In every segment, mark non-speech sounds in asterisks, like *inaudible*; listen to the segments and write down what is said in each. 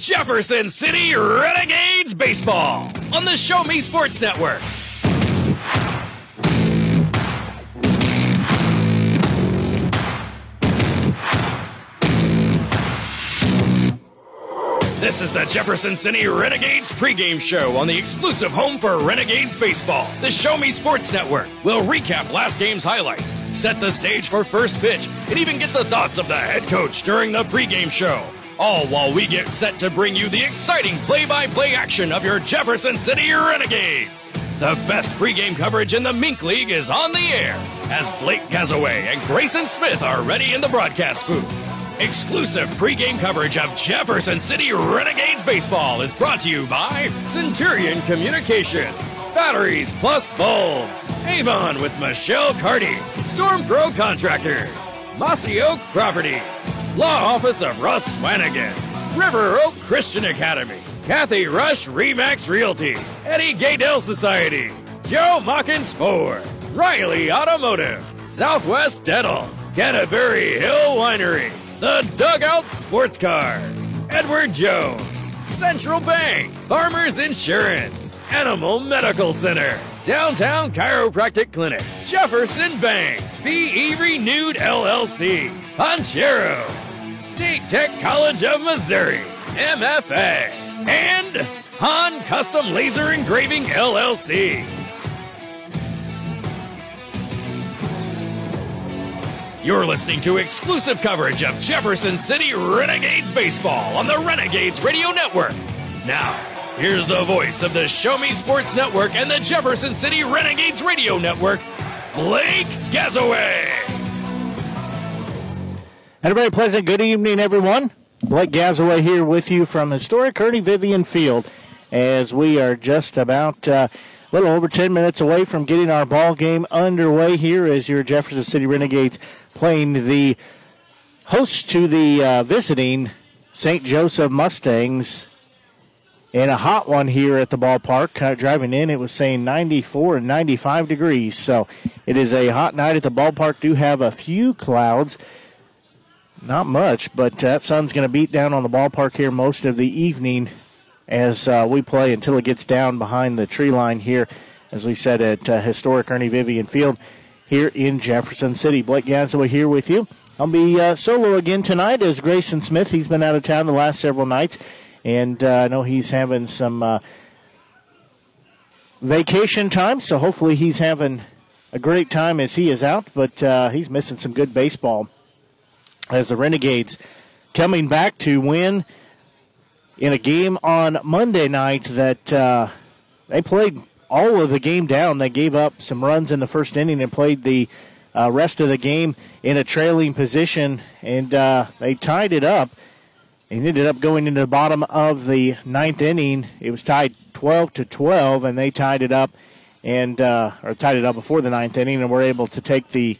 Jefferson City Renegades Baseball on the Show Me Sports Network. This is the Jefferson City Renegades pregame show on the exclusive home for Renegades Baseball. The Show Me Sports Network We'll recap last game's highlights, set the stage for first pitch, and even get the thoughts of the head coach during the pregame show. All while we get set to bring you the exciting play by play action of your Jefferson City Renegades. The best pregame coverage in the Mink League is on the air as Blake Gazaway and Grayson Smith are ready in the broadcast booth. Exclusive pregame coverage of Jefferson City Renegades baseball is brought to you by Centurion Communications, Batteries Plus Bulbs, Avon with Michelle Carty, Storm Pro Contractors, Mossy Oak Properties, Law Office of Russ Swanigan, River Oak Christian Academy, Kathy Rush Remax Realty, Eddie Gaedel Society, Joe Machens Ford, Riley Automotive, Southwest Dental, Canterbury Hill Winery, The Dugout Sports Cars, Edward Jones, Central Bank, Farmers Insurance, Animal Medical Center, Downtown Chiropractic Clinic, Jefferson Bank, BE Renewed LLC, Poncheros, State Tech College of Missouri, MFA, and Han Custom Laser Engraving LLC. You're listening to exclusive coverage of Jefferson City Renegades baseball on the Renegades Radio Network. Now, here's the voice of the Show Me Sports Network and the Jefferson City Renegades Radio Network, Blake Gazaway. And a very pleasant good evening, everyone. Blake Gazaway here with you from historic Ernie Vivian Field as we are just about uh, a little over 10 minutes away from getting our ball game underway here as your Jefferson City Renegades playing the host to the uh, visiting St. Joseph Mustangs in a hot one here at the ballpark. Of driving in, it was saying 94 and 95 degrees. So it is a hot night at the ballpark. Do have a few clouds. Not much, but that sun's going to beat down on the ballpark here most of the evening as uh, we play until it gets down behind the tree line here, as we said at uh, historic Ernie Vivian Field here in Jefferson City. Blake Gazaway here with you. I'll be uh, solo again tonight as Grayson Smith. He's been out of town the last several nights, and uh, I know he's having some uh, vacation time, so hopefully he's having a great time as he is out, but uh, he's missing some good baseball as the Renegades coming back to win in a game on Monday night that uh, they played all of the game down. They gave up some runs in the first inning and played the uh, rest of the game in a trailing position, and uh, they tied it up. And ended up going into the bottom of the ninth inning. It was tied 12 to 12, and they tied it up, and uh, or tied it up before the ninth inning, and were able to take the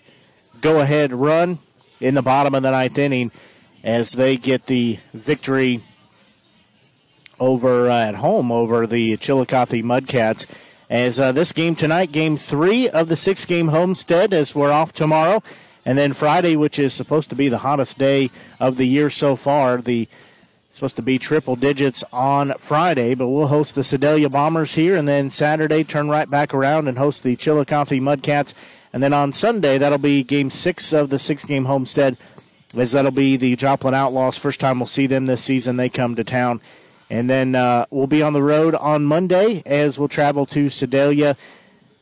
go-ahead run in the bottom of the ninth inning as they get the victory over uh, at home over the Chillicothe Mudcats. As uh, this game tonight, game three of the six game homestead, as we're off tomorrow. And then Friday, which is supposed to be the hottest day of the year so far, the supposed to be triple digits on Friday, but we'll host the Sedalia Bombers here, and then Saturday turn right back around and host the Chillicothe Mudcats, and then on Sunday that'll be Game Six of the six-game homestead, as that'll be the Joplin Outlaws. First time we'll see them this season. They come to town, and then uh, we'll be on the road on Monday as we'll travel to Sedalia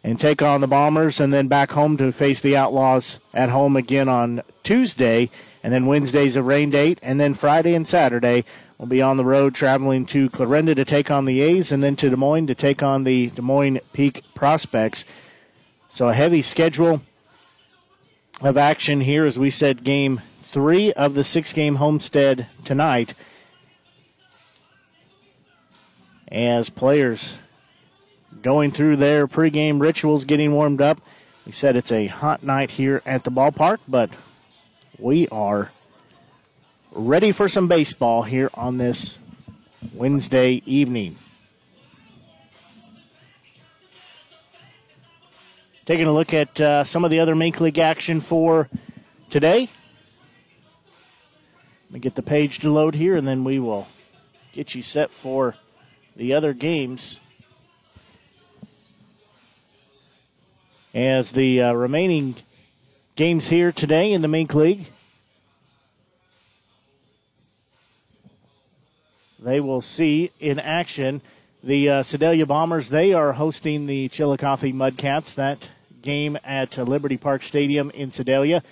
and take on the Bombers, and then back home to face the Outlaws at home again on Tuesday. And then Wednesday's a rain date, and then Friday and Saturday we'll be on the road traveling to Clarinda to take on the A's, and then to Des Moines to take on the Des Moines Peak Prospects. So a heavy schedule of action here, as we said, game three of the six game homestead tonight as players going through their pregame rituals, getting warmed up. We said it's a hot night here at the ballpark, but we are ready for some baseball here on this Wednesday evening. Taking a look at uh, some of the other Mink League action for today. Let me get the page to load here, and then we will get you set for the other games. As the uh, remaining games here today in the Mink League, they will see in action the uh, Sedalia Bombers. They are hosting the Chillicothe Mudcats. That game at uh, Liberty Park Stadium in Sedalia.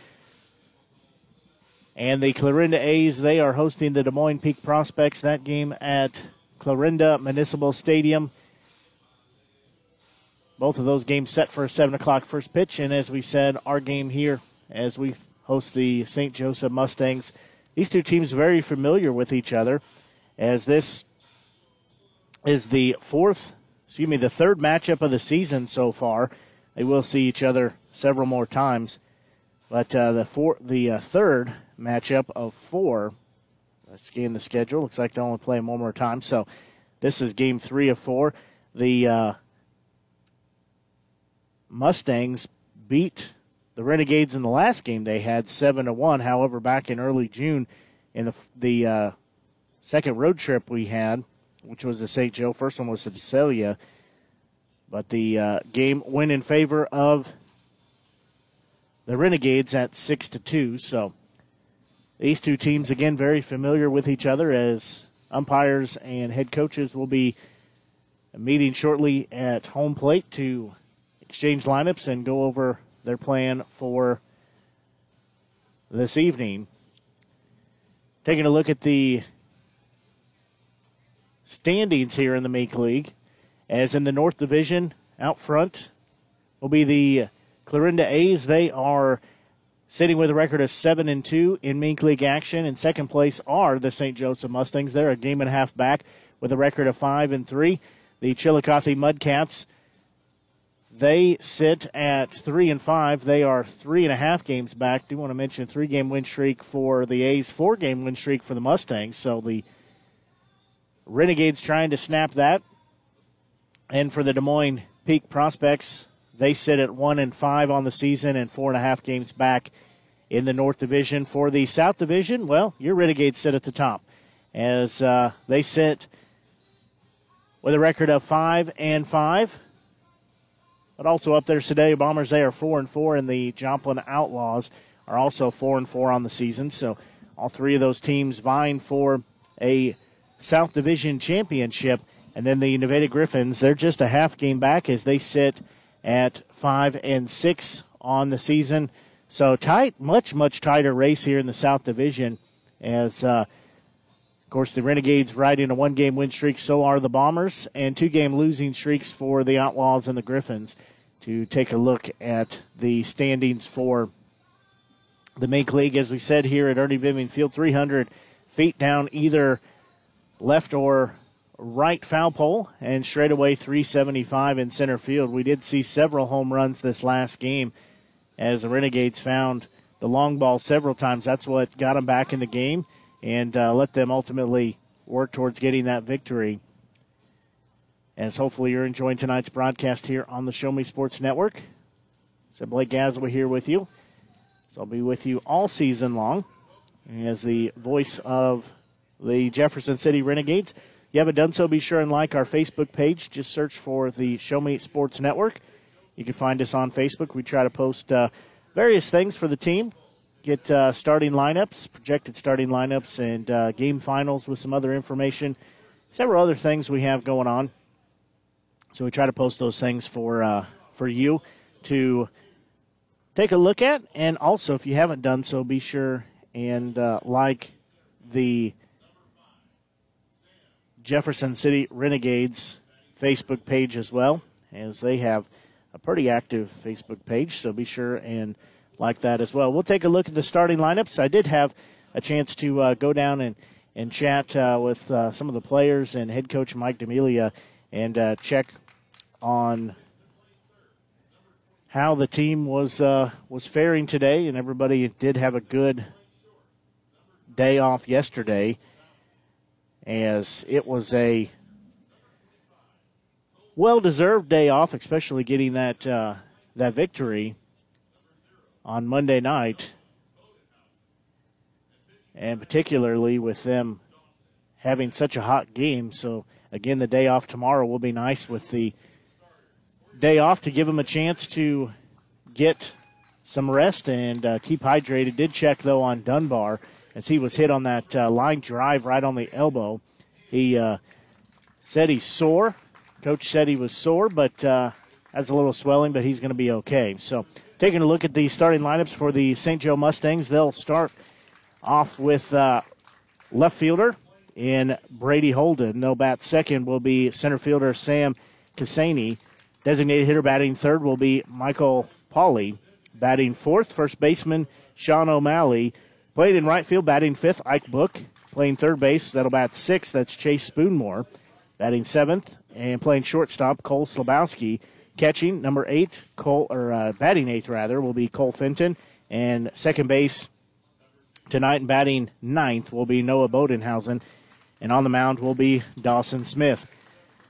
And the Clarinda A's, they are hosting the Des Moines Peak Prospects. That game at Clarinda Municipal Stadium. Both of those games set for a 7 o'clock first pitch. And as we said, our game here as we host the St. Joseph Mustangs. These two teams very familiar with each other as this is the fourth, excuse me, the third matchup of the season so far. They will see each other several more times. But uh, the four, the uh, third matchup of four, let's scan the schedule. Looks like they'll only play one more time. So this is game three of four. The uh, Mustangs beat the Renegades in the last game they had seven to one. However, back in early June, in the the uh, second road trip we had, which was to St. Joe, first one was to Sedalia, but the uh, game went in favor of the Renegades at six to two. So these two teams again very familiar with each other as umpires and head coaches will be meeting shortly at home plate to exchange lineups and go over their plan for this evening. Taking a look at the standings here in the Mink League. As in the North Division, out front will be the Clarinda A's. They are sitting with a record of seven and two in Mink League action. In second place are the St. Joseph Mustangs. They're a game and a half back with a record of five and three. The Chillicothe Mudcats. They sit at three and five. They are three and a half games back. Do want to mention three game win streak for the A's, four game win streak for the Mustangs. So the Renegades trying to snap that. And for the Des Moines Peak Prospects, they sit at one and five on the season and four and a half games back in the North Division. For the South Division, well, your Renegades sit at the top as uh, they sit with a record of five and five. But also up there today, Bombers they are four and four, and the Joplin Outlaws are also four and four on the season. So all three of those teams vying for a South Division championship. And then the Nevada Griffins, they're just a half game back as they sit at five and six on the season. So tight, much much tighter race here in the South Division. As uh, of course the Renegades riding a one game win streak, so are the Bombers, and two game losing streaks for the Outlaws and the Griffins. To take a look at the standings for the Mink League, as we said here at Ernie Vivian Field, 300 feet down either left or right foul pole and straight away 375 in center field. We did see several home runs this last game as the Renegades found the long ball several times. That's what got them back in the game and uh, let them ultimately work towards getting that victory. As hopefully you're enjoying tonight's broadcast here on the Show Me Sports Network. So Blake Gazaway here with you. So I'll be with you all season long as the voice of the Jefferson City Renegades. If you haven't done so, be sure and like our Facebook page. Just search for the Show Me Sports Network. You can find us on Facebook. We try to post uh, various things for the team, get uh, starting lineups, projected starting lineups, and uh, game finals with some other information. Several other things we have going on. So we try to post those things for uh, for you to take a look at. And also, if you haven't done so, be sure and uh, like the Jefferson City Renegades Facebook page as well, as they have a pretty active Facebook page. So be sure and like that as well. We'll take a look at the starting lineups. I did have a chance to uh, go down and, and chat uh, with uh, some of the players and head coach Mike D'Amelia and uh, check on how the team was uh, was faring today, and everybody did have a good day off yesterday, as it was a well deserved day off, especially getting that uh, that victory on Monday night, and particularly with them having such a hot game. So again, the day off tomorrow will be nice with the day off to give them a chance to get some rest and uh, keep hydrated. Did check though on Dunbar as he was hit on that uh, line drive right on the elbow. He uh, said he's sore. Coach said he was sore, but uh, has a little swelling, but he's going to be okay. So, taking a look at the starting lineups for the St. Joe Mustangs, they'll start off with uh, left fielder in Brady Holden. No bat second will be center fielder Sam Cassani. Designated hitter batting third will be Michael Pauly. Batting fourth, first baseman Sean O'Malley. Played in right field, batting fifth, Ike Book. Playing third base, that'll bat sixth, that's Chase Spoonmore. Batting seventh, and playing shortstop, Cole Slabowski. Catching, number eight, Cole, or uh, batting eighth, rather, will be Cole Fenton. And second base tonight and batting ninth will be Noah Bodenhausen. And on the mound will be Dawson Smith.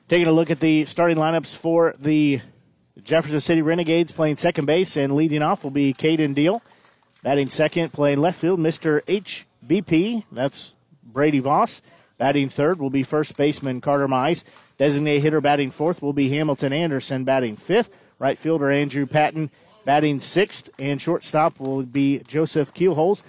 Taking a look at the starting lineups for the Jefferson City Renegades playing second base and leading off will be Caden Deal. Batting second, playing left field, Mr. HBP. That's Brady Voss. Batting third will be first baseman Carter Mize. Designated hitter batting fourth will be Hamilton Anderson. Batting fifth, right fielder Andrew Patton. Batting sixth and shortstop will be Joseph Keelholz.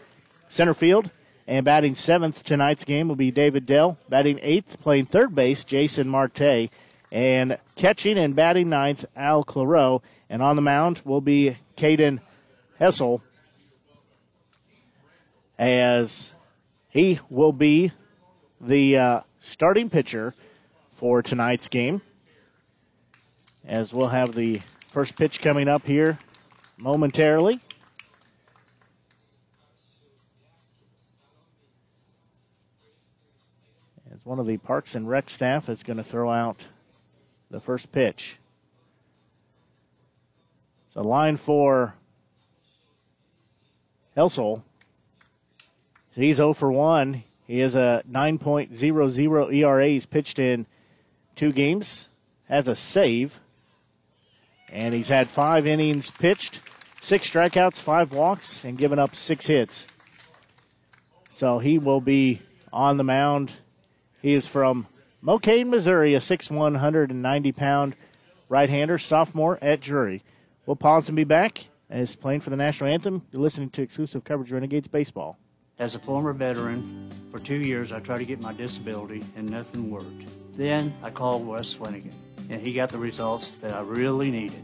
Center field, and batting seventh tonight's game will be David Dell. Batting eighth, playing third base, Jason Marte. And catching and batting ninth, Al Claro. And on the mound will be Caden Hessel as he will be the uh, starting pitcher for tonight's game. As we'll have the first pitch coming up here momentarily. As one of the Parks and Rec staff is going to throw out the first pitch. So line for Helsel. He's 0 for 1. He has a 9.00 ERA. He's pitched in two games, has a save, and he's had five innings pitched, six strikeouts, five walks, and given up six hits. So he will be on the mound he is from Mokane, Missouri, a 6'1", 190 pound right hander, sophomore at Drury. We'll pause and be back as playing for the national anthem. You're listening to exclusive coverage Renegades Baseball. As a former veteran, for two years I tried to get my disability and nothing worked. Then I called Wes Swanigan, and he got the results that I really needed.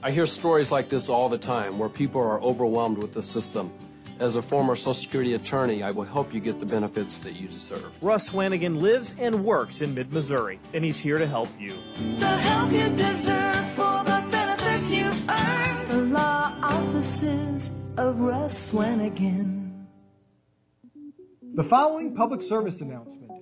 I hear stories like this all the time where people are overwhelmed with the system. As a former Social Security attorney, I will help you get the benefits that you deserve. Russ Swanigan lives and works in mid Missouri, and he's here to help you. The help you deserve for the benefits you've earned. The law offices of Russ Swanigan. The following public service announcement is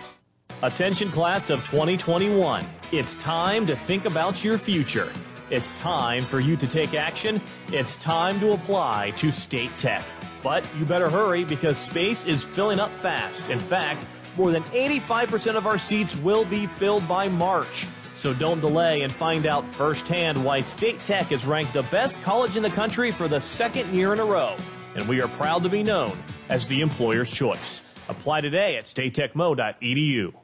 Attention, class of 2021. It's time to think about your future. It's time for you to take action. It's time to apply to State Tech. But you better hurry because space is filling up fast. In fact, more than 85% of our seats will be filled by March. So don't delay and find out firsthand why State Tech is ranked the best college in the country for the second year in a row. And we are proud to be known as the employer's choice. Apply today at statetechmo.edu.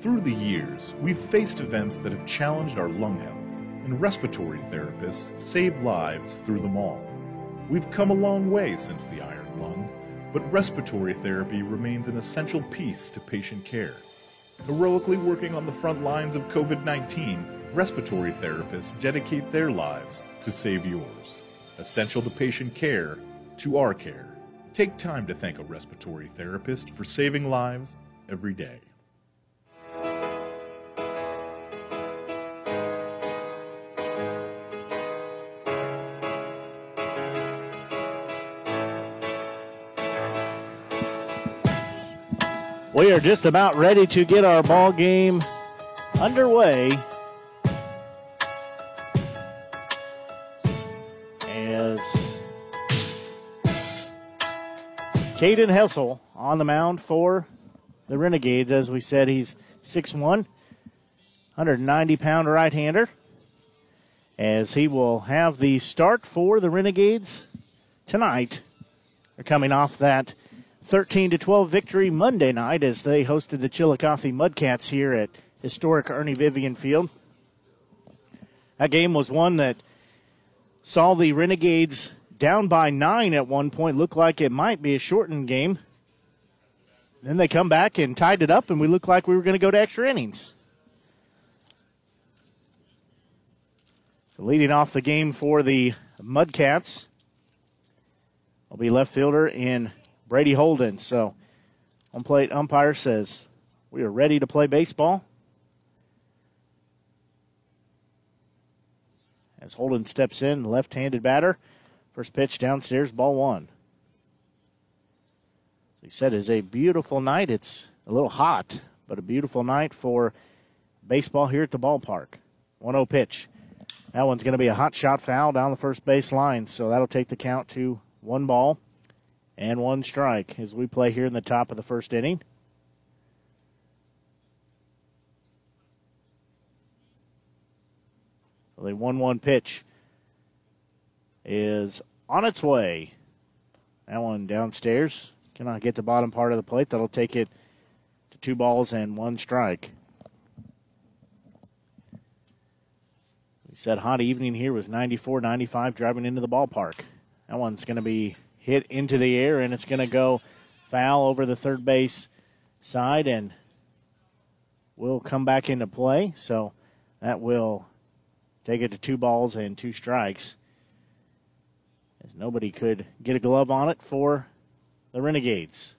Through the years, we've faced events that have challenged our lung health and respiratory therapists save lives through them all. We've come a long way since the Iron Lung, but respiratory therapy remains an essential piece to patient care. Heroically working on the front lines of COVID 19, respiratory therapists dedicate their lives to save yours. Essential to patient care, to our care. Take time to thank a respiratory therapist for saving lives every day. We are just about ready to get our ball game underway. As Caden Hessel on the mound for the Renegades. As we said, he's 6'1, 190 pound right hander. As he will have the start for the Renegades tonight. They're coming off that 13 to 12 victory Monday night as they hosted the Chillicothe Mudcats here at historic Ernie Vivian Field. That game was one that saw the Renegades down by nine at one point. Looked like it might be a shortened game. Then they come back and tied it up, and we looked like we were going to go to extra innings. Leading off the game for the Mudcats will be left fielder in Brady Holden. So, on plate umpire says, We are ready to play baseball. As Holden steps in, left handed batter. First pitch downstairs, ball one. As he said, it's a beautiful night. It's a little hot, but a beautiful night for baseball here at the ballpark. 1 0 pitch. That one's going to be a hot shot foul down the first base line, so that'll take the count to one ball and one strike as we play here in the top of the first inning. So the 1 1 pitch is on its way. That one downstairs. Cannot get the bottom part of the plate. That'll take it to two balls and one strike. We said hot evening here was 94 95 driving into the ballpark. That one's going to be hit into the air, and it's going to go foul over the third base side and will come back into play. So that will take it to two balls and two strikes. As nobody could get a glove on it for the Renegades.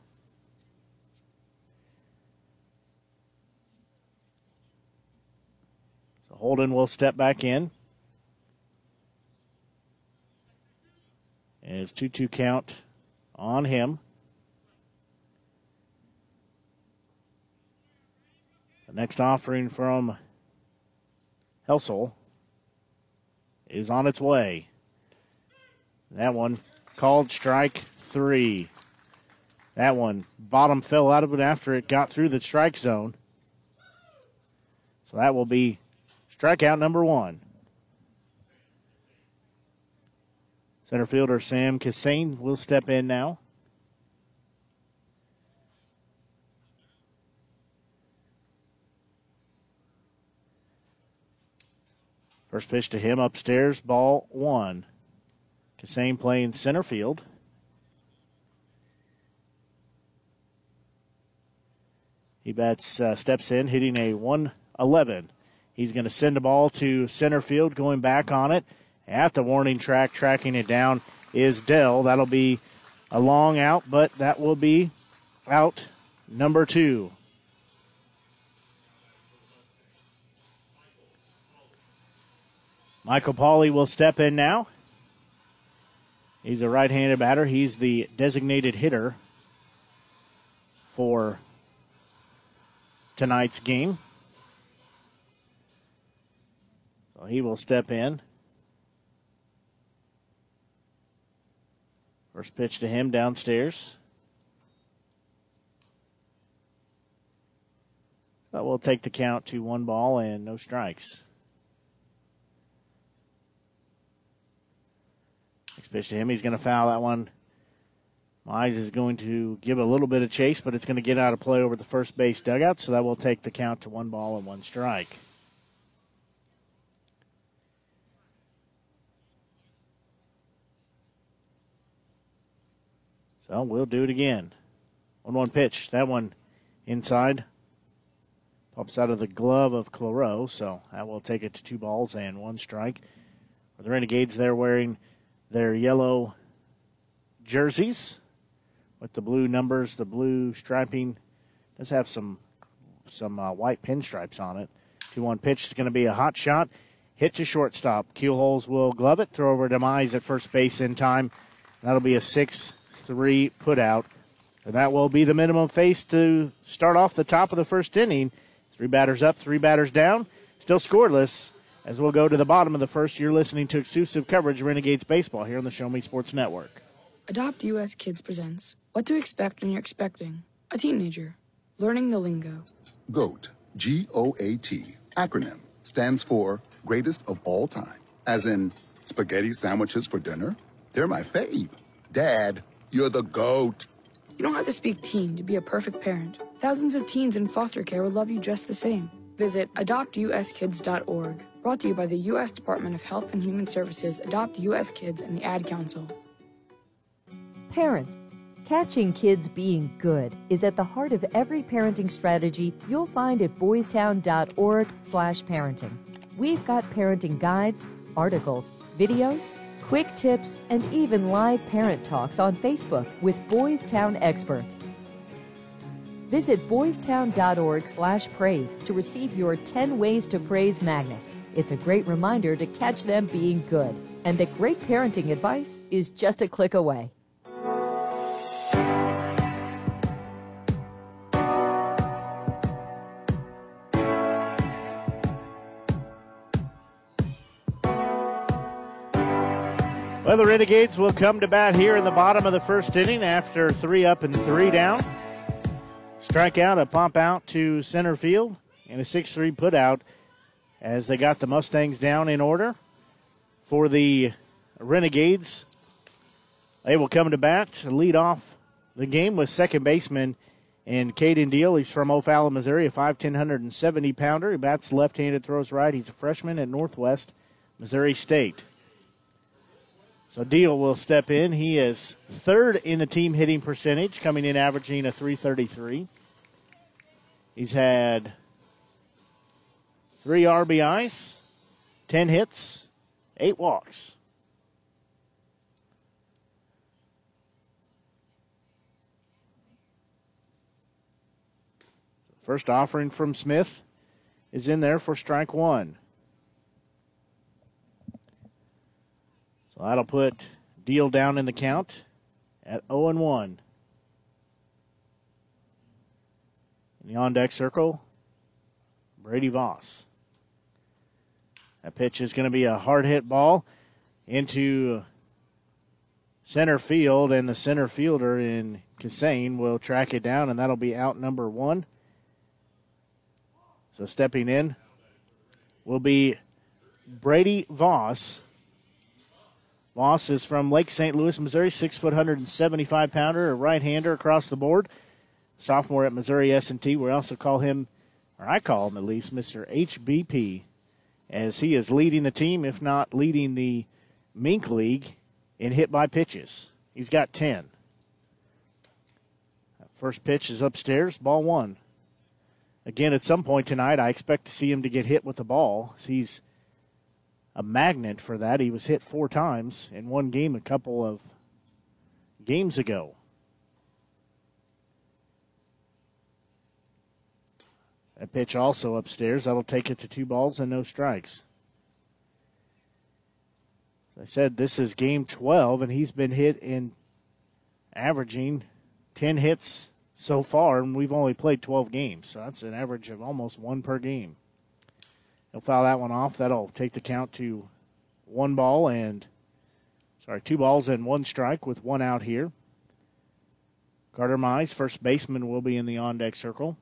So Holden will step back in. As 2 2 count on him. The next offering from Helsel is on its way. That one called strike three. That one bottom fell out of it after it got through the strike zone. So that will be strikeout number one. Center fielder Sam Cassane will step in now. First pitch to him upstairs, ball one. Cassane playing center field. He bats, uh, steps in, hitting a 111. He's going to send the ball to center field, going back on it at the warning track, tracking it down is Dell. That'll be a long out, but that will be out number two. Michael Pauly will step in now. He's a right handed batter. He's the designated hitter for tonight's game. So he will step in. First pitch to him downstairs. But we'll take the count to one ball and no strikes. Next pitch to him. He's going to foul that one. Mize is going to give a little bit of chase, but it's going to get out of play over the first base dugout, so that will take the count to one ball and one strike. So we'll do it again. 1 1 pitch. That one inside. Pops out of the glove of Claro, so that will take it to two balls and one strike. For the Renegades, they're wearing their yellow jerseys with the blue numbers, the blue striping. Does have some some uh, white pinstripes on it. 2 1 pitch is going to be a hot shot. Hit to shortstop. Keelholz will glove it. Throw over to Mize at first base in time. That'll be a 6 3 put out. And that will be the minimum face to start off the top of the first inning. Three batters up, three batters down. Still scoreless as we'll go to the bottom of the first. You're listening to exclusive coverage of Renegades Baseball here on the Show Me Sports Network. Adopt US Kids presents What to Expect When You're Expecting a Teenager. Learning the Lingo. GOAT, G O A T, acronym, stands for Greatest of All Time. As in, spaghetti sandwiches for dinner? They're my fave. Dad, you're the GOAT. You don't have to speak teen to be a perfect parent. Thousands of teens in foster care will love you just the same. Visit adoptuskids.org. Brought to you by the U.S. Department of Health and Human Services, Adopt U.S. Kids, and the Ad Council. Parents, catching kids being good is at the heart of every parenting strategy you'll find at boystown.org/parenting. We've got parenting guides, articles, videos, quick tips, and even live parent talks on Facebook with Boys Town experts. Visit boystown.org slash praise to receive your 10 ways to praise magnet. It's a great reminder to catch them being good, and that great parenting advice is just a click away. Well, the Renegades will come to bat here in the bottom of the first inning after three up and three down. Strike out, a pop out to center field, and a 6 3 put out as they got the Mustangs down in order. For the Renegades, they will come to bat, lead off the game with second baseman and Caden Deal. He's from O'Fallon, Missouri, a 5'10", 170 pounder. He bats left handed, throws right. He's a freshman at Northwest Missouri State. So Deal will step in. He is third in the team hitting percentage, coming in averaging a 333. He's had three RBIs, 10 hits, eight walks. First offering from Smith is in there for strike one. That'll put Deal down in the count at 0 and 1. In the on deck circle, Brady Voss. That pitch is going to be a hard hit ball into center field, and the center fielder in Kassane will track it down, and that'll be out number one. So stepping in will be Brady Voss. Voss is from Lake St. Louis, Missouri, six foot, 175 pounder, a right hander across the board. Sophomore at Missouri S&T. We also call him, or I call him at least, Mr. HBP, as he is leading the team, if not leading the Mink League in hit by pitches. He's got 10. First pitch is upstairs, ball one. Again, at some point tonight, I expect to see him to get hit with the ball. He's a magnet for that. He was hit four times in one game a couple of games ago. A pitch also upstairs. That'll take it to two balls and no strikes. As I said, this is game 12, and he's been hit in averaging 10 hits so far, and we've only played 12 games. So that's an average of almost one per game. He'll foul that one off. That'll take the count to one ball and, sorry, two balls and one strike with one out here. Carter Mize, first baseman, will be in the on deck circle.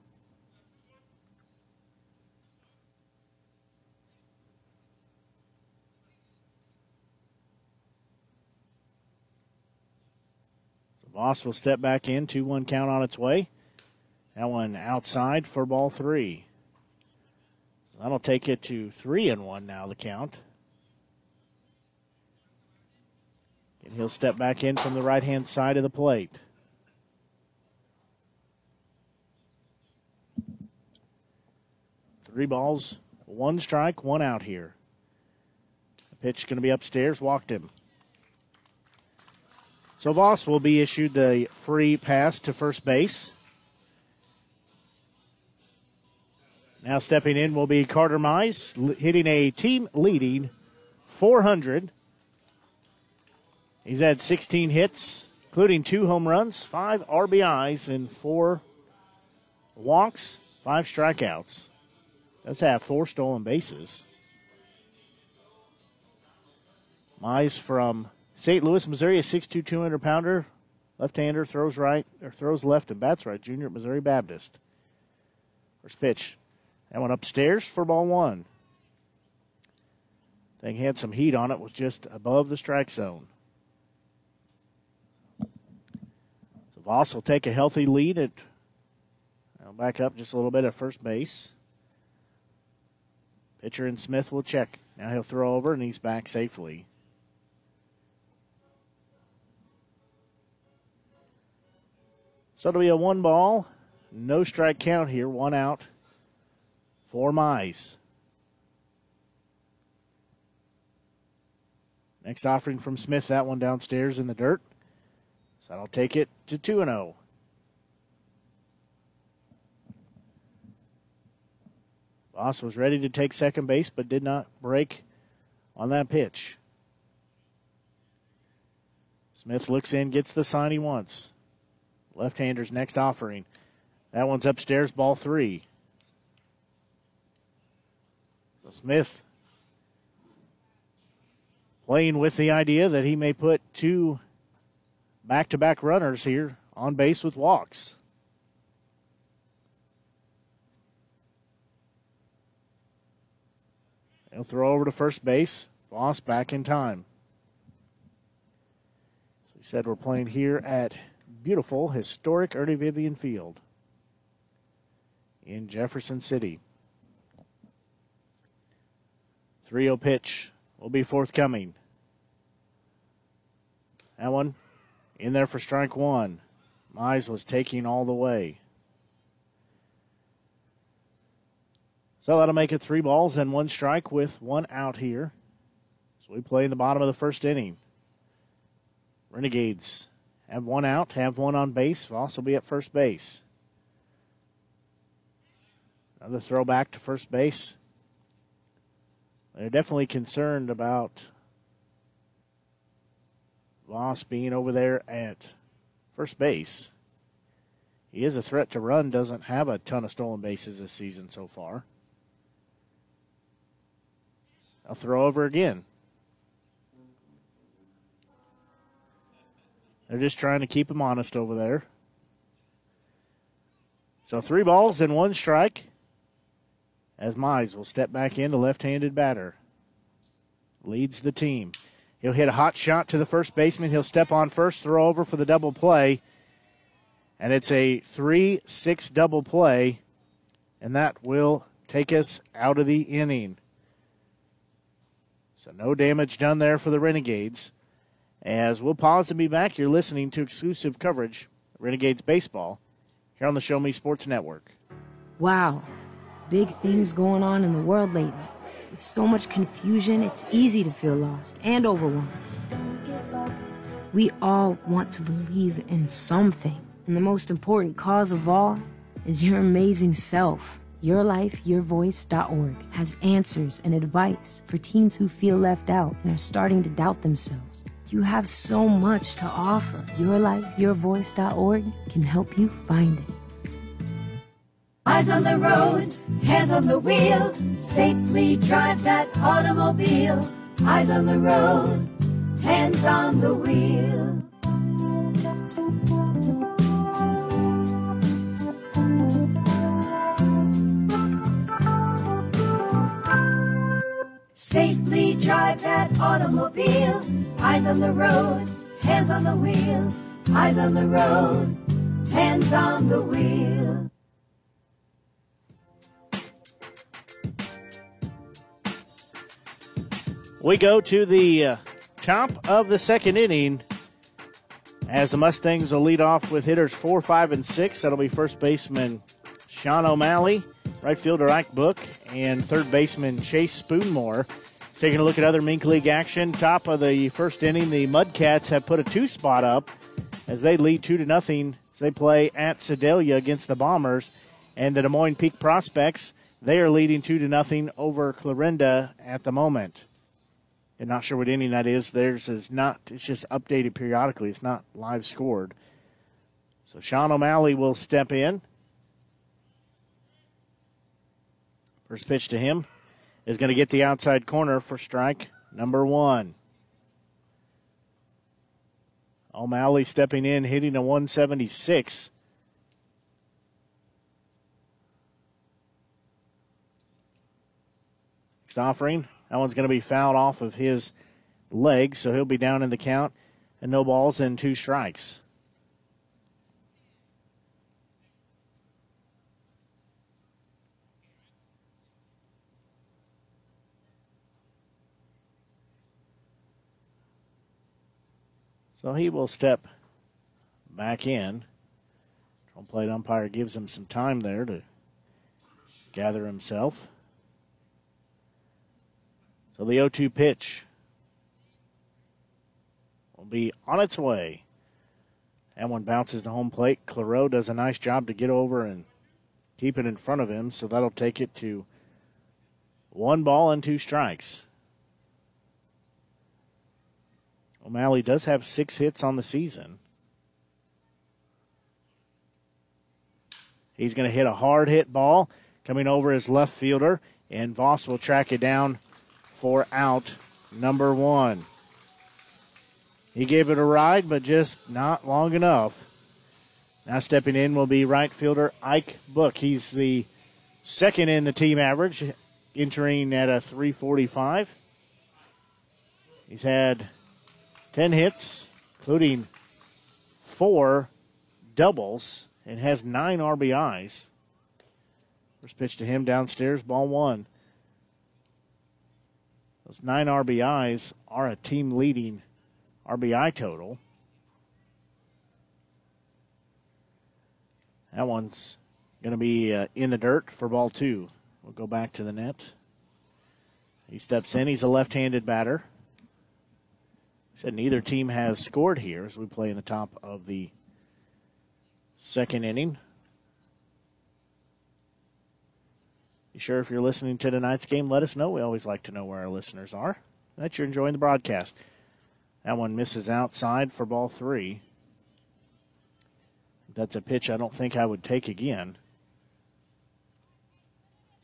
Voss will step back in, 2 1 count on its way. That one outside for ball three. That'll take it to three and one now, the count. And he'll step back in from the right hand side of the plate. Three balls, one strike, one out here. The pitch going to be upstairs, walked him. So Voss will be issued the free pass to first base. Now stepping in will be Carter Mize, hitting a team leading 400. He's had 16 hits, including two home runs, five RBIs, and four walks, five strikeouts. Does have four stolen bases. Mize from St. Louis, Missouri, a 6'2", 200 pounder, left-hander, throws right or throws left and bats right. Junior at Missouri Baptist. First pitch, that one upstairs for ball one. Thing had some heat on it, was just above the strike zone. So Voss will take a healthy lead at back up just a little bit at first base. Pitcher and Smith will check. Now he'll throw over and he's back safely. So it'll be a one ball, no strike count here, one out for Mize. Next offering from Smith, that one downstairs in the dirt. So that'll take it to 2 0. Voss was ready to take second base, but did not break on that pitch. Smith looks in, gets the sign he wants. Left hander's next offering. That one's upstairs, ball three. So Smith playing with the idea that he may put two back to back runners here on base with walks. He'll throw over to first base. Voss back in time. So we said we're playing here at beautiful, historic Ernie Vivian Field in Jefferson City. 3 0 pitch will be forthcoming. That one in there for strike one. Mize was taking all the way. So that'll make it three balls and one strike with one out here. So we play in the bottom of the first inning. Renegades have one out, have one on base, will also be at first base. Another throw back to first base. They're definitely concerned about Voss being over there at first base. He is a threat to run, doesn't have a ton of stolen bases this season so far. I'll throw over again. They're just trying to keep him honest over there. So three balls and one strike as Mize will step back in, the left handed batter. Leads the team. He'll hit a hot shot to the first baseman. He'll step on first, throw over for the double play. And it's a 3 6 double play. And that will take us out of the inning. So no damage done there for the Renegades. As we'll pause and be back, you're listening to exclusive coverage Renegades Baseball here on the Show Me Sports Network. Wow, big things going on in the world lately. With so much confusion, it's easy to feel lost and overwhelmed. We all want to believe in something, and the most important cause of all is your amazing self. YourLifeYourVoice.org has answers and advice for teens who feel left out and are starting to doubt themselves. You have so much to offer. YourLifeYourVoice.org can help you find it. Eyes on the road, hands on the wheel, safely drive that automobile. Eyes on the road, hands on the wheel. Safely drive that automobile. Eyes on the road, hands on the wheel. Eyes on the road, hands on the wheel. We go to the uh, top of the second inning as the Mustangs will lead off with hitters four, five, and six. That'll be first baseman Sean O'Malley, right fielder Ike Book and third baseman Chase Spoonmore. Taking a look at other Mink League action. Top of the first inning, the Mudcats have put a two spot up as they lead two to nothing as they play at Sedalia against the Bombers. And the Des Moines Peak Prospects, they are leading two to nothing over Clarinda at the moment. And not sure what inning that is. Theirs is not, it's just updated periodically. It's not live scored. So Sean O'Malley will step in. First pitch to him is going to get the outside corner for strike number one. O'Malley stepping in, hitting a 176. Next offering, that one's going to be fouled off of his leg, so he'll be down in the count, and no balls and two strikes. So he will step back in. Home plate umpire gives him some time there to gather himself. So the 0 2 pitch will be on its way. That one bounces to home plate. Claro does a nice job to get over and keep it in front of him, so that'll take it to one ball and two strikes. O'Malley does have six hits on the season. He's going to hit a hard hit ball coming over his left fielder, and Voss will track it down for out number one. He gave it a ride, but just not long enough. Now stepping in will be right fielder Ike Book. He's the second in the team average, entering at a 345. He's had 10 hits, including four doubles, and has nine RBIs. First pitch to him downstairs, ball one. Those nine RBIs are a team leading RBI total. That one's going to be uh, in the dirt for ball two. We'll go back to the net. He steps in. He's a left handed batter. Said neither team has scored here as we play in the top of the second inning. Sure if you're listening to tonight's game, let us know. We always like to know where our listeners are. That you're enjoying the broadcast. That one misses outside for ball three. That's a pitch I don't think I would take again.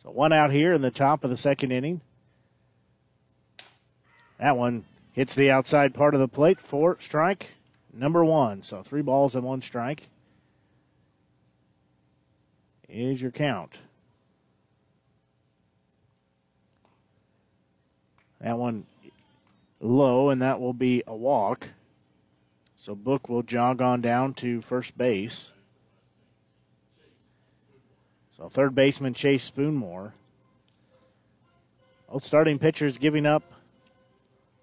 So one out here in the top of the second inning. That one Hits the outside part of the plate for strike number one. So three balls and one strike is your count. That one low, and that will be a walk. So Book will jog on down to first base. So third baseman Chase Spoonmore. Both starting pitchers giving up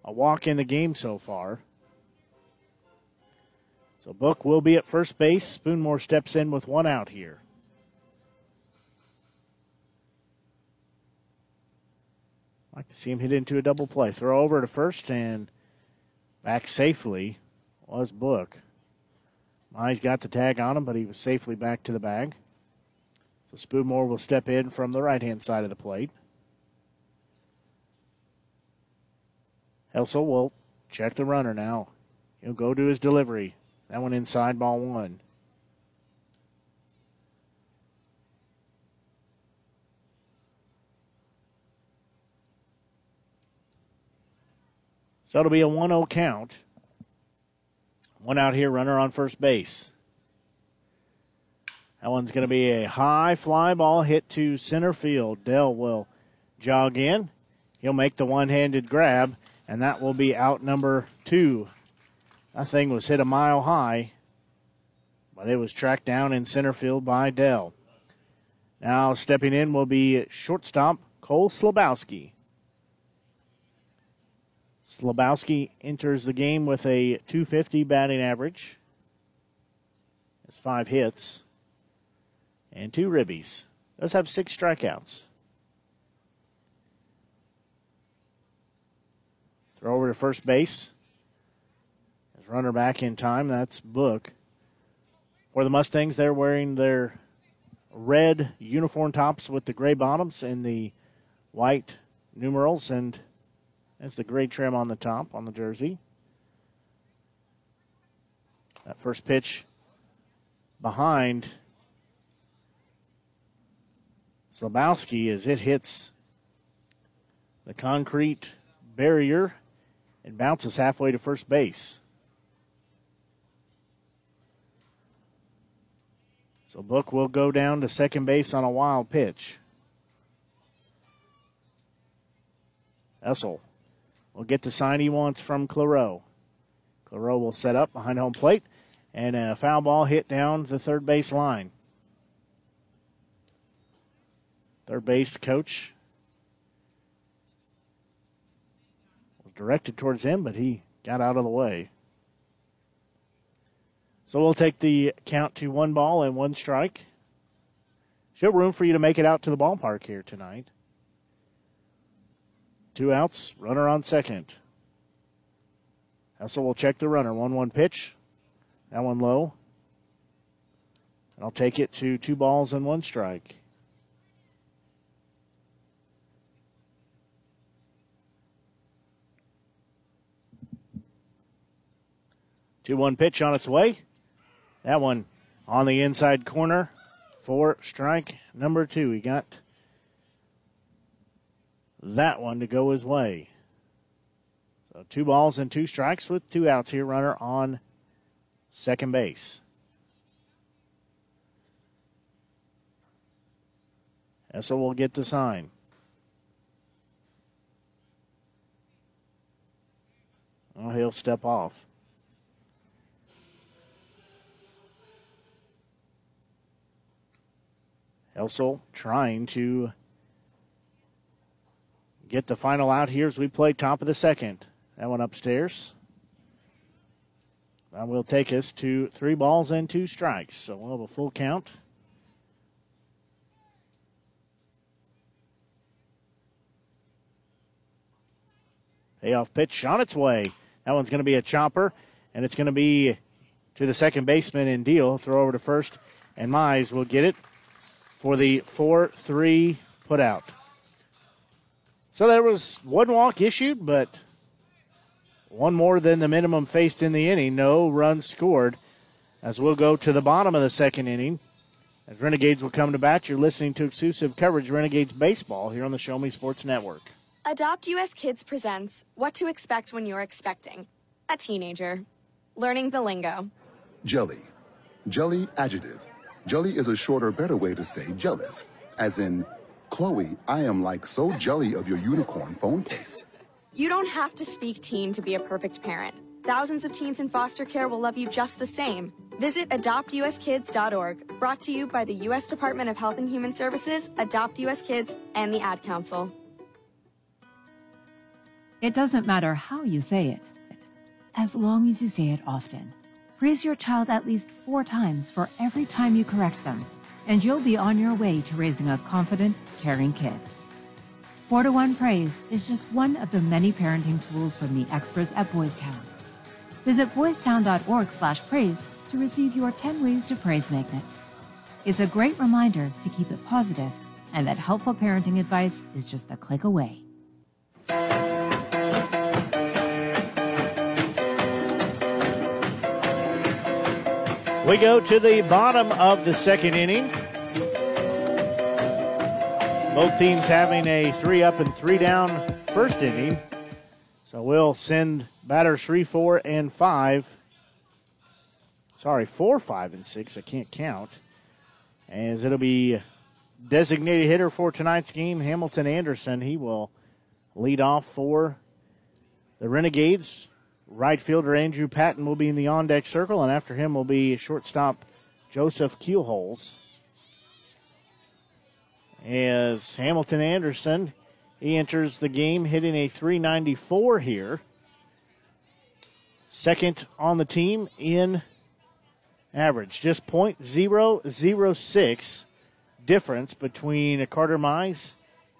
a walk in the game so far. So Book will be at first base. Spoonmore steps in with one out here. Like to see him hit into a double play. Throw over to first and back safely was Book. He's got the tag on him, but he was safely back to the bag. So Spoonmore will step in from the right hand side of the plate. Helsel will check the runner now. He'll go to his delivery. That one inside ball one. So it'll be a 1 0 count. One out here, runner on first base. That one's going to be a high fly ball hit to center field. Dell will jog in. He'll make the one handed grab and that will be out number two. That thing was hit a mile high, but it was tracked down in center field by Dell. Now stepping in will be shortstop Cole Slabowski. Slabowski enters the game with a 250 batting average. Has five hits and two ribbies. does have six strikeouts. Throw over to first base. As runner back in time, that's Book. For the Mustangs, they're wearing their red uniform tops with the gray bottoms and the white numerals, and that's the gray trim on the top on the jersey. That first pitch behind Slabowski as it hits the concrete barrier and bounces halfway to first base. So Book will go down to second base on a wild pitch. Helsel will get the sign he wants from Claro. Claro will set up behind home plate and a foul ball hit down the third base line. Third base coach was directed towards him, but he got out of the way. So we'll take the count to one ball and one strike. Show room for you to make it out to the ballpark here tonight. Two outs, runner on second. Helsel will check the runner. 1 1 pitch. That one low. And I'll take it to two balls and one strike. Two one pitch on its way. That one on the inside corner for strike number two. He got that one to go his way. So two balls and two strikes with two outs here. Runner on second base. Helsel will get the sign. Oh, he'll step off. Helsel trying to get the final out here as we play top of the second. That one upstairs. That will take us to three balls and two strikes. So we'll have a full count. Payoff pitch on its way. That one's going to be a chopper, and it's going to be to the second baseman in deal. Throw over to first, and Mize will get it for the 4 3 put out. So there was one walk issued, but one more than the minimum faced in the inning. No runs scored. As we'll go to the bottom of the second inning. As Renegades will come to bat, you're listening to exclusive coverage Renegades Baseball here on the Show Me Sports Network. Adopt US Kids presents What to Expect When You're Expecting a Teenager. Learning the lingo. Jelly. Jelly adjective. Jelly is a shorter, better way to say jealous. As in, Chloe, I am like so jelly of your unicorn phone case. You don't have to speak teen to be a perfect parent. Thousands of teens in foster care will love you just the same. Visit adoptuskids.org, brought to you by the U.S. Department of Health and Human Services, Adopt U.S. Kids, and the Ad Council. It doesn't matter how you say it, as long as you say it often. Praise your child at least four times for every time you correct them, and you'll be on your way to raising a confident, caring kid. 4 to 1 Praise is just one of the many parenting tools from the experts at Boys Town. Visit boystown.org slash praise to receive your 10 ways to praise magnet. It's a great reminder to keep it positive and that helpful parenting advice is just a click away. We go to the bottom of the second inning. Both teams having a three up and three down first inning. So we'll send batters three, four, and five. Sorry, four, five, and six. I can't count. As it'll be designated hitter for tonight's game, Hamilton Anderson. He will lead off for the Renegades. Right fielder Andrew Patton will be in the on deck circle, and after him will be shortstop Joseph Keelholz. As Hamilton Anderson, he enters the game hitting a 394 here. Second on the team in average, just .006 difference between Carter Mize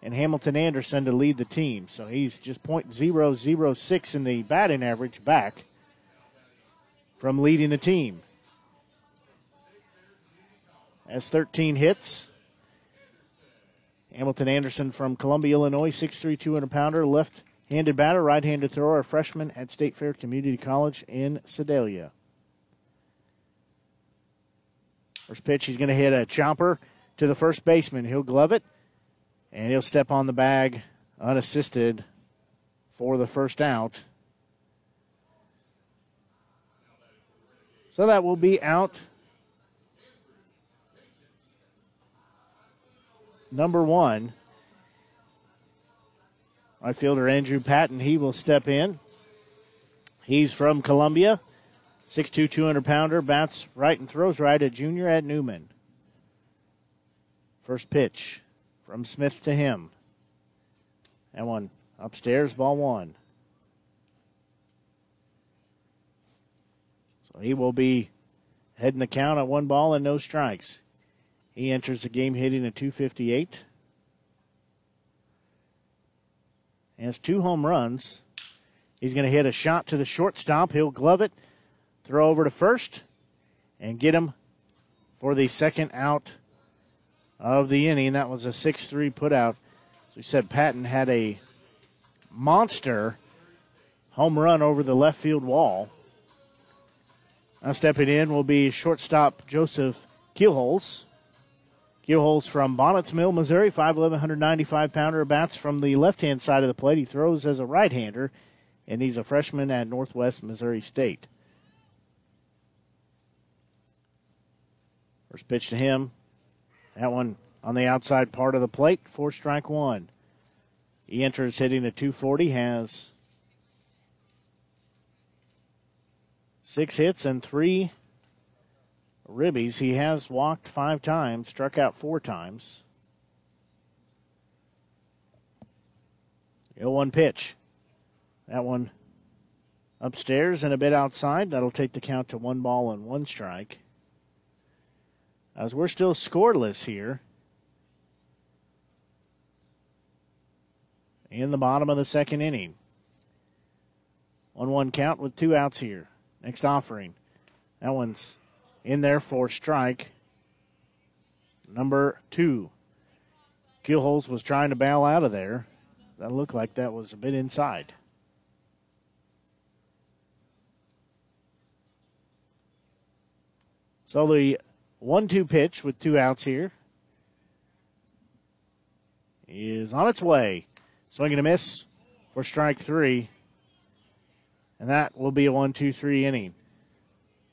and Hamilton Anderson to lead the team. So he's just .006 in the batting average back from leading the team. Has 13 hits. Hamilton Anderson from Columbia, Illinois, 6'3", 200 pounder, left handed batter, right handed thrower, a freshman at State Fair Community College in Sedalia. First pitch, he's going to hit a chopper to the first baseman. He'll glove it, and he'll step on the bag unassisted for the first out. So that will be out number one. Right fielder Andrew Patton, he will step in. He's from Columbia. 6'2", 200 pounder, bats right and throws right, a junior at Newman. First pitch from Smith to him. That one upstairs, ball one. So he will be heading the count at one ball and no strikes. He enters the game hitting a 258. Has two home runs. He's going to hit a shot to the shortstop. He'll glove it, throw over to first, and get him for the second out of the inning. That was a 6 3 putout. As we said, Patton had a monster home run over the left field wall. Now stepping in will be shortstop Joseph Keelholz. Keelholz from Bonnots Mill, Missouri, 5'11", 195 pounder bats from the left hand side of the plate. He throws as a right hander, and he's a freshman at Northwest Missouri State. First pitch to him. That one on the outside part of the plate for strike one. He enters hitting a 240, has six hits and three ribbies. He has walked five times, struck out four times. 0 1 pitch. That one upstairs and a bit outside. That'll take the count to one ball and one strike. As we're still scoreless here in the bottom of the second inning. 1 1 count with two outs here. Next offering. That one's in there for strike number two. Keelholz was trying to bail out of there. That looked like that was a bit inside. So the one-two pitch with two outs here is on its way. Swinging a miss for strike three. And that will be a one-two-three inning.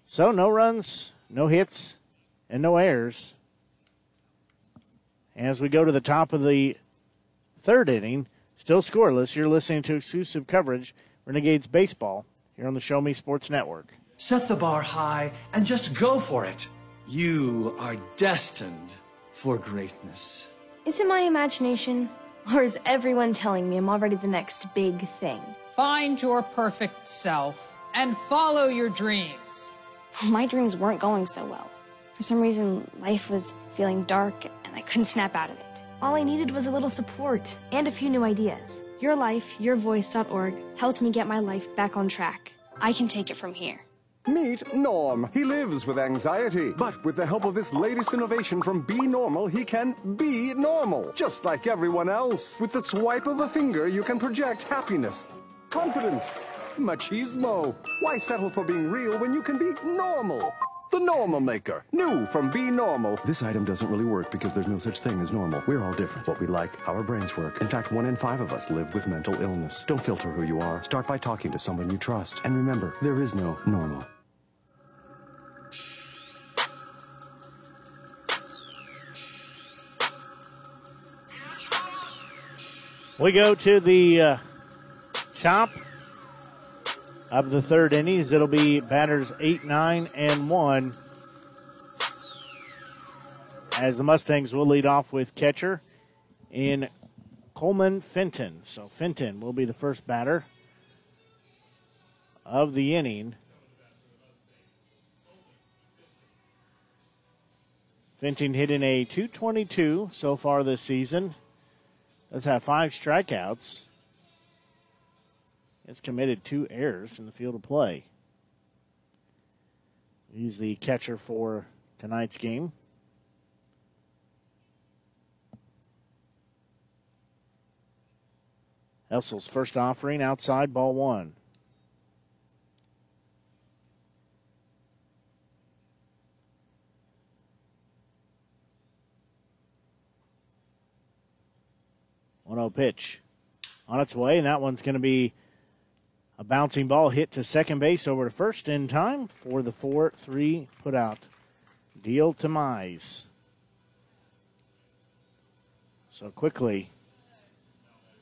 So no runs, no hits, and no errors. As we go to the top of the third inning, still scoreless, you're listening to exclusive coverage Renegades Baseball here on the Show Me Sports Network. Set the bar high and just go for it. You are destined for greatness. Is it my imagination? Or is everyone telling me I'm already the next big thing? Find your perfect self and follow your dreams. My dreams weren't going so well. For some reason, life was feeling dark and I couldn't snap out of it. All I needed was a little support and a few new ideas. Your Life, YourVoice.org helped me get my life back on track. I can take it from here. Meet Norm. He lives with anxiety, but with the help of this latest innovation from Be Normal, he can be normal, just like everyone else. With the swipe of a finger, you can project happiness, confidence, machismo. Why settle for being real when you can be normal? The Normal Maker. New from Be Normal. This item doesn't really work because there's no such thing as normal. We're all different. What we like, how our brains work. In fact, one in five of us live with mental illness. Don't filter who you are. Start by talking to someone you trust. And remember, there is no normal. We go to the uh, top of the third innings. It'll be batters 8, 9, and 1. As the Mustangs will lead off with catcher in Coleman Fenton. So Fenton will be the first batter of the inning. Fenton hitting a 222 so far this season. Let's have five strikeouts. Has committed two errors in the field of play. He's the catcher for tonight's game. Helsel's first offering outside ball one. One zero pitch on its way, and that one's going to be a bouncing ball hit to second base over to first in time for the 4 3 put out. Deal to Mize. So quickly,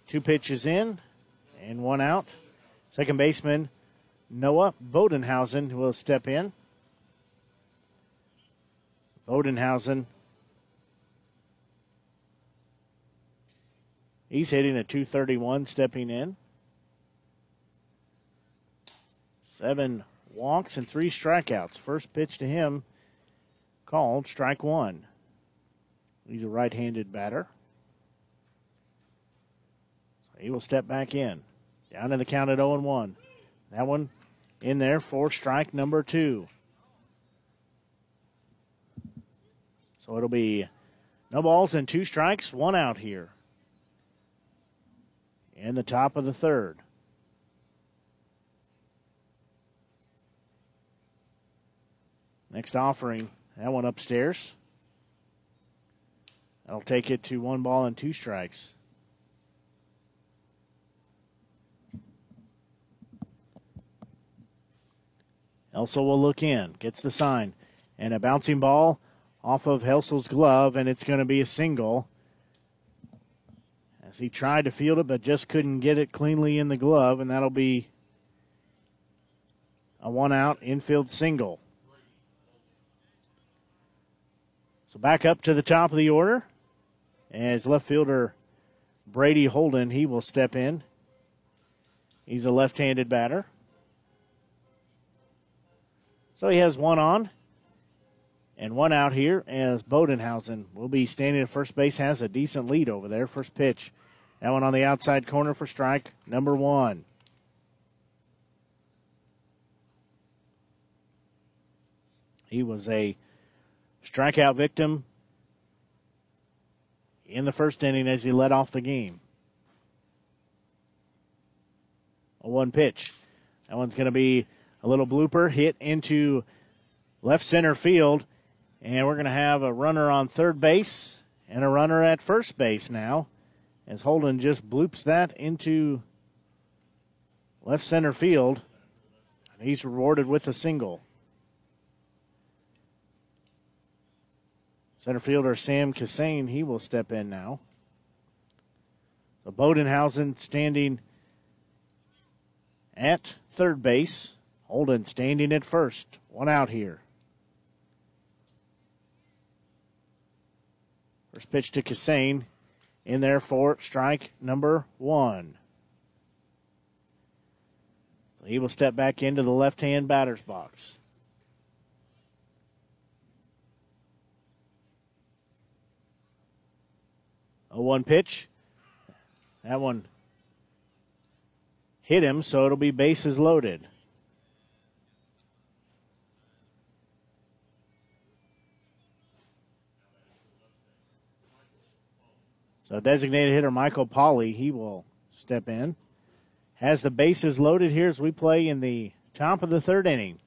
two pitches in and one out. Second baseman Noah Bodenhausen will step in. Bodenhausen. He's hitting a 231 stepping in. Seven walks and three strikeouts. First pitch to him called strike one. He's a right handed batter. So he will step back in. Down in the count at 0 1. That one in there for strike number two. So it'll be no balls and two strikes, one out here. In the top of the third. Next offering, that one upstairs. That'll take it to one ball and two strikes. Helsel will look in, gets the sign, and a bouncing ball off of Helsel's glove, and it's going to be a single. As he tried to field it, but just couldn't get it cleanly in the glove, and that'll be a one out infield single. So back up to the top of the order as left fielder Brady Holden, he will step in. He's a left handed batter. So he has one on and one out here as Bodenhausen will be standing at first base, has a decent lead over there. First pitch. That one on the outside corner for strike number one. He was a strikeout victim in the first inning as he led off the game. A one pitch. That one's going to be a little blooper hit into left center field. And we're going to have a runner on third base and a runner at first base now as Holden just bloops that into left center field. And he's rewarded with a single. Center fielder Sam Cassane, he will step in now. So Bodenhausen standing at third base. Holden standing at first. One out here. First pitch to Cassane in there for strike number one. So he will step back into the left hand batter's box. A one pitch. That one hit him, so it'll be bases loaded. So designated hitter Michael Polly, he will step in. Has the bases loaded here as we play in the top of the third inning.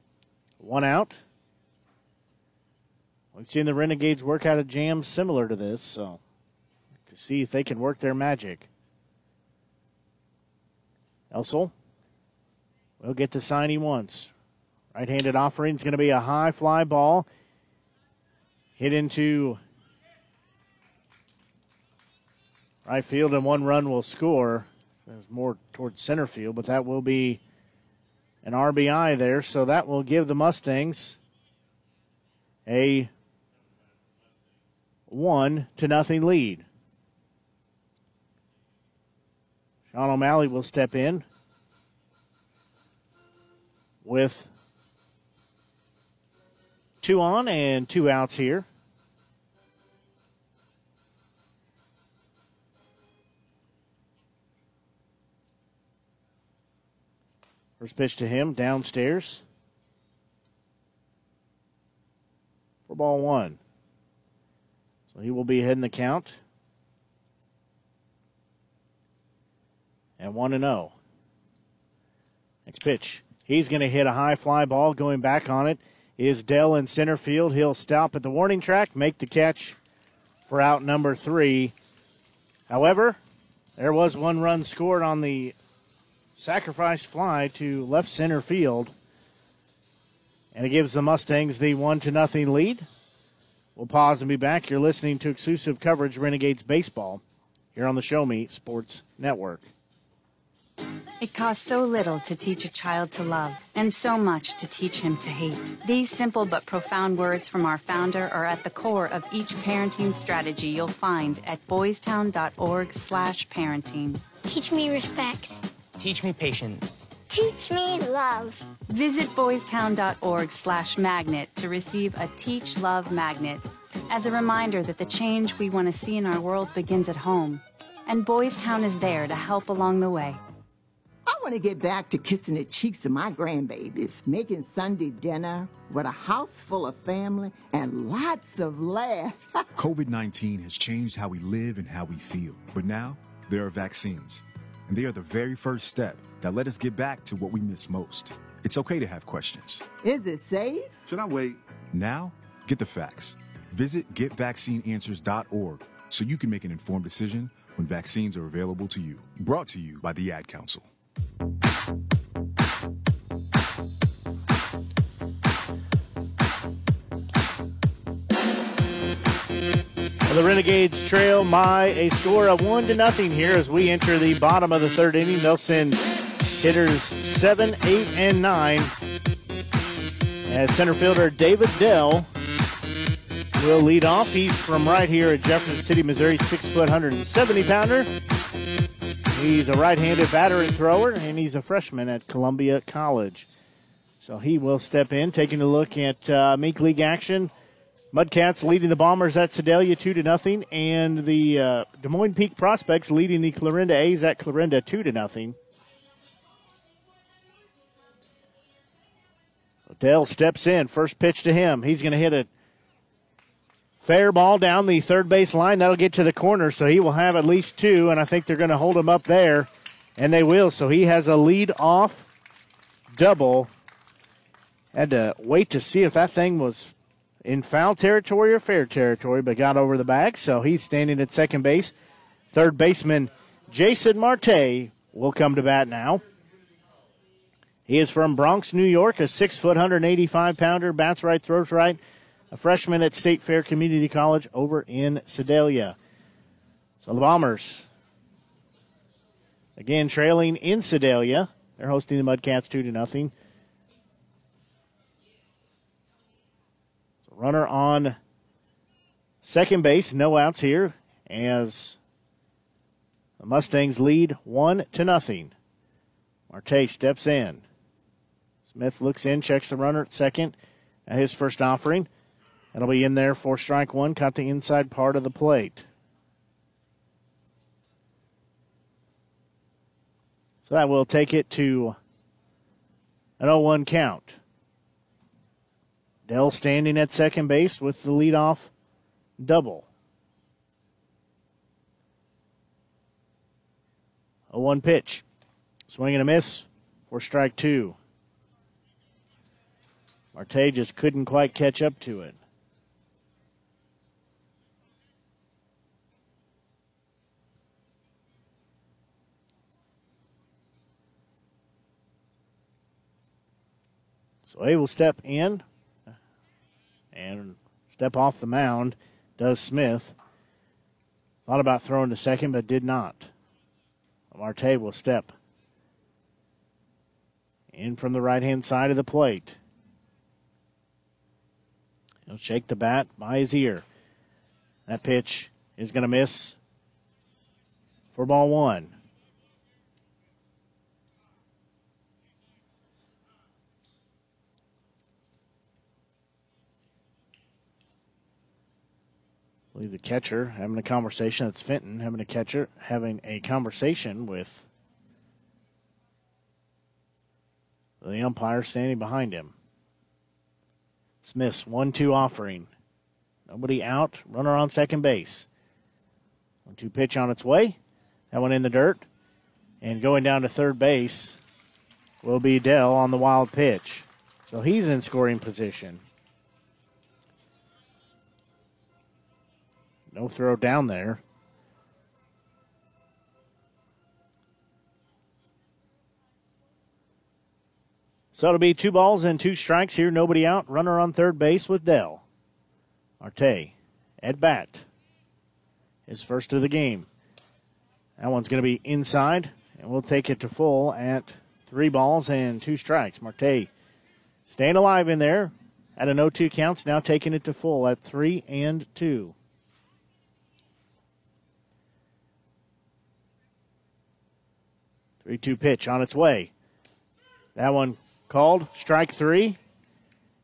One out. We've seen the Renegades work out a jam similar to this, so to see if they can work their magic. Helsel will get the sign he wants. Right handed offering is going to be a high fly ball. Hit into right field, and one run will score. There's more towards center field, but that will be an RBI there, so that will give the Mustangs a one to nothing lead. Sean O'Malley will step in with two on and two outs here. First pitch to him downstairs. For ball one. So he will be heading the count And 1 and 0. Next pitch. He's going to hit a high fly ball. Going back on it is Dell in center field. He'll stop at the warning track, make the catch for out number three. However, there was one run scored on the sacrifice fly to left center field. And it gives the Mustangs the one to nothing lead. We'll pause and be back. You're listening to exclusive coverage Renegades baseball here on the Show Me Sports Network. It costs so little to teach a child to love, and so much to teach him to hate. These simple but profound words from our founder are at the core of each parenting strategy you'll find at boystown.org slash parenting. Teach me respect. Teach me patience. Teach me love. Visit boystown.org slash magnet to receive a Teach Love magnet as a reminder that the change we want to see in our world begins at home, and Boystown is there to help along the way. I want to get back to kissing the cheeks of my grandbabies, making Sunday dinner with a house full of family and lots of laughs. COVID 19 has changed how we live and how we feel. But now, there are vaccines. And they are the very first step that let us get back to what we miss most. It's okay to have questions. Is it safe? Should I wait? Now, get the facts. Visit getvaccineanswers.org so you can make an informed decision when vaccines are available to you. Brought to you by the Ad Council. The Renegades trail by a score of one to nothing here as we enter the bottom of the third inning. They'll send hitters seven, eight, and nine. As center fielder David Dell will lead off. He's from right here at Jefferson City, Missouri, six foot, 170 pounder. He's a right-handed batter and thrower, and he's a freshman at Columbia College. So he will step in, taking a look at uh, MINK League action. Mudcats leading the Bombers at Sedalia two to nothing, and the uh, Des Moines Peak Prospects leading the Clarinda A's at Clarinda two to nothing. Dell steps in, first pitch to him. He's going to hit a fair ball down the third base line. That'll get to the corner, so he will have at least two, and I think they're going to hold him up there, and they will. So he has a lead off double. Had to wait to see if that thing was in foul territory or fair territory, but got over the bag. So he's standing at second base. Third baseman Jason Marte will come to bat now. He is from Bronx, New York, a six foot, 185 pounder, bats right, throws right, a freshman at State Fair Community College over in Sedalia. So the Bombers, again trailing in Sedalia. They're hosting the Mudcats two to nothing. Runner on second base, no outs here as the Mustangs lead one to nothing. Marte steps in. Smith looks in, checks the runner at second at his first offering. That'll be in there for strike one, cut the inside part of the plate. So that will take it to an 0 1 count. Dell standing at second base with the leadoff double. A one pitch. Swing and a miss for strike two. Marte just couldn't quite catch up to it. So he will step in and step off the mound, does Smith. Thought about throwing to second, but did not. Marte will step in from the right hand side of the plate. He'll shake the bat by his ear. That pitch is going to miss for ball one. Believe the catcher having a conversation. That's Fenton having a catcher having a conversation with the umpire standing behind him. Smith's 1 2 offering. Nobody out. Runner on second base. 1 2 pitch on its way. That one in the dirt. And going down to third base will be Dell on the wild pitch. So he's in scoring position. No throw down there. So it'll be two balls and two strikes here. Nobody out. Runner on third base with Dell. Marte at bat. His first of the game. That one's going to be inside, and we'll take it to full at three balls and two strikes. Marte staying alive in there at an 0 2 counts, now taking it to full at three and two. 3 2 pitch on its way. That one called. Strike three.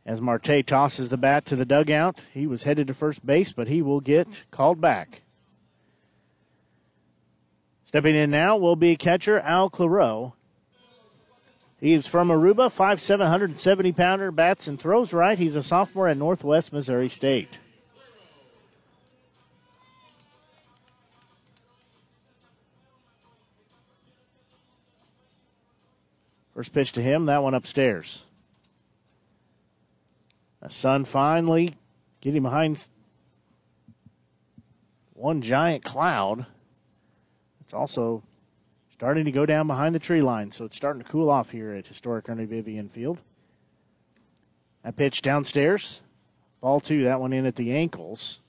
As Marte tosses the bat to the dugout, he was headed to first base, but he will get called back. Stepping in now will be catcher Al Claro. He is from Aruba, 5'7", 170 pounder, bats and throws right. He's a sophomore at Northwest Missouri State. First pitch to him, that one upstairs. The sun finally getting behind one giant cloud. It's also starting to go down behind the tree line, so it's starting to cool off here at historic Ernie Vivian Field. That pitch downstairs. Ball two, that one in at the ankles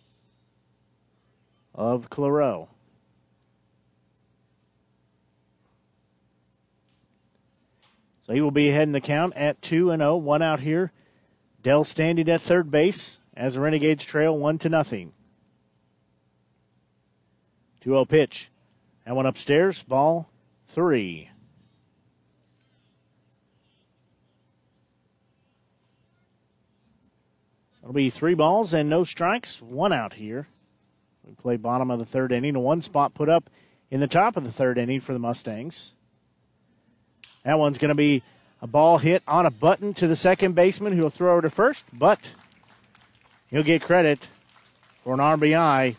of Claro. So he will be ahead in the count at 2 and 0, one out here. Dell standing at third base as the Renegades trail 1 to nothing. 2 0 pitch. That one upstairs, ball 3. It'll be three balls and no strikes, one out here. We play bottom of the third inning. A one spot put up in the top of the third inning for the Mustangs. That one's going to be a ball hit on a button to the second baseman who will throw over to first, but he'll get credit for an RBI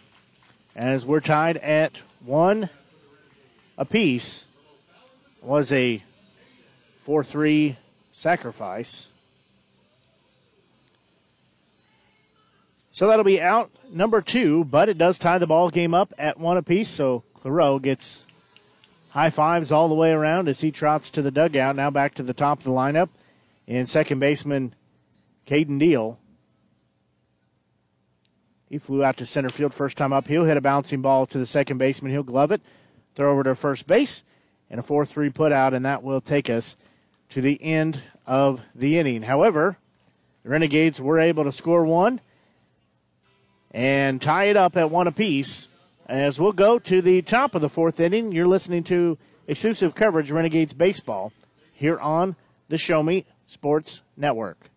as we're tied at one apiece. Was a 4 3 sacrifice. So that'll be out number two, but it does tie the ball game up at one apiece. So Claro gets High fives all the way around as he trots to the dugout. Now back to the top of the lineup. And second baseman Caden Deal. He flew out to center field first time up. He'll hit a bouncing ball to the second baseman. He'll glove it, throw over to first base, and a 4 3 put out, and that will take us to the end of the inning. However, the Renegades were able to score one and tie it up at one apiece as we'll go to the top of the fourth inning. You're listening to exclusive coverage Renegades Baseball here on the Show Me Sports Network.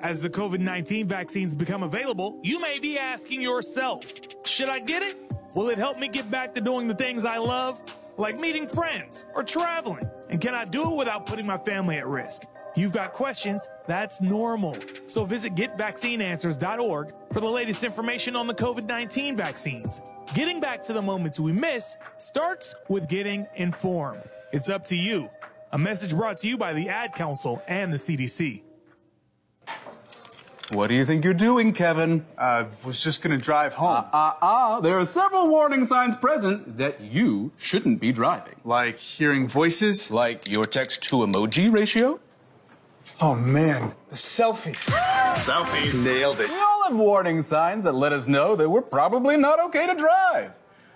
As the COVID 19 vaccines become available, you may be asking yourself, should I get it? Will it help me get back to doing the things I love, like meeting friends or traveling? And can I do it without putting my family at risk? You've got questions, that's normal. So visit getvaccineanswers.org for the latest information on the COVID 19 vaccines. Getting back to the moments we miss starts with getting informed. It's up to you. A message brought to you by the Ad Council and the CDC. What do you think you're doing, Kevin? I was just gonna drive home. Ah, ah, uh, there are several warning signs present that you shouldn't be driving. Like hearing voices? Like your text to emoji ratio? Oh man, the selfies. Selfies. Nailed it. We all have warning signs that let us know that we're probably not okay to drive.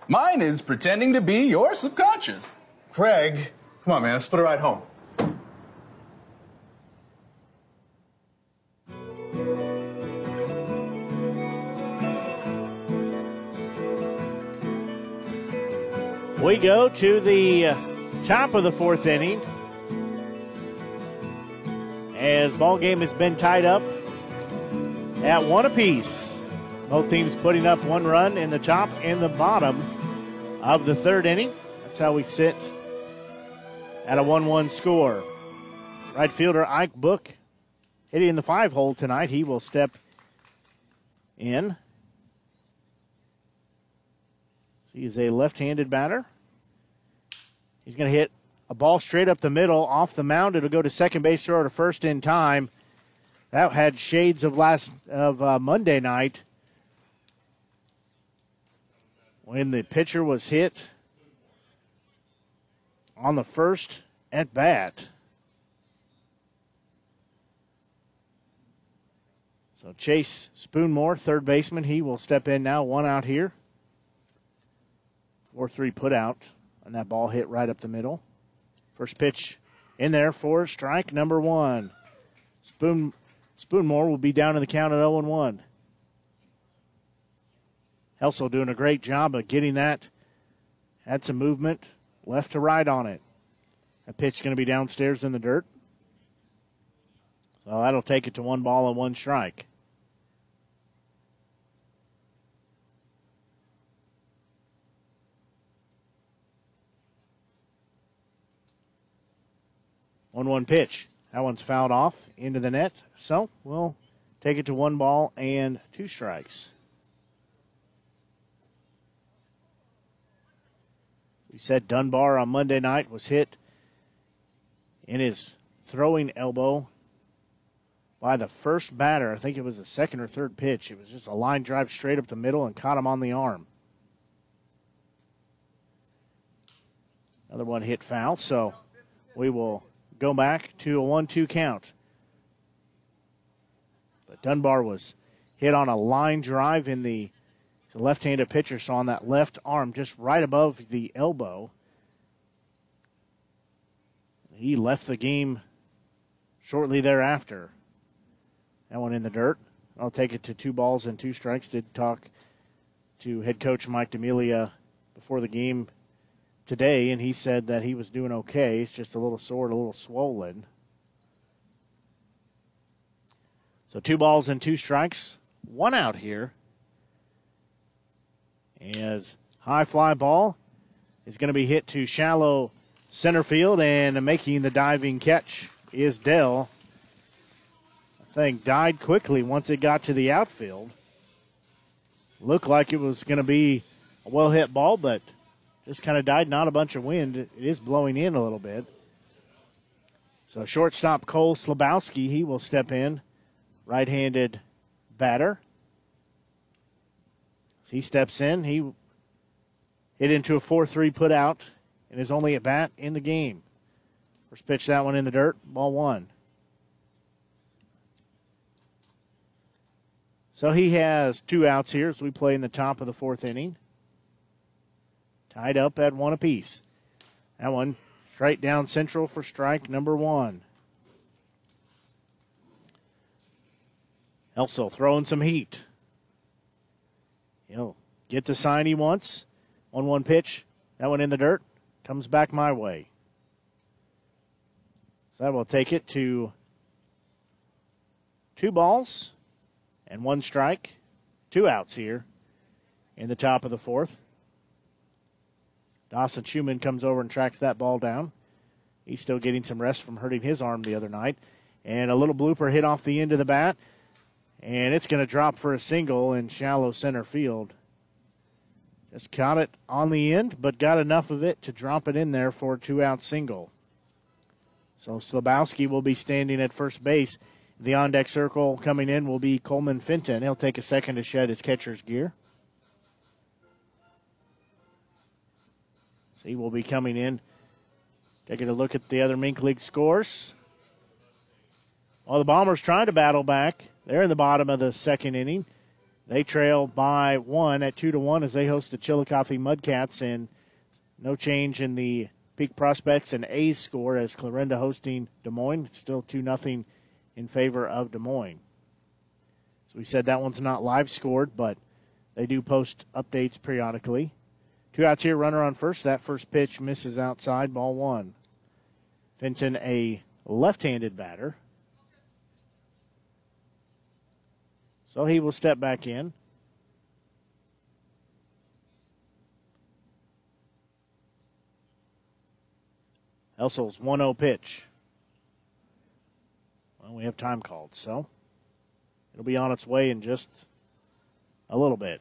Mine is pretending to be your subconscious. Craig, come on, man, let's put a ride home. We go to the uh, top of the fourth inning as ball game has been tied up at one apiece. Both teams putting up one run in the top and the bottom of the third inning. That's how we sit at a 1 1 score. Right fielder Ike Book hitting the five hole tonight. He will step in. He's a left handed batter. He's going to hit a ball straight up the middle off the mound. It'll go to second base, throw to first in time. That had shades of last of uh, Monday night when the pitcher was hit on the first at bat. So Chase Spoonmore, third baseman, he will step in now. One out here. 4 3 put out, and that ball hit right up the middle. First pitch in there for strike number one. Spoon Spoonmore will be down in the count at 0 1. Helsel doing a great job of getting that. Had some movement left to right on it. That pitch going to be downstairs in the dirt. So that'll take it to one ball and one strike. One one pitch. That one's fouled off into the net. So we'll take it to one ball and two strikes. We said Dunbar on Monday night was hit in his throwing elbow by the first batter. I think it was the second or third pitch. It was just a line drive straight up the middle and caught him on the arm. Another one hit foul, so we will go back to a 1 2 count. But Dunbar was hit on a line drive in the, left handed pitcher, so on that left arm, just right above the elbow. He left the game shortly thereafter. That one in the dirt. I'll take it to two balls and two strikes. Did talk to head coach Mike D'Amelia before the game today, and he said that he was doing okay. It's just a little sore, a little swollen. So two balls and two strikes, one out here. As high fly ball is going to be hit to shallow center field, and making the diving catch is Dell. I think died quickly once it got to the outfield. Looked like it was going to be a well hit ball, but just kind of died. Not a bunch of wind. It is blowing in a little bit. So shortstop Cole Slabowski, he will step in, right-handed batter. As he steps in, he hit into a 4-3 put out and is only at bat in the game. First pitch that one in the dirt, ball one. So he has two outs here as we play in the top of the fourth inning tied up at one apiece. That one straight down central for strike number one. Helsel throwing some heat. He'll get the sign he wants. 1 1 pitch. That one in the dirt. Comes back my way. So that will take it to two balls and one strike. Two outs here in the top of the fourth. Dawson Schumann comes over and tracks that ball down. He's still getting some rest from hurting his arm the other night. And a little blooper hit off the end of the bat. And it's going to drop for a single in shallow center field. Just caught it on the end, but got enough of it to drop it in there for a two out single. So Slabowski will be standing at first base. The on deck circle coming in will be Coleman Fenton. He'll take a second to shed his catcher's gear. So he will be coming in, taking a look at the other MINK League scores. While the Bombers trying to battle back, they're in the bottom of the second inning. They trail by one at two to one as they host the Chillicothe Mudcats, and no change in the Peak Prospects and A's score as Clarinda hosting Des Moines. Still two nothing in favor of Des Moines. So we said that one's not live scored, but they do post updates periodically. Two outs here, runner on first. That first pitch misses outside, ball one. Fenton, a left handed batter. So he will step back in. Helsel's 1 0 pitch. Well, we have time called, so it'll be on its way in just a little bit.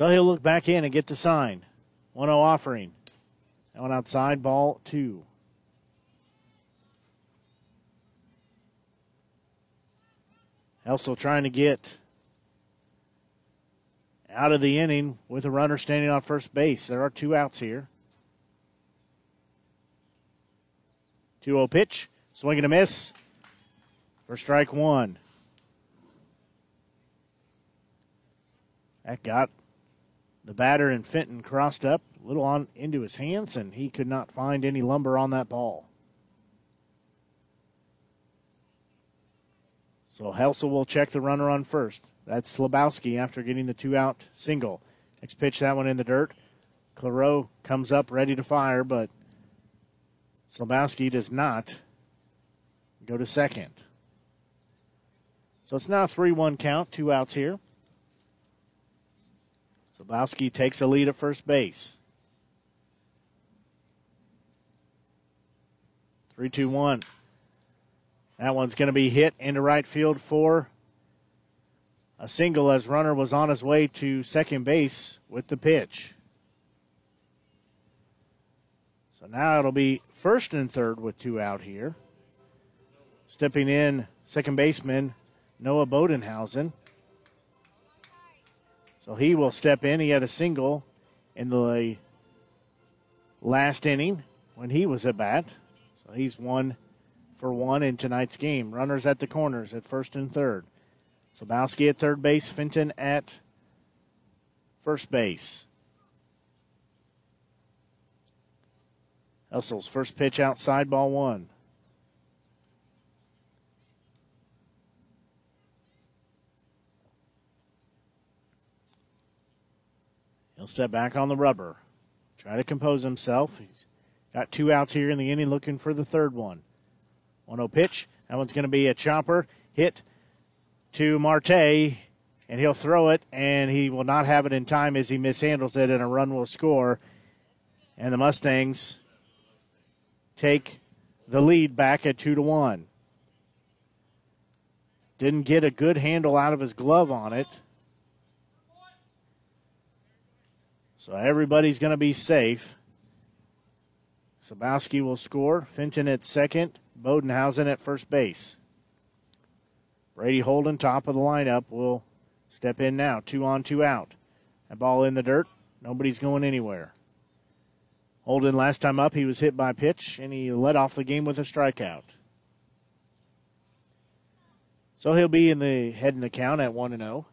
So he'll look back in and get the sign. 1 0 offering. That one outside, ball two. Also trying to get out of the inning with a runner standing on first base. There are two outs here. 2 0 pitch. Swing and a miss for strike one. That got the batter and Fenton crossed up a little on into his hands, and he could not find any lumber on that ball. So Helsel will check the runner on first. That's Slabowski after getting the two out single. Next pitch, that one in the dirt. Claro comes up ready to fire, but Slabowski does not go to second. So it's now a 3 1 count, two outs here. Slabowski takes a lead at first base. 3 2 1. That one's going to be hit into right field for a single as runner was on his way to second base with the pitch. So now it'll be first and third with two out here. Stepping in, second baseman Noah Bodenhausen. So he will step in. He had a single in the last inning when he was at bat. So he's one for one in tonight's game. Runners at the corners at first and third. Slabowski at third base, Fenton at first base. Helsel's first pitch outside, ball one. He'll step back on the rubber. Try to compose himself. He's got two outs here in the inning, looking for the third one. 1 0 pitch. That one's going to be a chopper hit to Marte, and he'll throw it, and he will not have it in time as he mishandles it, and a run will score. And the Mustangs take the lead back at 2 to 1. Didn't get a good handle out of his glove on it. So everybody's going to be safe. Slabowski will score. Fenton at second. Bodenhausen at first base. Brady Holden, top of the lineup, will step in now. Two on, two out. That ball in the dirt. Nobody's going anywhere. Holden, last time up, he was hit by pitch, and he led off the game with a strikeout. So he'll be in the head in the count at 1 and 0.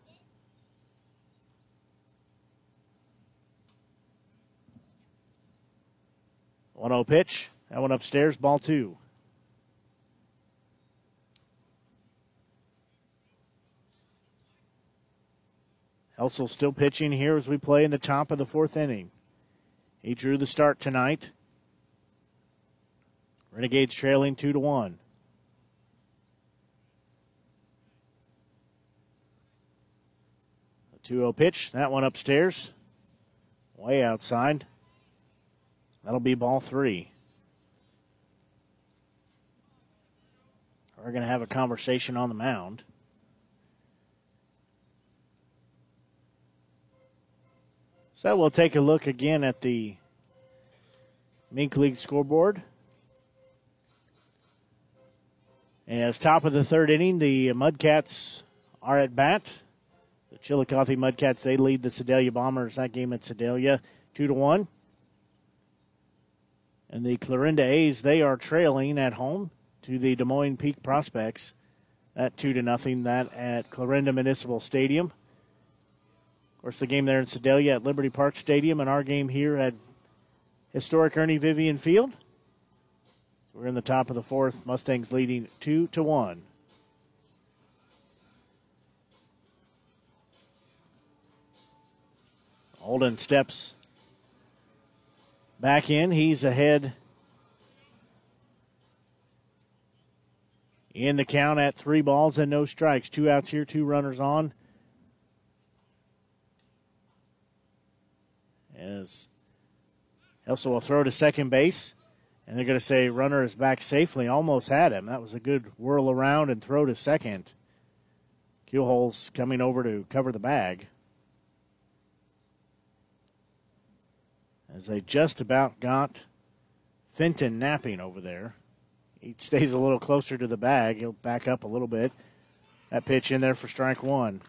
One zero pitch. That one upstairs. Ball two. Helsel still pitching here as we play in the top of the fourth inning. He drew the start tonight. Renegades trailing two to one. A 2 0 pitch. That one upstairs. Way outside. That'll be ball three. We're going to have a conversation on the mound. So we'll take a look again at the MINK League scoreboard. As top of the third inning, the Mudcats are at bat. The Chillicothe Mudcats they lead the Sedalia Bombers that game at Sedalia two to one. And the Clarinda A's, they are trailing at home to the Des Moines Peak Prospects. That two to nothing. That at Clarinda Municipal Stadium. Of course, the game there in Sedalia at Liberty Park Stadium, and our game here at historic Ernie Vivian Field. We're in the top of the fourth. Mustangs leading two to one. Holden steps back in. He's ahead in the count at three balls and no strikes. Two outs here, two runners on. As Helsel will throw to second base, and they're going to say runner is back safely. Almost had him. That was a good whirl around and throw to second. Keelholz coming over to cover the bag. As they just about got Fenton napping over there. He stays a little closer to the bag. He'll back up a little bit. That pitch in there for strike one.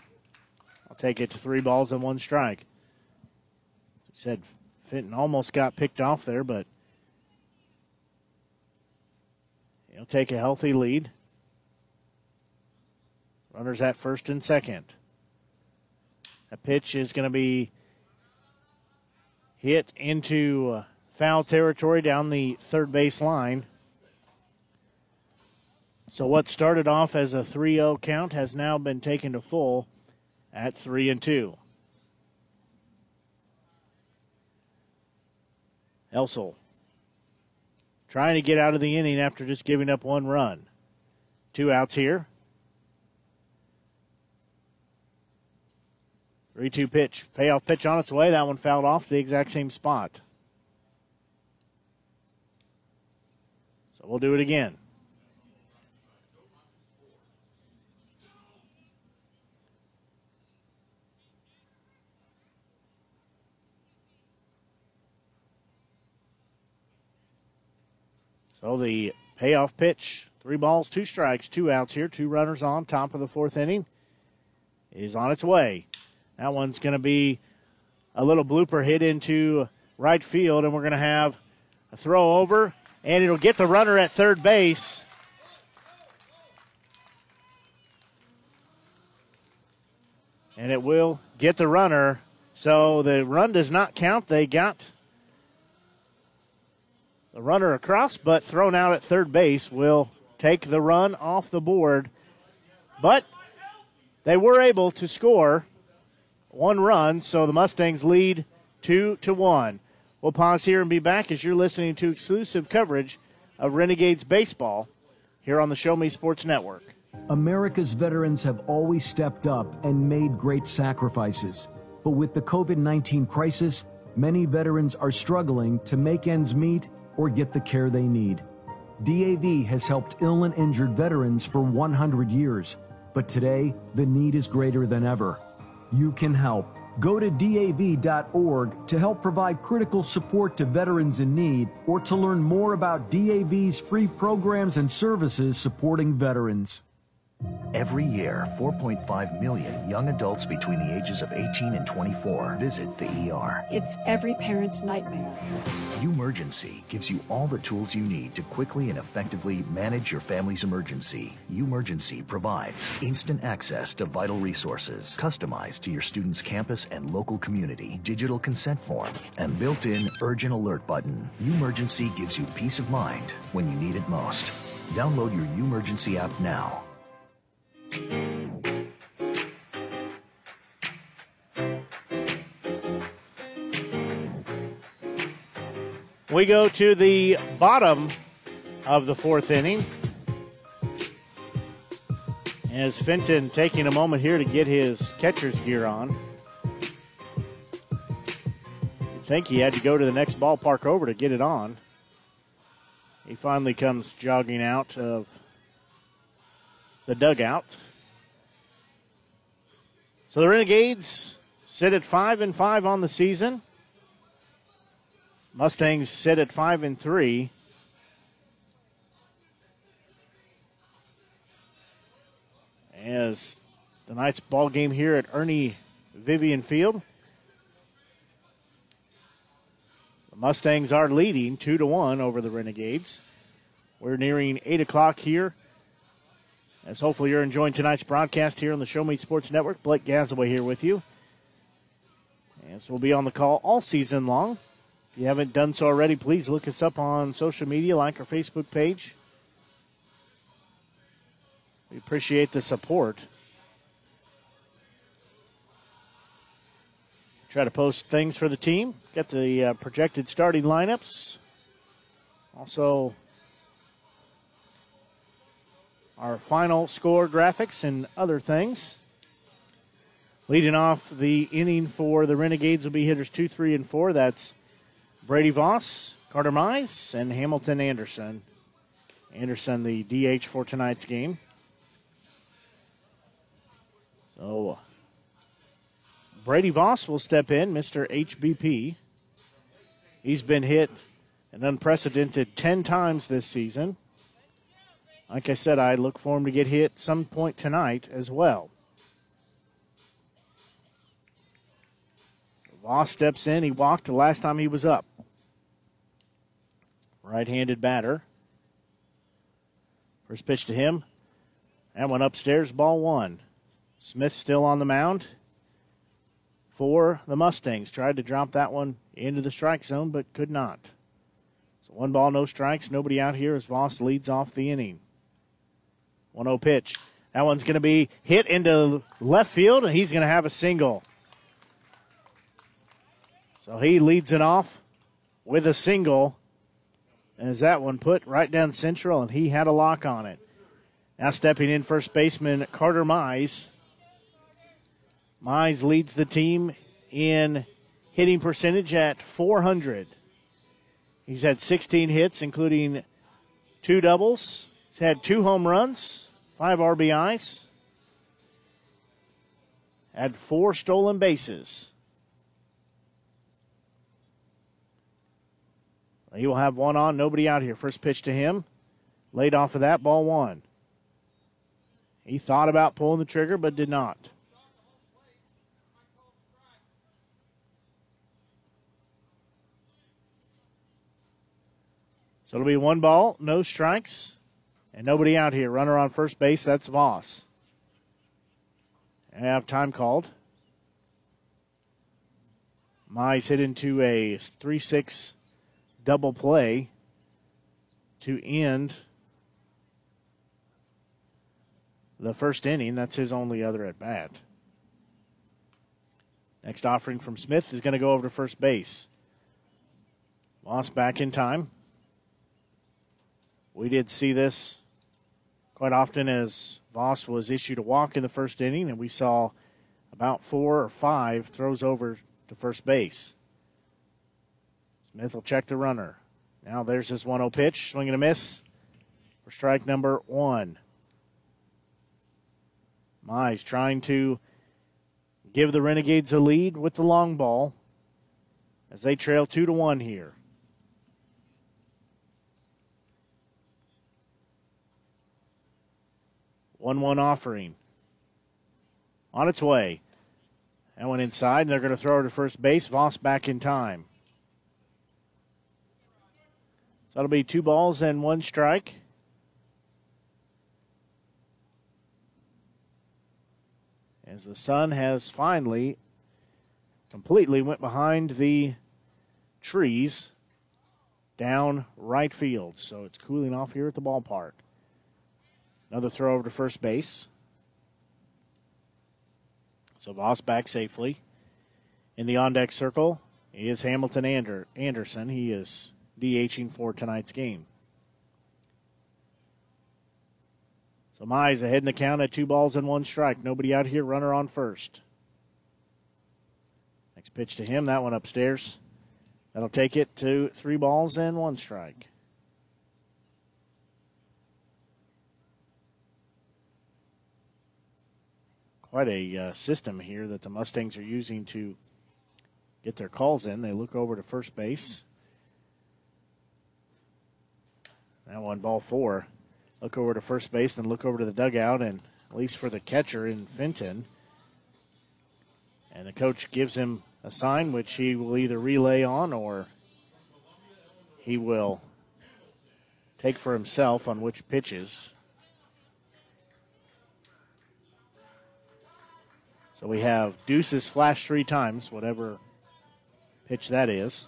I'll take it to three balls and one strike. He said Fenton almost got picked off there, but he'll take a healthy lead. Runners at first and second. That pitch is going to be hit into uh, foul territory down the third base line. So what started off as a 3-0 count has now been taken to full at 3 and 2. Helsel trying to get out of the inning after just giving up one run. Two outs here. 3 2 pitch. Payoff pitch on its way. That one fouled off the exact same spot. So we'll do it again. So the payoff pitch, three balls, two strikes, two outs here, two runners on, top of the fourth inning, is on its way. That one's going to be a little blooper hit into right field, and we're going to have a throw over, and it'll get the runner at third base. And it will get the runner. So the run does not count. They got the runner across, but thrown out at third base will take the run off the board. But they were able to score one run, so the Mustangs lead two to one. We'll pause here and be back as you're listening to exclusive coverage of Renegades baseball here on the Show Me Sports Network. America's veterans have always stepped up and made great sacrifices. But with the COVID 19 crisis, many veterans are struggling to make ends meet or get the care they need. DAV has helped ill and injured veterans for 100 years, but today the need is greater than ever. You can help. Go to DAV.org to help provide critical support to veterans in need or to learn more about DAV's free programs and services supporting veterans. Every year, 4.5 million young adults between the ages of 18 and 24 visit the ER. It's every parent's nightmare. Umergency gives you all the tools you need to quickly and effectively manage your family's emergency. Umergency provides instant access to vital resources, customized to your student's campus and local community, digital consent form, and built-in urgent alert button. Umergency gives you peace of mind when you need it most. Download your Umergency app now. We go to the bottom of the fourth inning. As Fenton taking a moment here to get his catcher's gear on. I think he had to go to the next ballpark over to get it on. He finally comes jogging out of the dugout. So the Renegades sit at five and five on the season. Mustangs sit at five and three. As tonight's ball game here at Ernie Vivian Field. The Mustangs are leading two to one over the Renegades. We're nearing eight o'clock here. As hopefully you're enjoying tonight's broadcast here on the Show Me Sports Network. Blake Gazaway here with you. And so we'll be on the call all season long. If you haven't done so already, please look us up on social media, like our Facebook page. We appreciate the support. Try to post things for the team. Get the uh, projected starting lineups. Also, our final score graphics and other things. Leading off the inning for the Renegades will be hitters two, three, and four. That's Brady Voss, Carter Mize, and Hamilton Anderson. Anderson, the DH for tonight's game. So Brady Voss will step in, Mr. HBP. He's been hit an unprecedented 10 times this season. Like I said, I look for him to get hit some point tonight as well. Voss steps in. He walked the last time he was up. Right handed batter. First pitch to him. That one upstairs, ball one. Smith still on the mound for the Mustangs. Tried to drop that one into the strike zone, but could not. So one ball, no strikes. Nobody out here as Voss leads off the inning. 1 0 pitch. That one's going to be hit into left field, and he's going to have a single. So he leads it off with a single. And As that one put right down central, and he had a lock on it. Now stepping in first baseman Carter Mize. Mize leads the team in hitting percentage at 400. He's had 16 hits, including two doubles. He's had two home runs, five RBIs, had four stolen bases. He will have one on, nobody out here. First pitch to him. Laid off of that, ball one. He thought about pulling the trigger, but did not. So it'll be one ball, no strikes, and nobody out here. Runner on first base, that's Voss. And have time called. Mize hit into a 3 6 double play to end the first inning. That's his only other at bat. Next offering from Smith is going to go over to first base. Voss back in time. We did see this quite often as Voss was issued a walk in the first inning, and we saw about four or five throws over to first base. Smith will check the runner. Now there's his 1 0 pitch. Swing and a miss for strike number one. Mize trying to give the Renegades a lead with the long ball as they trail 2 to 1 here. One one offering. On its way. That went inside, and they're going to throw it to first base. Voss back in time. So that'll be two balls and one strike. As the sun has finally completely went behind the trees down right field. So it's cooling off here at the ballpark. Another throw over to first base. So Voss back safely. In the on deck circle is Hamilton Ander- Anderson. He is DHing for tonight's game. So Mize ahead in the count at two balls and one strike. Nobody out here, runner on first. Next pitch to him, that one upstairs. That'll take it to three balls and one strike. Quite a uh, system here that the Mustangs are using to get their calls in. They look over to first base. That one, ball four. Look over to first base, then look over to the dugout, and at least for the catcher in Fenton. And the coach gives him a sign which he will either relay on or he will take for himself on which pitches. So we have deuces flash three times, whatever pitch that is.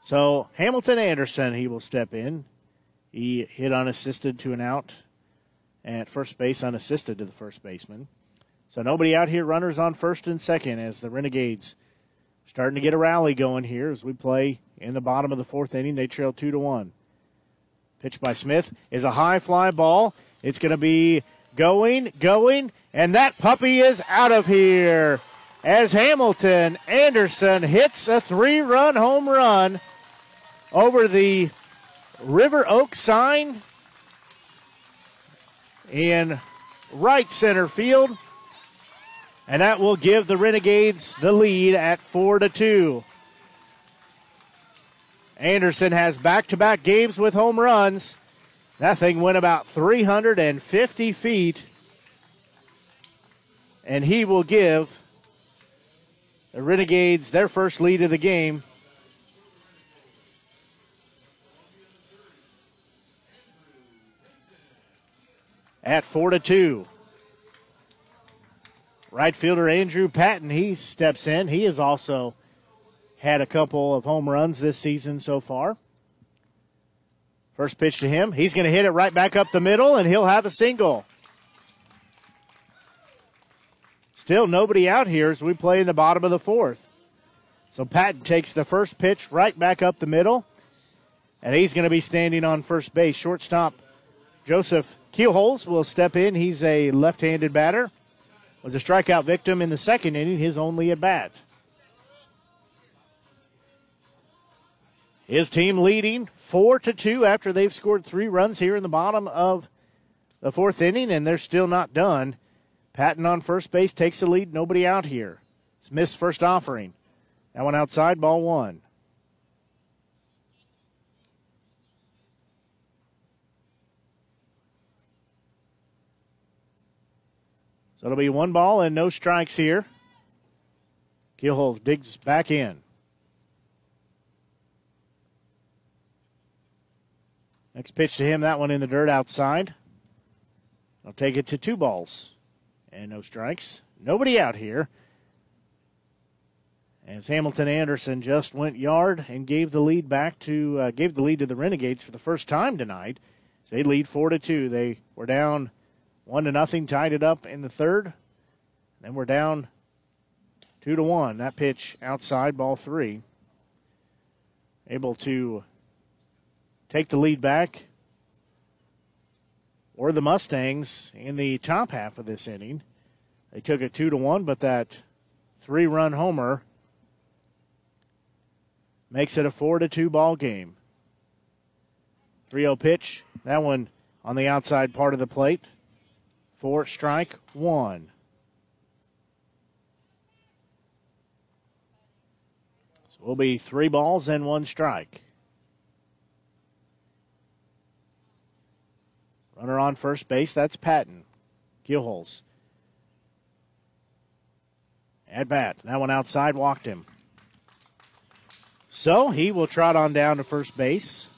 So Hamilton Anderson, he will step in. He hit unassisted to an out at first base, unassisted to the first baseman. So nobody out here. Runners on first and second as the Renegades starting to get a rally going here as we play in the bottom of the fourth inning. They trail two to one. Pitch by Smith is a high fly ball. It's going to be going, going, and that puppy is out of here as Hamilton Anderson hits a three run home run over the River Oak sign in right center field. And that will give the Renegades the lead at 4 to 2. Anderson has back to back games with home runs. That thing went about 350 feet. And he will give the Renegades their first lead of the game. At 4 to 2. Right fielder Andrew Patton, he steps in. He has also had a couple of home runs this season so far. First pitch to him. He's going to hit it right back up the middle, and he'll have a single. Still nobody out here as we play in the bottom of the fourth. So Patton takes the first pitch right back up the middle, and he's going to be standing on first base. Shortstop Joseph Keelholz will step in. He's a left handed batter was a strikeout victim in the second inning, his only at bat. His team leading four to two after they've scored three runs here in the bottom of the fourth inning, and they're still not done. Patton on first base takes the lead. Nobody out here. Smith's first offering. That one outside, ball one. So it'll be one ball and no strikes here. Keelholz digs back in. Next pitch to him, that one in the dirt outside. I'll take it to two balls and no strikes. Nobody out here. As Hamilton Anderson just went yard and gave the lead back to uh, gave the lead to the Renegades for the first time tonight. So they lead four to two. They were down one to nothing, tied it up in the third. Then we're down two to one. That pitch outside, ball three. Able to take the lead back. Or the Mustangs in the top half of this inning. They took it two to one, but that three run homer makes it a four to two ball game. 3 0 pitch. That one on the outside part of the plate Four strike one. So we'll be three balls and one strike. Runner on first base, that's Patton. Keelholz. At bat. That one outside walked him. So he will trot on down to first base.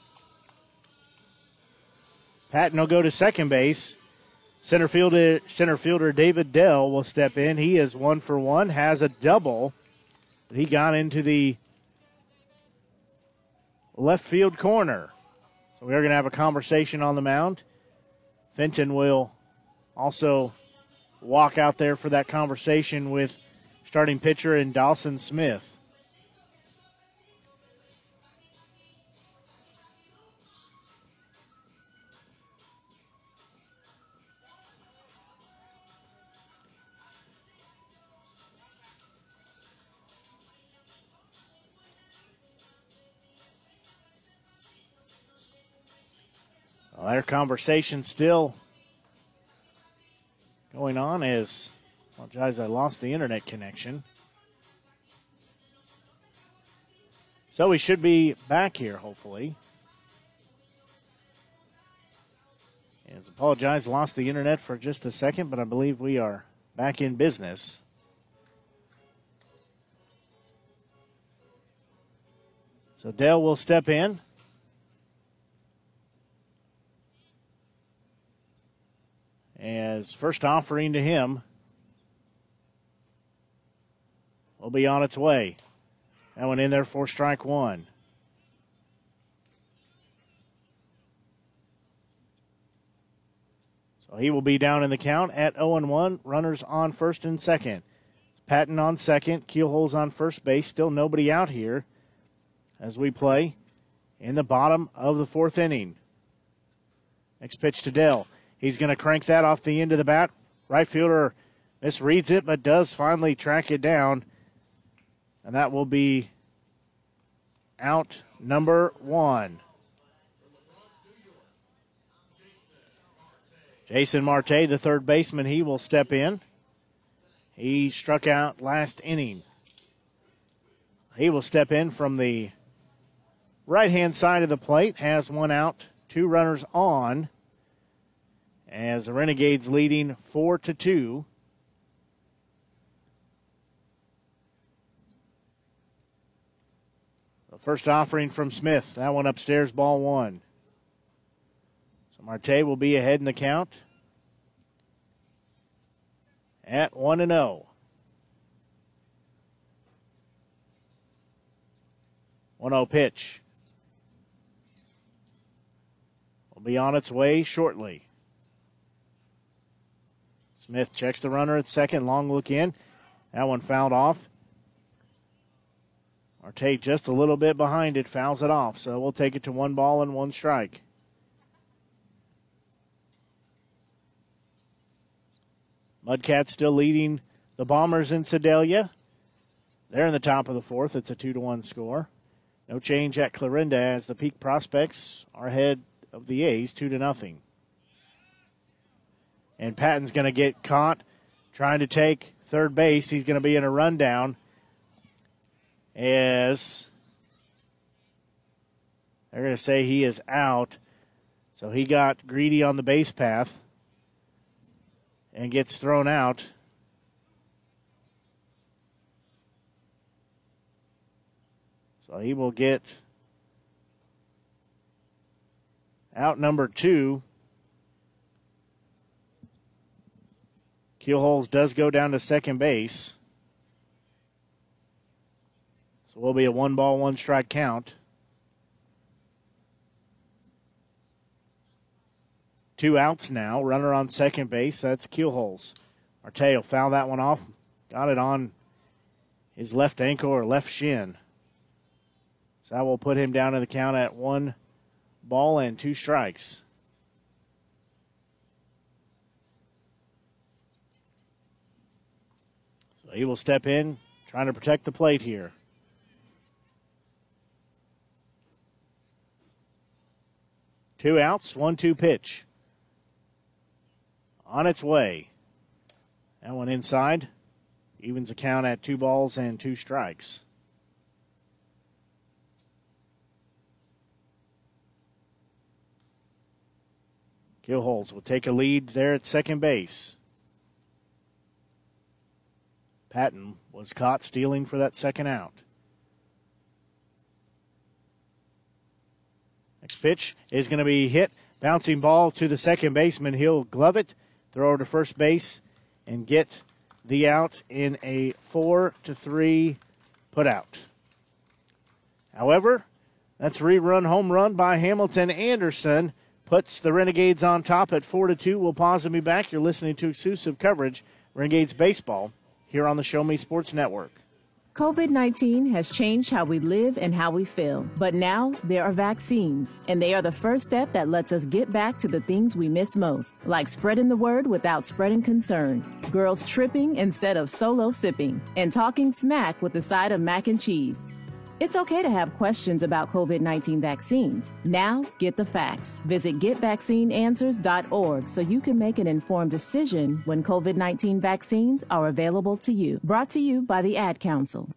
Patton will go to second base. Center fielder, center fielder David Dell will step in. He is one for one, has a double. He got into the left field corner. So we are going to have a conversation on the mound. Fenton will also walk out there for that conversation with starting pitcher and Dawson Smith. Well, their conversation still going on as apologize I lost the internet connection. So we should be back here hopefully. As apologize, lost the internet for just a second, but I believe we are back in business. So Dale will step in. As first offering to him will be on its way. That one in there for strike one. So he will be down in the count at 0 1. Runners on first and second. Patton on second. Keelholz on first base. Still nobody out here as we play in the bottom of the fourth inning. Next pitch to Dell. He's going to crank that off the end of the bat. Right fielder misreads it, but does finally track it down. And that will be out number one. Jason Marte, the third baseman, he will step in. He struck out last inning. He will step in from the right hand side of the plate, has one out, two runners on, as the Renegades leading four to two. The first offering from Smith, that one upstairs, ball one. So Marte will be ahead in the count at 1 and 0. One zero pitch. Will be on its way shortly. Smith checks the runner at second. Long look in. That one fouled off. Marte just a little bit behind it, fouls it off. So we'll take it to one ball and one strike. Mudcats still leading the Bombers in Sedalia. They're in the top of the fourth. It's a two to one score. No change at Clarinda as the Peak Prospects are ahead of the A's two to nothing. And Patton's going to get caught trying to take third base. He's going to be in a rundown as they're going to say he is out. So he got greedy on the base path and gets thrown out. So he will get out number two. Keelholz does go down to second base. So we'll be a one ball, one strike count. Two outs now. Runner on second base. That's Keelholz. Marte foul that one off. Got it on his left ankle or left shin. So that will put him down in the count at one ball and two strikes. He will step in, trying to protect the plate here. Two outs, one two pitch. On its way. That one inside. Evens the count at two balls and two strikes. Keelholz will take a lead there at second base. Patton was caught stealing for that second out. Next pitch is going to be hit. Bouncing ball to the second baseman. He'll glove it, throw to first base, and get the out in a four to three put out. However, that three run home run by Hamilton Anderson puts the Renegades on top at four to two. We'll pause and be back. You're listening to exclusive coverage, Renegades baseball, here on the Show Me Sports Network. COVID 19 has changed how we live and how we feel. But now there are vaccines, and they are the first step that lets us get back to the things we miss most, like spreading the word without spreading concern, girls tripping instead of solo sipping, and talking smack with the side of mac and cheese. It's okay to have questions about COVID 19 vaccines. Now, get the facts. Visit getvaccineanswers.org so you can make an informed decision when COVID 19 vaccines are available to you. Brought to you by the Ad Council.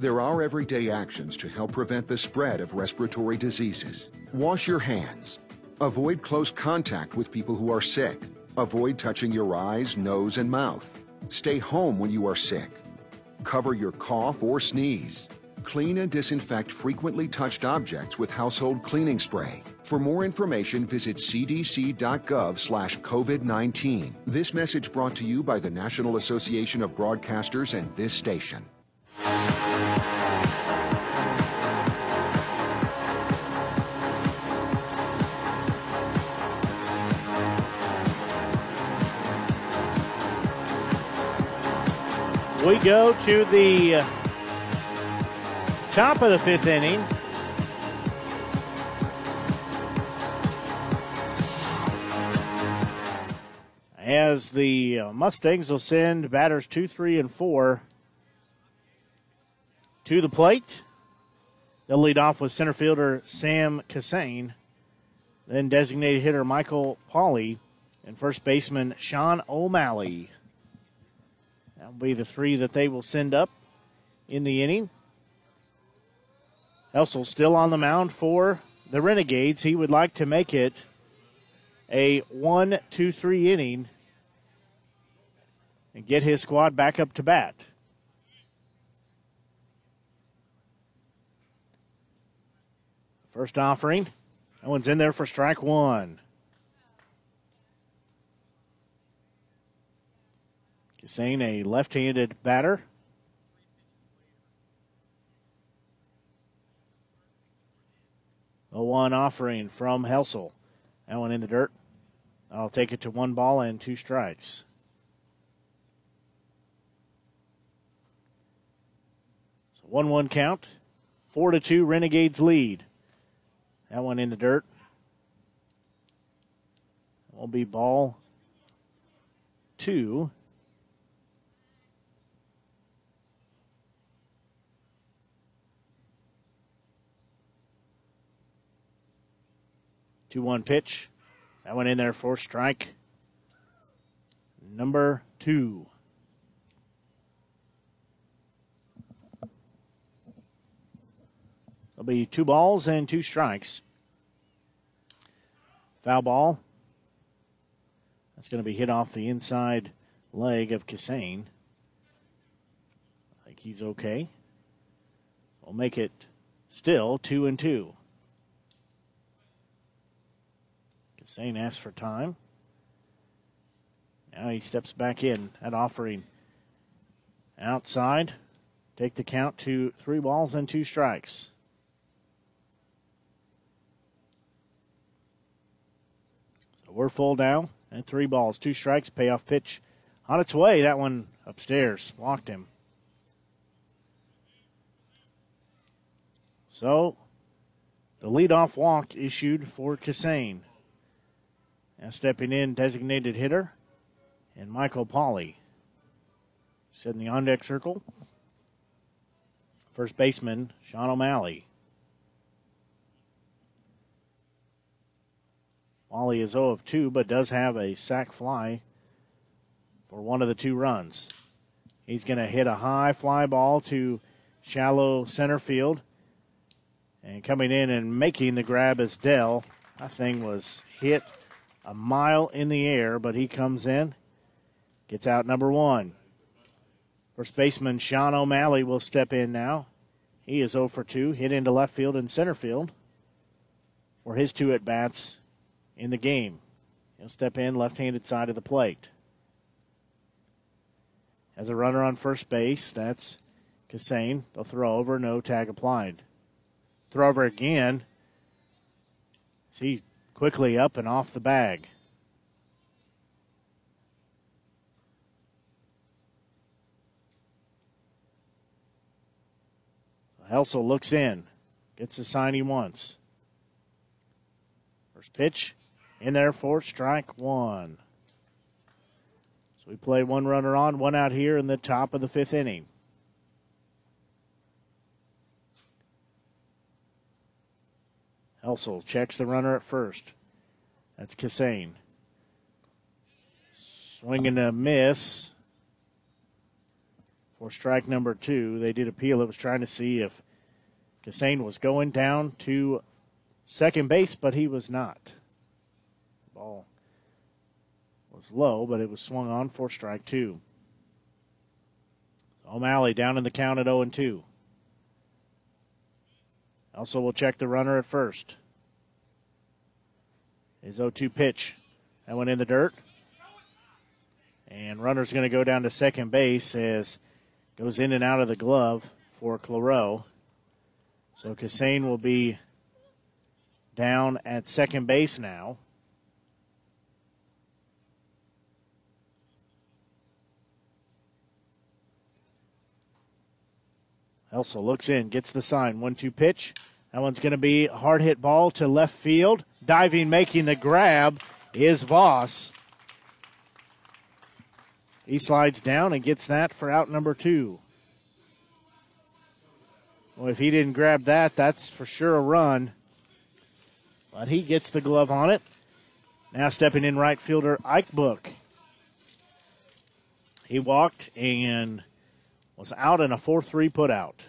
There are everyday actions to help prevent the spread of respiratory diseases. Wash your hands. Avoid close contact with people who are sick. Avoid touching your eyes, nose, and mouth. Stay home when you are sick. Cover your cough or sneeze. Clean and disinfect frequently touched objects with household cleaning spray. For more information, visit cdc.gov slash COVID-19. This message brought to you by the National Association of Broadcasters and this station. We go to the top of the fifth inning. as the uh, Mustangs will send batters two, three, and four to the plate. They'll lead off with center fielder Sam Cassane, then designated hitter Michael Polly, and first baseman Sean O'Malley. That'll be the three that they will send up in the inning. Helsel still on the mound for the Renegades. He would like to make it a one, two, three inning and get his squad back up to bat. First offering. That one's in there for strike one. Cassane, a left handed batter. A one offering from Helsel. That one in the dirt. I'll take it to one ball and two strikes. So 1 1 count. 4 to 2, Renegades lead. That one in the dirt. It will be ball two. Two one pitch. That went in there for strike. Number two. There'll be two balls and two strikes. Foul ball. That's going to be hit off the inside leg of Cassane. I think he's okay. We'll make it still two and two. Cassane asks for time. Now he steps back in at offering outside. Take the count to three balls and two strikes. So we're full down and three balls, two strikes, payoff pitch on its way. That one upstairs walked him. So the leadoff walk issued for Cassane. Now stepping in, designated hitter, and Michael Polly. Set in the on deck circle. First baseman, Sean O'Malley. Polly is 0 of 2, but does have a sac fly for one of the two runs. He's going to hit a high fly ball to shallow center field. And coming in and making the grab is Dell. That thing was hit a mile in the air, but he comes in, gets out number one. First baseman Sean O'Malley will step in now. He is 0 for 2, hit into left field and center field for his two at bats in the game. He'll step in left handed side of the plate. As a runner on first base, that's Cassane. They'll throw over, no tag applied. Throw over again. See quickly up and off the bag. Helsel looks in, gets the sign he wants. First pitch in there for strike one. So we play one runner on, one out here in the top of the fifth inning. Helsel checks the runner at first. That's Cassane. Swinging a miss for strike number two. They did appeal. It was trying to see if Cassane was going down to second base, but he was not. Ball was low, but it was swung on for strike two. O'Malley down in the count at 0 and 2. Also, we'll check the runner at first. His 0 2 pitch. That went in the dirt. And runner's going to go down to second base as goes in and out of the glove for Claro. So Cassane will be down at second base now. Helsel looks in, gets the sign. One two pitch. That one's going to be a hard hit ball to left field. Diving, making the grab is Voss. He slides down and gets that for out number two. Well, if he didn't grab that, that's for sure a run. But he gets the glove on it. Now stepping in right fielder Ike Book. He walked and was out in a 4 3 putout.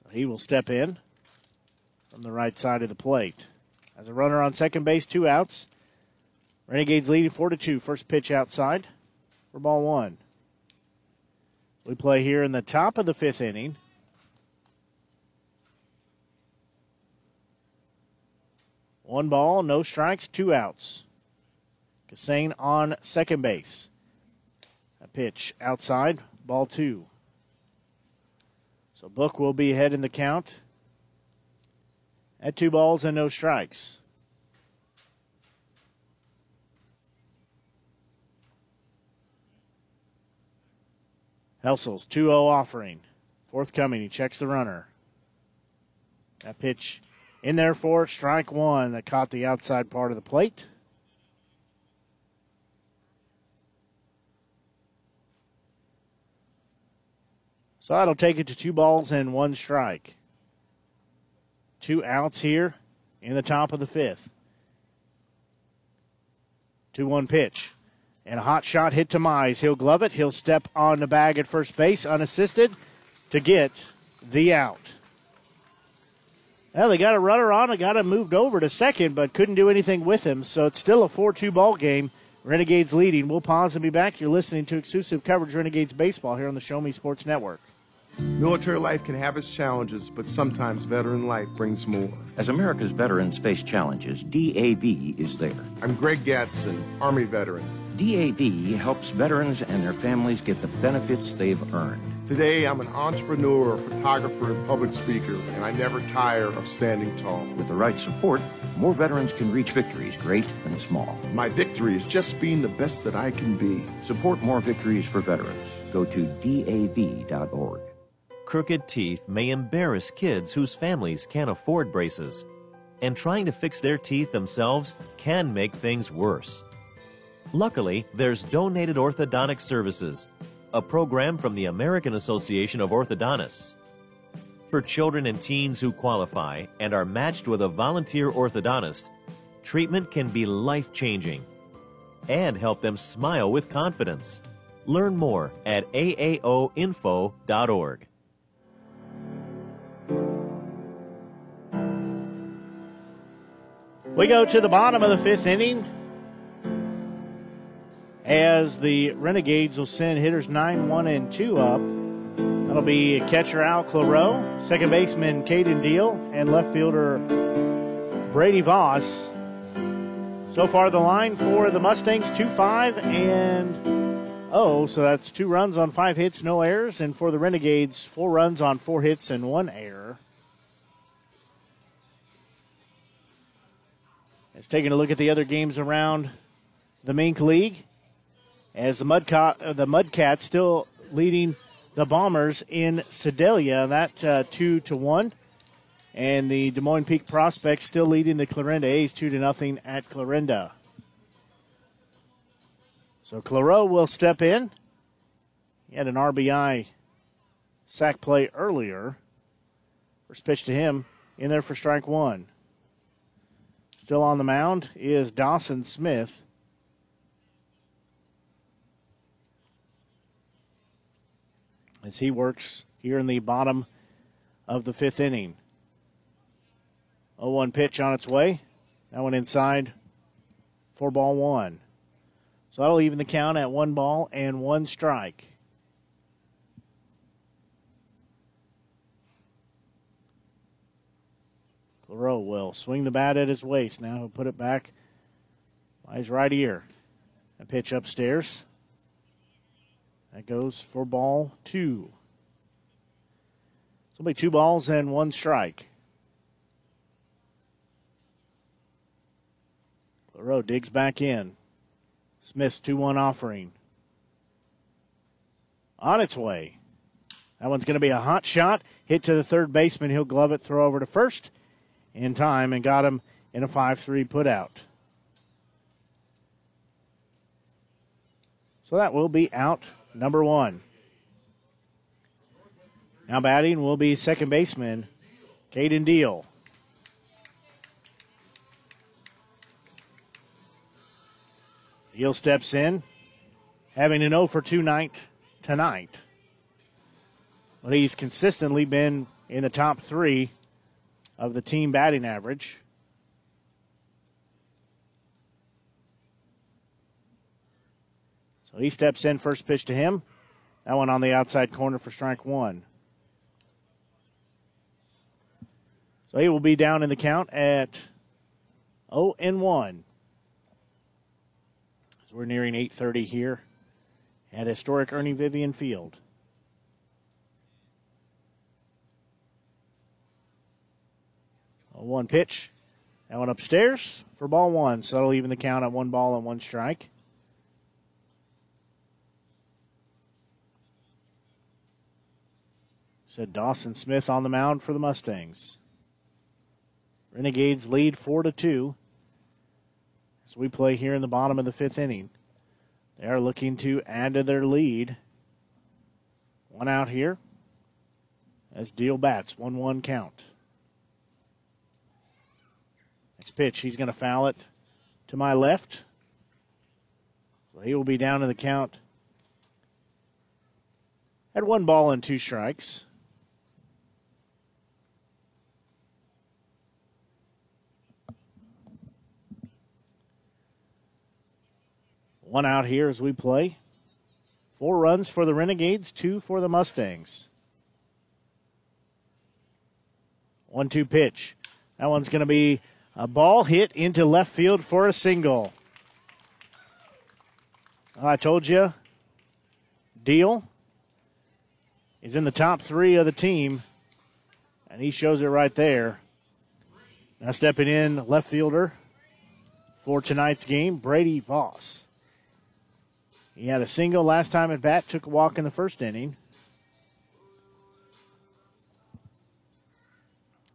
So he will step in from the right side of the plate. As a runner on second base, two outs. Renegades leading 4 to 2. First pitch outside for ball one. We play here in the top of the fifth inning. One ball, no strikes, two outs. Cassane on second base. A pitch outside, ball two. So Book will be ahead in the count at two balls and no strikes. Helsels 2 0 offering. Forthcoming. He checks the runner. That pitch in there for strike one that caught the outside part of the plate. So that'll take it to two balls and one strike. Two outs here in the top of the fifth. 2 1 pitch. And a hot shot hit to Mize. He'll glove it. He'll step on the bag at first base unassisted to get the out. Well, they got a runner on. They got him moved over to second, but couldn't do anything with him. So it's still a 4 2 ball game. Renegades leading. We'll pause and be back. You're listening to exclusive coverage Renegades baseball here on the Show Me Sports Network. Military life can have its challenges, but sometimes veteran life brings more. As America's veterans face challenges, DAV is there. I'm Greg Gatson, Army veteran. DAV helps veterans and their families get the benefits they've earned. Today, I'm an entrepreneur, photographer, and public speaker, and I never tire of standing tall. With the right support, more veterans can reach victories, great and small. My victory is just being the best that I can be. Support more victories for veterans. Go to DAV.org. Crooked teeth may embarrass kids whose families can't afford braces, and trying to fix their teeth themselves can make things worse. Luckily, there's Donated Orthodontic Services, a program from the American Association of Orthodontists. For children and teens who qualify and are matched with a volunteer orthodontist, treatment can be life changing and help them smile with confidence. Learn more at aaoinfo.org. We go to the bottom of the fifth inning as the Renegades will send hitters 9 1 and 2 up. That'll be catcher Al Claro, second baseman Caden Deal, and left fielder Brady Voss. So far, the line for the Mustangs 2 5 and oh, so that's two runs on five hits, no errors. And for the Renegades, four runs on four hits and one error. It's taking a look at the other games around the MINK League as the Mudcat, uh, the Mudcats still leading the Bombers in Sedalia, that uh, two to one, and the Des Moines Peak Prospects still leading the Clarinda A's two to nothing at Clarinda. So Claro will step in. He had an RBI sac fly earlier. First pitch to him in there for strike one. Still on the mound is Dawson Smith. As he works here in the bottom of the fifth inning. 0 1 pitch on its way. That one inside for ball one. So that'll even the count at one ball and one strike. Claro will swing the bat at his waist. Now he'll put it back by his right ear. A pitch upstairs. That goes for ball two. So it'll be two balls and one strike. Claro digs back in. Smith's 2 1 offering. On its way. That one's going to be a hot shot. Hit to the third baseman. He'll glove it, throw over to first in time, and got him in a 5 3 put out. So that will be out number one. Now batting will be second baseman Caden Deal. Deal steps in, having an 0 for 2 night tonight. But he's consistently been in the top three of the team batting average. So he steps in, first pitch to him. That one on the outside corner for strike one. So he will be down in the count at 0 and 1. As we're nearing 8:30 here at historic Ernie Vivian Field. One pitch. That one upstairs for ball one. So that'll even the count at one ball and one strike. Said Dawson Smith on the mound for the Mustangs. Renegades lead four to two. As we play here in the bottom of the fifth inning. They are looking to add to their lead. One out here. As Deal bats, 1 1 count. Next pitch, he's going to foul it to my left. So he will be down in the count at one ball and two strikes. One out here as we play. Four runs for the Renegades, two for the Mustangs. One two pitch. That one's going to be a ball hit into left field for a single. I told you, Deal is in the top three of the team, and he shows it right there. Now stepping in, left fielder for tonight's game, Brady Voss. He had a single last time at bat, took a walk in the first inning.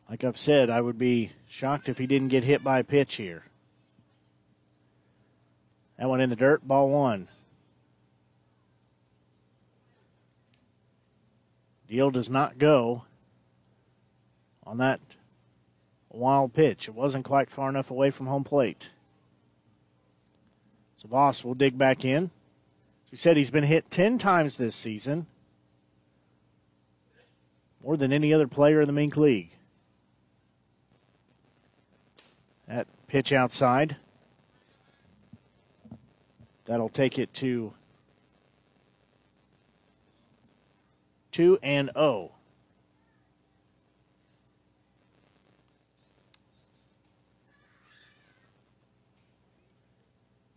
Like I've said, I would be shocked if he didn't get hit by a pitch here. That one in the dirt, ball one. Deal does not go on that wild pitch. It wasn't quite far enough away from home plate. So Voss will dig back in. He said he's been hit 10 times this season, more than any other player in the MINK League. That pitch outside. That'll take it to 2 and 0.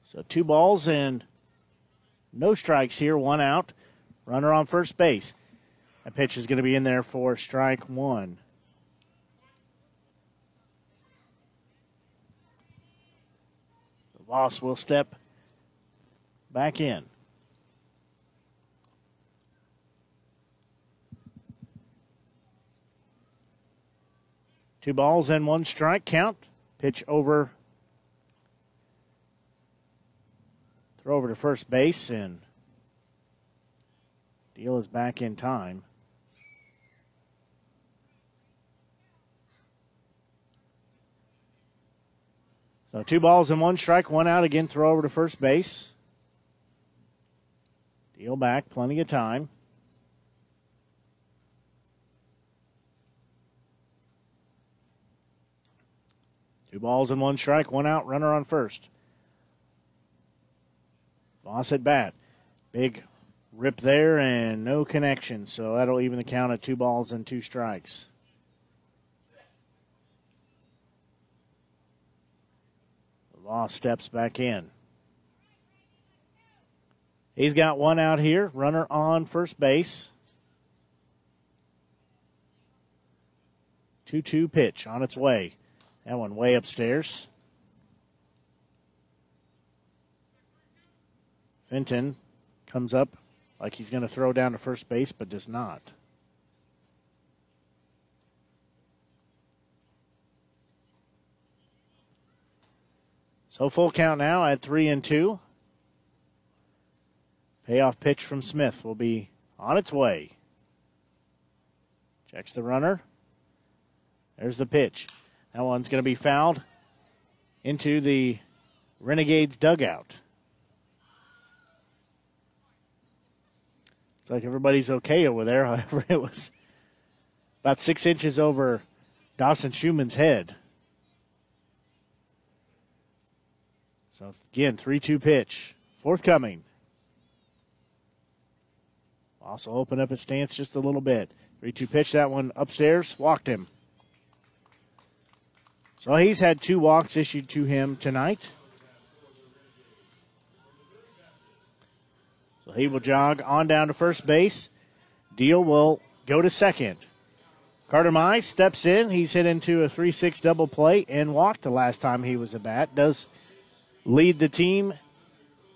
So two balls and no strikes here, one out. Runner on first base. That pitch is going to be in there for strike one. Voss will step back in. Two balls and one strike count. Pitch over Throw over to first base, and Deal is back in time. So two balls and one strike, one out again. Throw over to first base. Deal back, plenty of time. Two balls and one strike, one out, runner on first. Voss at bat. Big rip there and no connection. So that'll even the count at two balls and two strikes. Voss steps back in. He's got one out here. Runner on first base. 2 2 pitch on its way. That one way upstairs. Fenton comes up like he's going to throw down to first base, but does not. So full count now at three and two. Payoff pitch from Smith will be on its way. Checks the runner. There's the pitch. That one's going to be fouled into the Renegades dugout. It's like everybody's okay over there. *laughs* However, it was about six inches over Dawson Schumann's head. So again, 3 2 pitch. Forthcoming. Also open up his stance just a little bit. 3 2 pitch, that one upstairs, walked him. So he's had two walks issued to him tonight. So he will jog on down to first base. Deal will go to second. Carter Mize steps in. He's hit into a 3 6 double play and walked the last time he was a bat. Does lead the team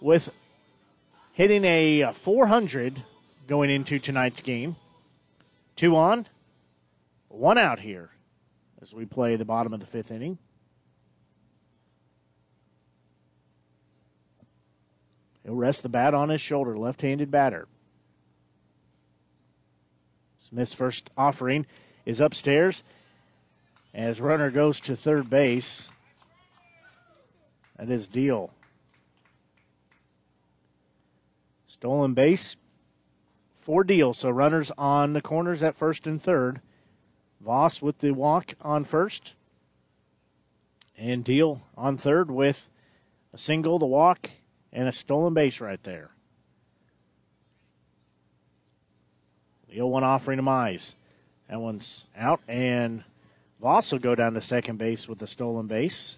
with hitting a 400 going into tonight's game. Two on, one out here as we play the bottom of the fifth inning. He'll rest the bat on his shoulder, left handed batter. Smith's first offering is upstairs as runner goes to third base. That is deal. Stolen base for deal. So runners on the corners at first and third. Voss with the walk on first. And Deal on third with a single, the walk, and a stolen base right there. The 0 1 offering to Mize. That one's out, and Voss will go down to second base with the stolen base.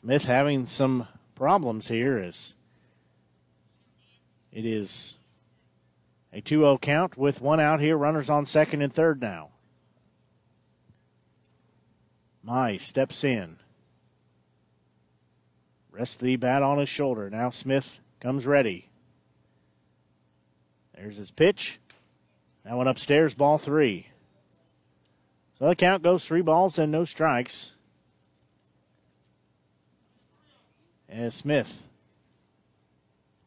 Smith having some problems here is it is a 2 0 count with one out here. Runners on second and third now. Mize steps in. Rests the bat on his shoulder. Now Smith comes ready. There's his pitch. That one upstairs, ball three. So the count goes three balls and no strikes. And Smith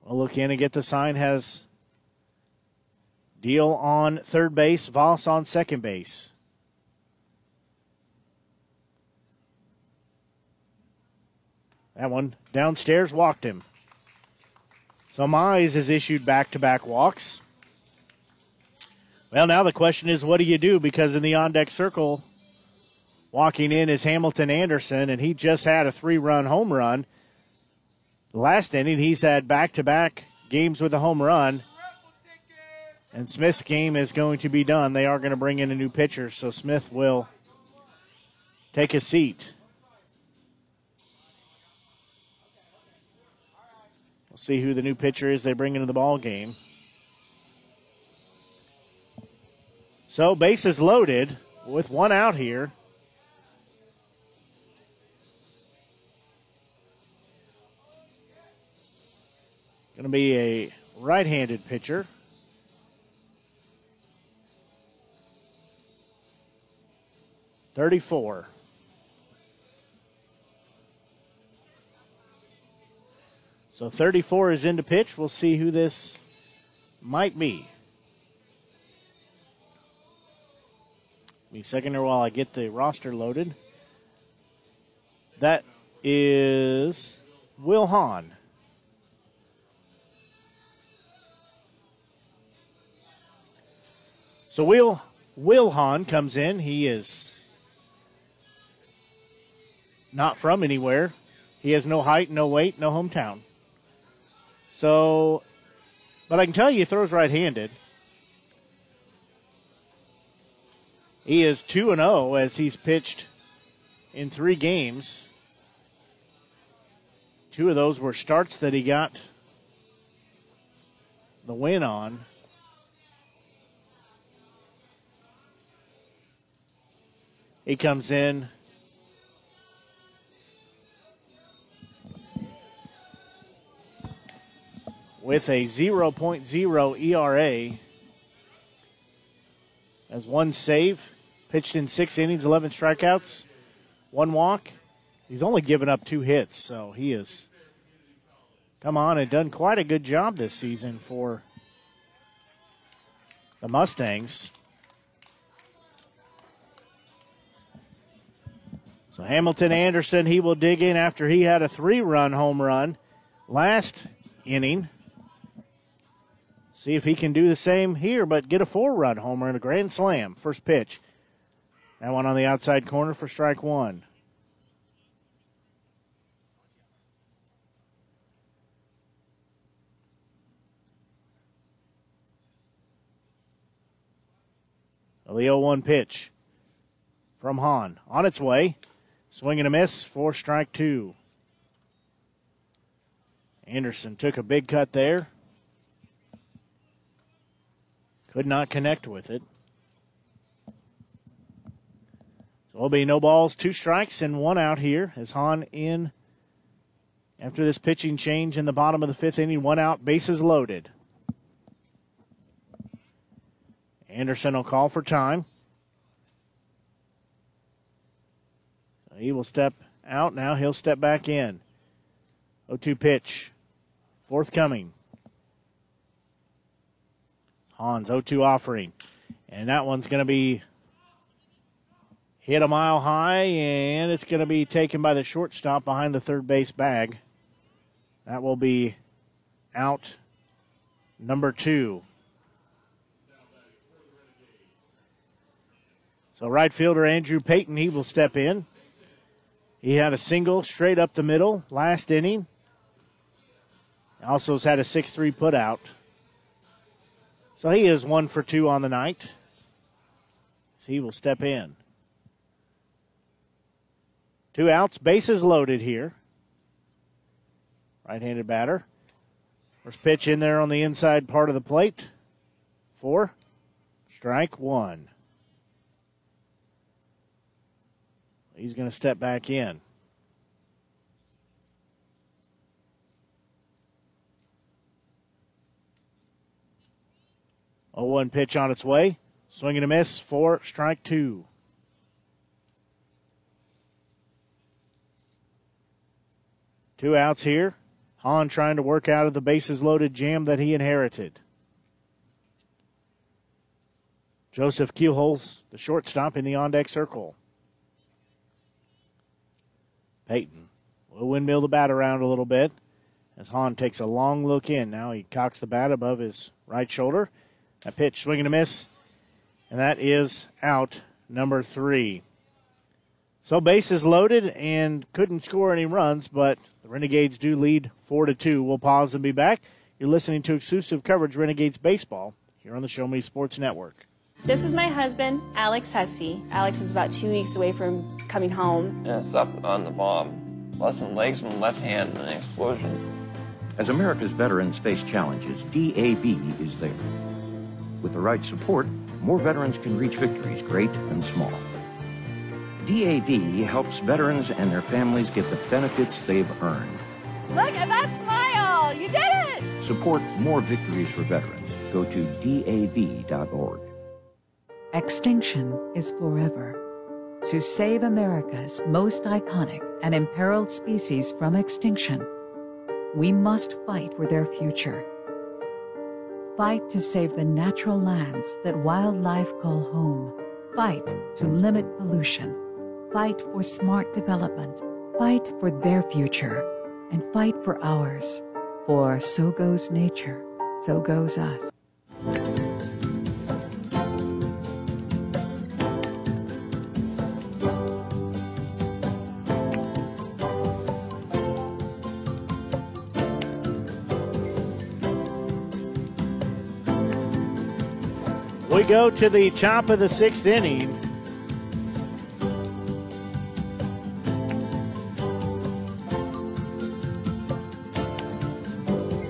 will look in and get the sign. Has Deal on third base, Voss on second base. That one downstairs walked him. So Mize has issued back to back walks. Well, now the question is what do you do? Because in the on deck circle, walking in is Hamilton Anderson, and he just had a three run home run. Last inning, he's had back to back games with a home run. And Smith's game is going to be done. They are going to bring in a new pitcher, so Smith will take a seat. We'll see who the new pitcher is they bring into the ball game. So bases loaded with one out here. Going to be a right handed pitcher. Thirty-four. So 34 is into pitch. We'll see who this might be. Me second here while I get the roster loaded. That is Will Hahn. So Will Will Hahn comes in. He is not from anywhere. He has no height, no weight, no hometown. So, but I can tell you, he throws right-handed. He is two and zero oh as he's pitched in three games. Two of those were starts that he got the win on. He comes in. With a 0.0 ERA. As one save, pitched in six innings, 11 strikeouts, one walk, He's only given up two hits, so he has come on and done quite a good job this season for the Mustangs. So Hamilton Anderson, he will dig in after he had a three run home run last inning. See if he can do the same here, but get a four run homer and a grand slam. First pitch. That one on the outside corner for strike one. 0 1 pitch from Hahn. On its way. Swing and a miss for strike two. Anderson took a big cut there. Could not connect with it. So it'll be no balls, two strikes, and one out here as Hahn in after this pitching change in the bottom of the fifth inning. One out, bases loaded. Anderson will call for time. He will step out now. He'll step back in. 0 2 pitch. Forthcoming. Hahn's 0 2 offering. And that one's going to be hit a mile high, and it's going to be taken by the shortstop behind the third base bag. That will be out number two. So right fielder Andrew Payton, he will step in. He had a single straight up the middle last inning. Also has had a 6 3 put out. So he is one for two on the night. So he will step in. Two outs, bases loaded here. Right handed batter. First pitch in there on the inside part of the plate. Four. Strike one. He's going to step back in. Oh, one pitch on its way. Swing and a miss for strike two. Two outs here. Hahn trying to work out of the bases loaded jam that he inherited. Joseph Keelholz, the shortstop in the on deck circle. Payton will windmill the bat around a little bit as Hahn takes a long look in. Now he cocks the bat above his right shoulder. That pitch, swing and a miss, and that is out number three. So bases loaded and couldn't score any runs, but the Renegades do lead four to two. We'll pause and be back. You're listening to exclusive coverage Renegades baseball here on the Show Me Sports Network. This is my husband, Alex Hussey. Alex is about two weeks away from coming home. Yeah, stopped on the bomb. Busting legs from the left hand in an explosion. As America's veterans face challenges, DAV is there. With the right support, more veterans can reach victories great and small. DAV helps veterans and their families get the benefits they've earned. Look at that smile! You did it! Support more victories for veterans. Go to DAV.org. Extinction is forever. To save America's most iconic and imperiled species from extinction, we must fight for their future. Fight to save the natural lands that wildlife call home. Fight to limit pollution. Fight for smart development. Fight for their future. And fight for ours. For so goes nature, so goes us. We go to the top of the sixth inning.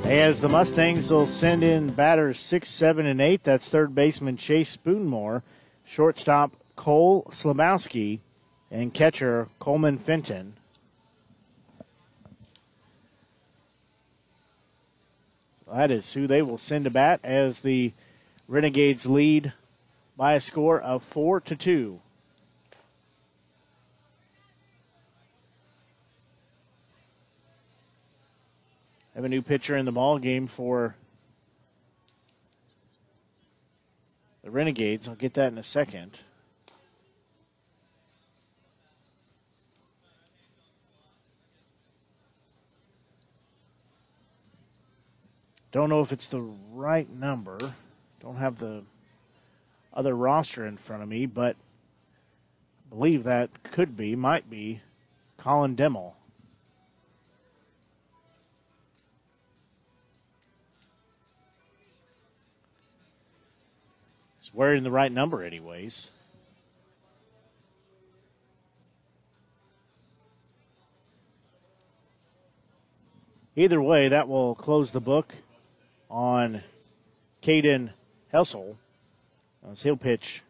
As the Mustangs will send in batters six, seven, and eight. That's third baseman Chase Spoonmore, shortstop Cole Slabowski, and catcher Coleman Fenton. So that is who they will send to bat as the Renegades lead by a score of 4 to 2. Have a new pitcher in the ball game for the Renegades. I'll get that in a second. Don't know if it's the right number. Don't have the other roster in front of me, but I believe that could be, might be, Colin Dimmel. He's wearing the right number, anyways. Either way, that will close the book on Caden Helsel. As he'll pitch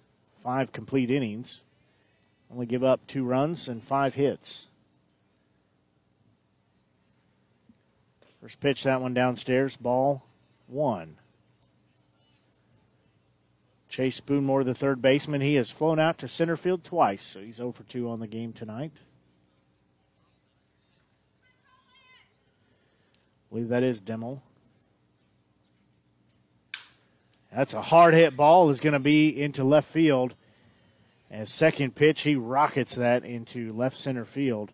five complete innings, only give up two runs and five hits. First pitch, that one downstairs, ball one. Chase Spoonmore, the third baseman, he has flown out to center field twice, so he's 0 for 2 on the game tonight. I believe that is Dimmel. That's a hard hit ball is going to be into left field. And second pitch, he rockets that into left center field.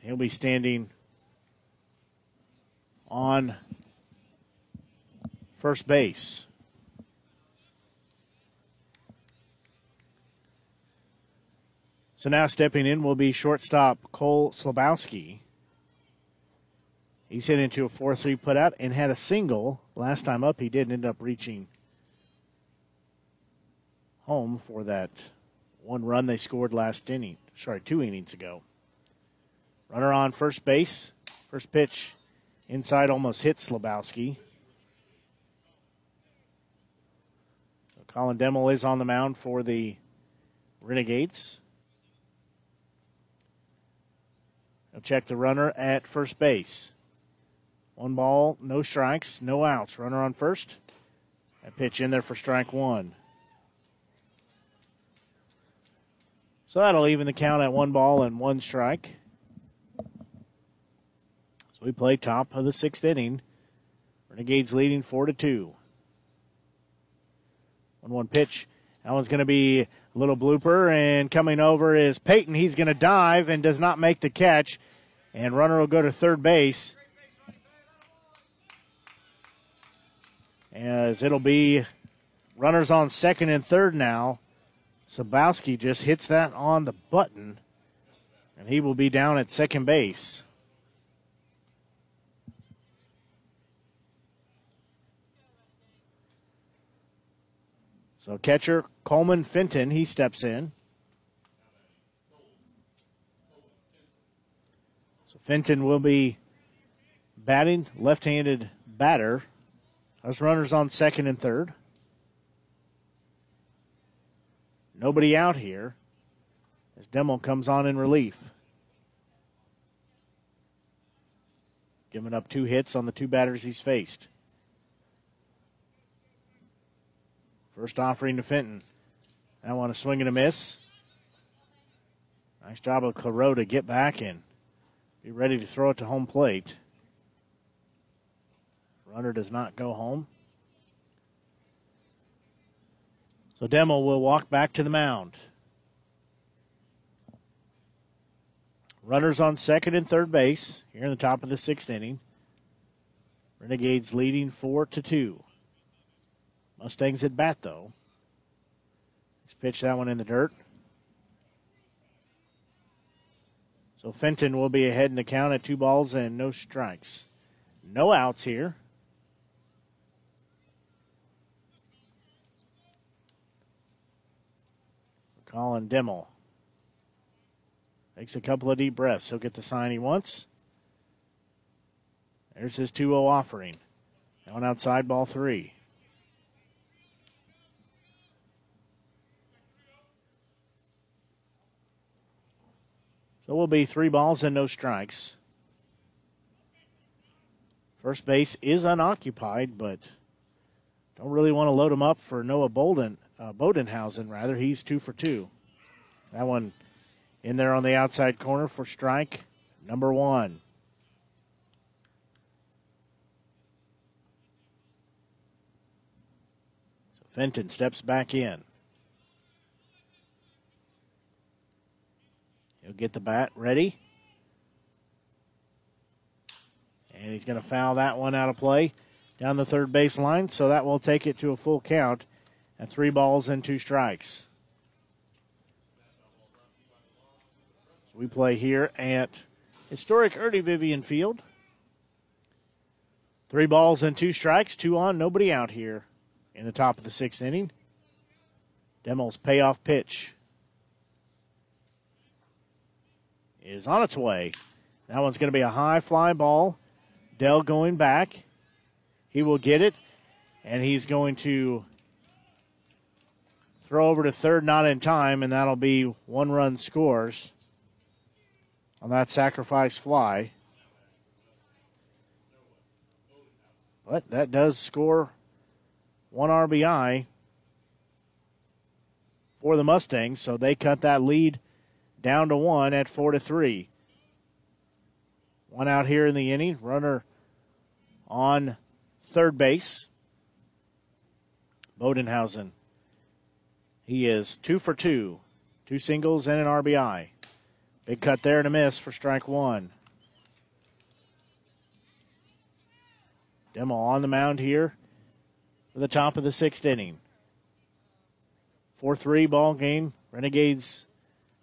He'll be standing on first base. So now stepping in will be shortstop Cole Slabowski. He's hit into a 4 3 putout and had a single last time up. He didn't end up reaching home for that one run they scored last inning. Sorry, two innings ago. Runner on first base. First pitch inside almost hit Slabowski. So Colin Dimmel is on the mound for the Renegades. He'll check the runner at first base. One ball, no strikes, no outs. Runner on first. That pitch in there for strike one. So that'll even the count at one ball and one strike. So we play top of the sixth inning. Renegades leading four to two. One one pitch. That one's going to be a little blooper, and coming over is Payton. He's going to dive and does not make the catch, and runner will go to third base. As it'll be runners on second and third now. Slabowski just hits that on the button, and he will be down at second base. So catcher Coleman Fenton, he steps in. So Fenton will be batting, left-handed batter. Those runners on second and third. Nobody out here as Dimmel comes on in relief. Giving up two hits on the two batters he's faced. First offering to Fenton. That one a swing and a miss. Nice job of Claro to get back and be ready to throw it to home plate. Runner does not go home. So Dimmel will walk back to the mound. Runners on second and third base here in the top of the sixth inning. Renegades leading four to two. Mustangs at bat though. Let's pitch that one in the dirt. So Fenton will be ahead in the count at two balls and no strikes. No outs here. Colin Dimmel. Takes a couple of deep breaths. He'll get the sign he wants. There's his 2 0 offering. Going outside, ball three. So we'll be three balls and no strikes. First base is unoccupied, but don't really want to load him up for Noah Bolden uh, Bodenhausen, rather. He's two for two. That one in there on the outside corner for strike number one. So Fenton steps back in. He'll get the bat ready. And he's going to foul that one out of play down the third baseline, so that will take it to a full count three balls and two strikes. We play here at historic Ernie Vivian Field. Three balls and two strikes, two on, nobody out here in the top of the sixth inning. Dimmel's payoff pitch is on its way. That one's going to be a high fly ball. Dell going back. He will get it, and he's going to throw over to third, not in time, and that'll be one run scores on that sacrifice fly. But that does score one RBI for the Mustangs, so they cut that lead down to one at four to three. One out here in the inning, runner on third base. Bodenhausen. He is two for two, two singles and an RBI. Big cut there and a miss for strike one. Dimmel on the mound here for the top of the sixth inning. 4 3 ball game. Renegades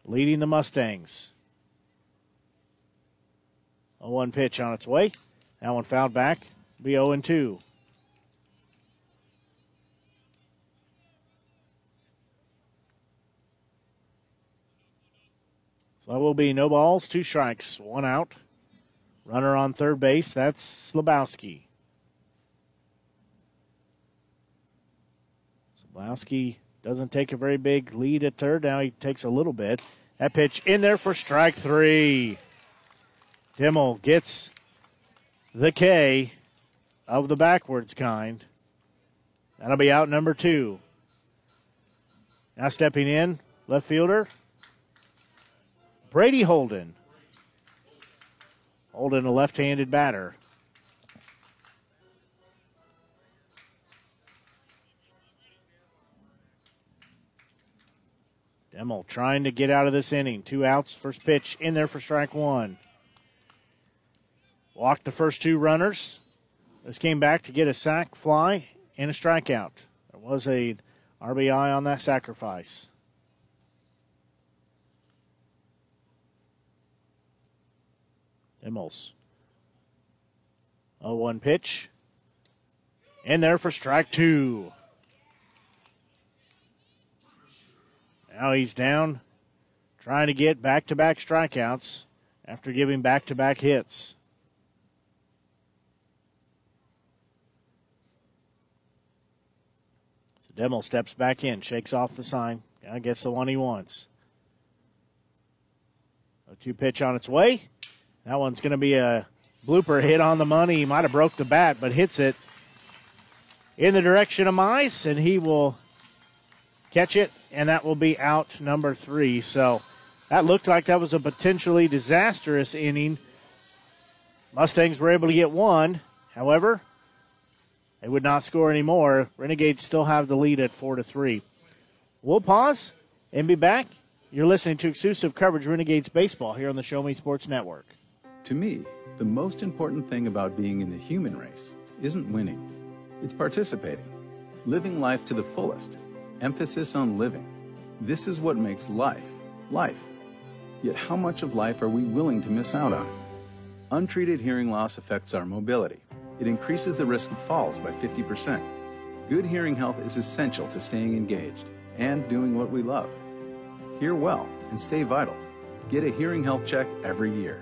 leading the Mustangs. A 1 pitch on its way. That one fouled back. Be 0 2. That will be no balls, two strikes, one out. Runner on third base, that's Slabowski. Slabowski doesn't take a very big lead at third. Now he takes a little bit. That pitch in there for strike three. Dimmel gets the K of the backwards kind. That'll be out number two. Now stepping in, left fielder, Brady Holden. Holden, a left handed batter. Dimmel trying to get out of this inning. Two outs, first pitch in there for strike one. Walked the first two runners. This came back to get a sac fly and a strikeout. There was a RBI on that sacrifice. Dimmel's. 0 1 pitch. In there for strike two. Now he's down, trying to get back to back strikeouts after giving back to back hits. So Dimmel steps back in, shakes off the sign, gets the one he wants. A two pitch on its way. That one's going to be a blooper hit on the money. He might have broke the bat, but hits it in the direction of Mize, and he will catch it, and that will be out number three. So that looked like that was a potentially disastrous inning. Mustangs were able to get one. However, they would not score anymore. Renegades still have the lead at four to three. We'll pause and be back. You're listening to exclusive coverage Renegades baseball here on the Show Me Sports Network. To me, the most important thing about being in the human race isn't winning, it's participating, living life to the fullest. Emphasis on living. This is what makes life, life. Yet, how much of life are we willing to miss out on? Untreated hearing loss affects our mobility. It increases the risk of falls by 50%. Good hearing health is essential to staying engaged and doing what we love. Hear well and stay vital. Get a hearing health check every year.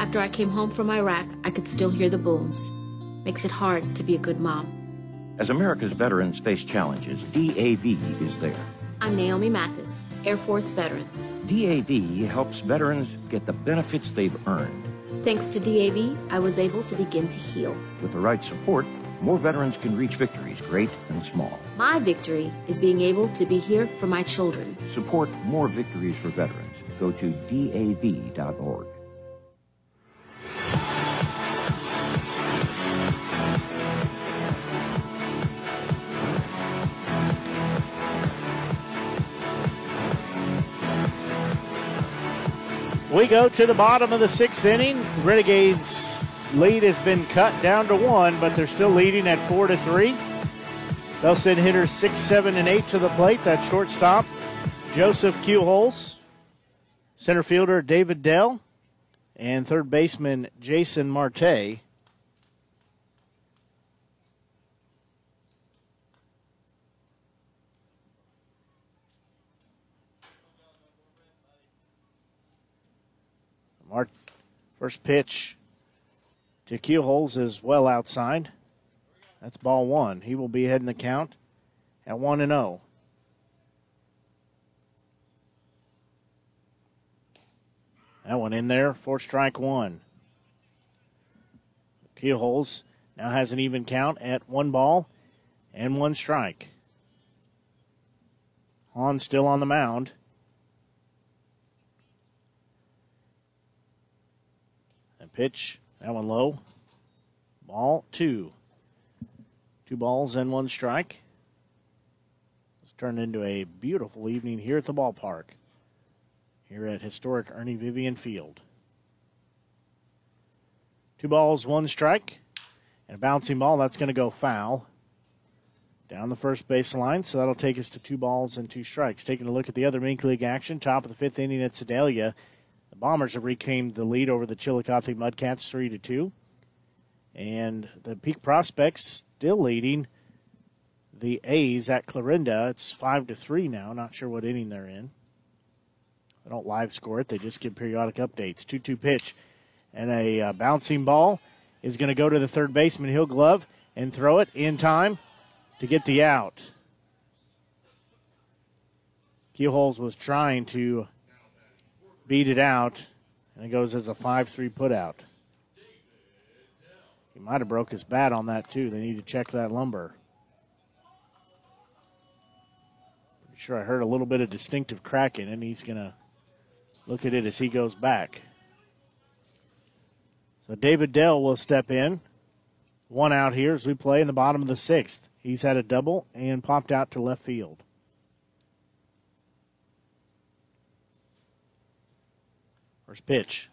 After I came home from Iraq, I could still hear the booms. Makes it hard to be a good mom. As America's veterans face challenges, DAV is there. I'm Naomi Mathis, Air Force veteran. DAV helps veterans get the benefits they've earned. Thanks to DAV, I was able to begin to heal. With the right support, more veterans can reach victories, great and small. My victory is being able to be here for my children. Support more victories for veterans. Go to DAV.org. we go to the bottom of the sixth inning. Renegades lead has been cut down to one, but they're still leading at four to three. They'll send hitters six, seven, and eight to the plate. That shortstop, Joseph Keelholz, center fielder David Dell, and third baseman Jason Marte. First pitch to Keelholz is well outside. That's ball one. He will be heading the count at 1 and 0. That one in there for strike one. Keelholz now has an even count at one ball and one strike. Hahn still on the mound. Pitch, that one low. Ball two. Two balls and one strike. It's turned into a beautiful evening here at the ballpark, here at historic Ernie Vivian Field. Two balls, one strike, and a bouncing ball. That's going to go foul down the first base line. So that'll take us to two balls and two strikes. Taking a look at the other Mink League action, top of the fifth inning at Sedalia. Bombers have reclaimed the lead over the Chillicothe Mudcats, three to two. And the Peak Prospects still leading the A's at Clarinda. It's five to three now. Not sure what inning they're in. They don't live score it. They just give periodic updates. Two-two pitch, and a uh, bouncing ball is going to go to the third baseman. He'll glove and throw it in time to get the out. Keelholz was trying to beat it out, and it goes as a 5-3 putout. He might have broke his bat on that too. They need to check that lumber. Pretty sure I heard a little bit of distinctive cracking, and he's gonna look at it as he goes back. So David Dell will step in. One out here as we play in the bottom of the sixth. He's had a double and popped out to left field. First pitch.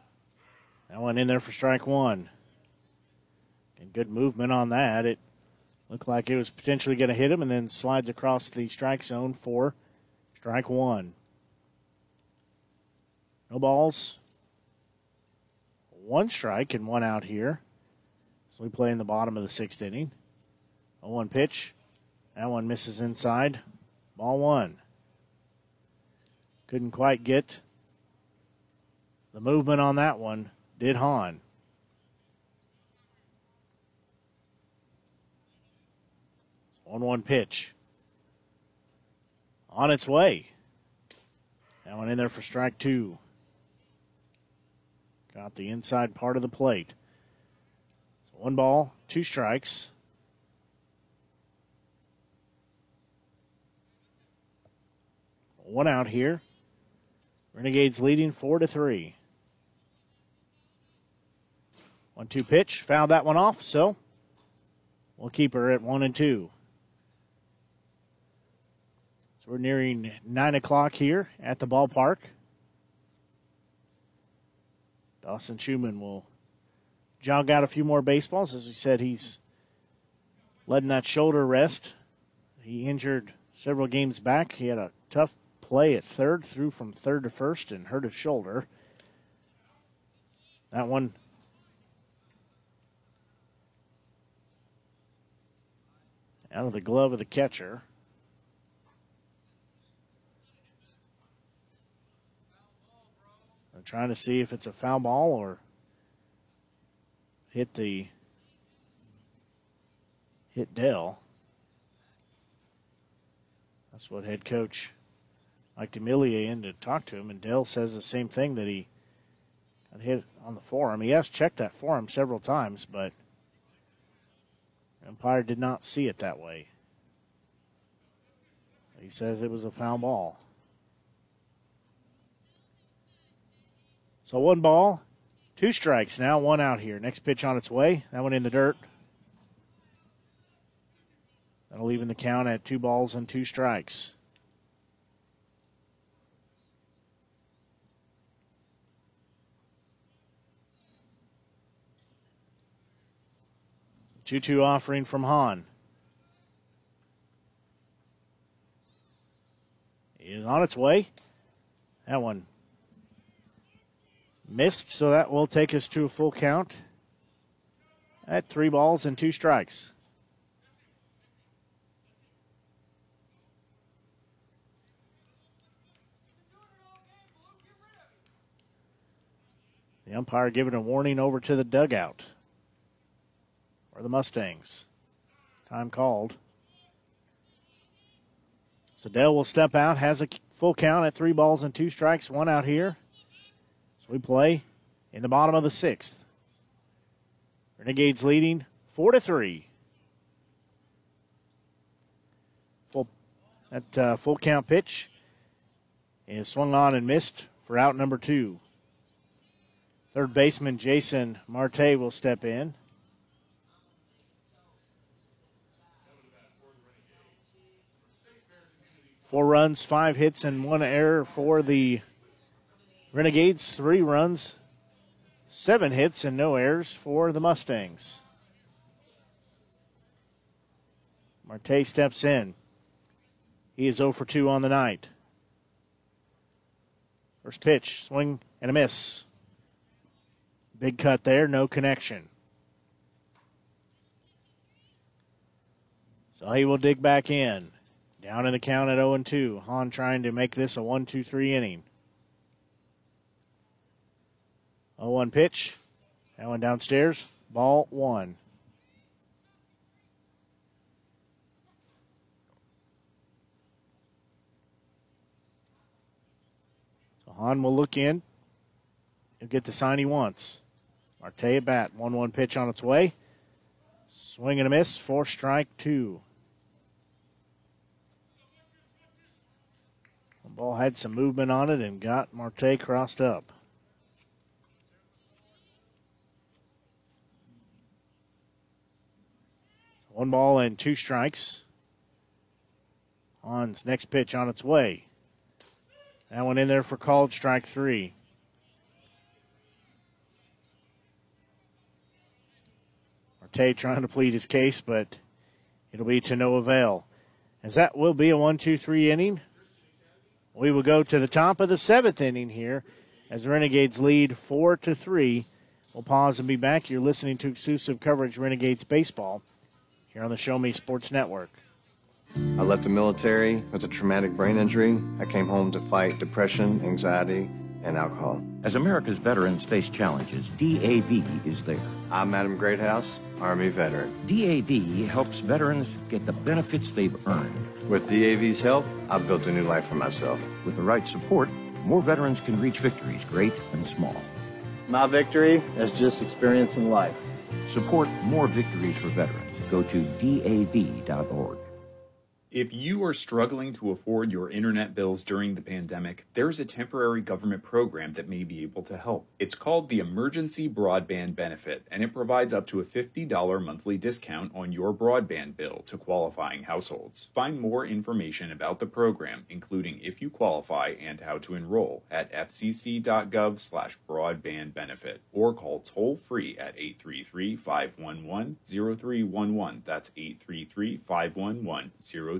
That one in there for strike one. And good movement on that. It looked like it was potentially going to hit him and then slides across the strike zone for strike one. No balls. One strike and one out here. So we play in the bottom of the sixth inning. A one pitch. That one misses inside. Ball one. Couldn't quite get the movement on that one. Did Hahn. 1 1 pitch. On its way. That one in there for strike two. Got the inside part of the plate. So one ball, two strikes. One out here. Renegades leading four to three. One two pitch. Fouled that one off, so we'll keep her at one and two. So we're nearing nine o'clock here at the ballpark. Dawson Schumann will jog out a few more baseballs. As we said, he's letting that shoulder rest. He injured several games back. He had a tough play at third, threw from third to first, and hurt his shoulder. That one out of the glove of the catcher. I'm trying to see if it's a foul ball or hit the hit Dell. That's what head coach Mike Demillier in to talk to him, and Dell says the same thing that he got hit on the forearm. He has checked that forearm several times, but umpire did not see it that way. He says it was a foul ball. So one ball, two strikes now, one out here. Next pitch on its way. That one in the dirt. That'll even the count at two balls and two strikes. 2 2 offering from Hahn. Is on its way. That one missed, so that will take us to a full count at three balls and two strikes. The umpire giving a warning over to the dugout for the Mustangs. Time called. So Dell will step out, has a full count at three balls and two strikes, one out here. So we play in the bottom of the sixth. Renegades leading four to three. Full that uh, full count pitch is swung on and missed for out number two. Third baseman Jason Marte will step in. Four runs, five hits, and one error for the Renegades. Three runs, seven hits, and no errors for the Mustangs. Marte steps in. He is 0 for 2 on the night. First pitch, swing and a miss. Big cut there, no connection. So he will dig back in. Down in the count at 0 2. Hahn trying to make this a 1 2 3 inning. 0 1 pitch. That one downstairs. Ball one. So Hahn will look in. He'll get the sign he wants. Marte at bat. 1 1 pitch on its way. Swing and a miss. Four strike two. Ball had some movement on it and got Marte crossed up. One ball and two strikes. On next pitch on its way. That one in there for called strike three. Marte trying to plead his case, but it'll be to no avail. As that will be a one, two, three inning. We will go to the top of the seventh inning here as the Renegades lead four to three. We'll pause and be back. You're listening to exclusive coverage Renegades baseball here on the Show Me Sports Network. I left the military with a traumatic brain injury. I came home to fight depression, anxiety, and alcohol. As America's veterans face challenges, DAV is there. I'm Adam Greathouse, Army veteran. DAV helps veterans get the benefits they've earned. With DAV's help, I've built a new life for myself. With the right support, more veterans can reach victories, great and small. My victory is just experiencing life. Support more victories for veterans. Go to DAV.org. If you are struggling to afford your internet bills during the pandemic, there's a temporary government program that may be able to help. It's called the Emergency Broadband Benefit, and it provides up to a $50 monthly discount on your broadband bill to qualifying households. Find more information about the program, including if you qualify and how to enroll, at fcc.gov slash or call toll free at 833-511-0311. That's 833-511-0311. 0311.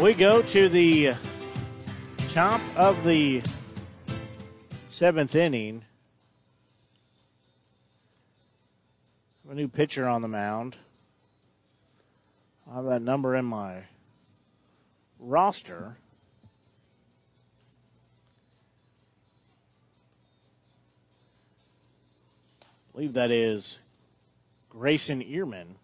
We go to the top of the seventh inning. A new pitcher on the mound. I have that number in my roster. I believe that is Grayson Ehrman.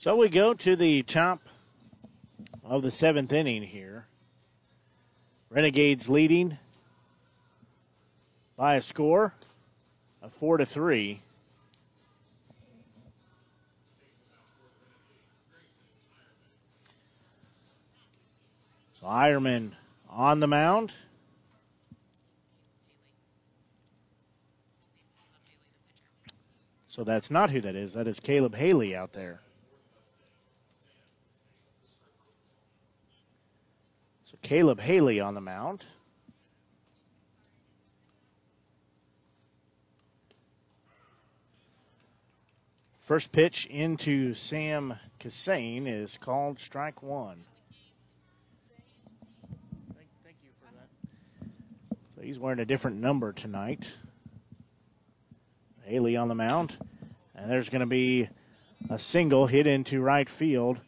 So we go to the top of the seventh inning here. Renegades leading by a score of four to three. So Ironman on the mound. So that's not who that is. That is Caleb Haley out there. Caleb Haley on the mound. First pitch into Sam Cassane is called strike one. So he's wearing a different number tonight. Haley on the mound. And there's going to be a single hit into right field.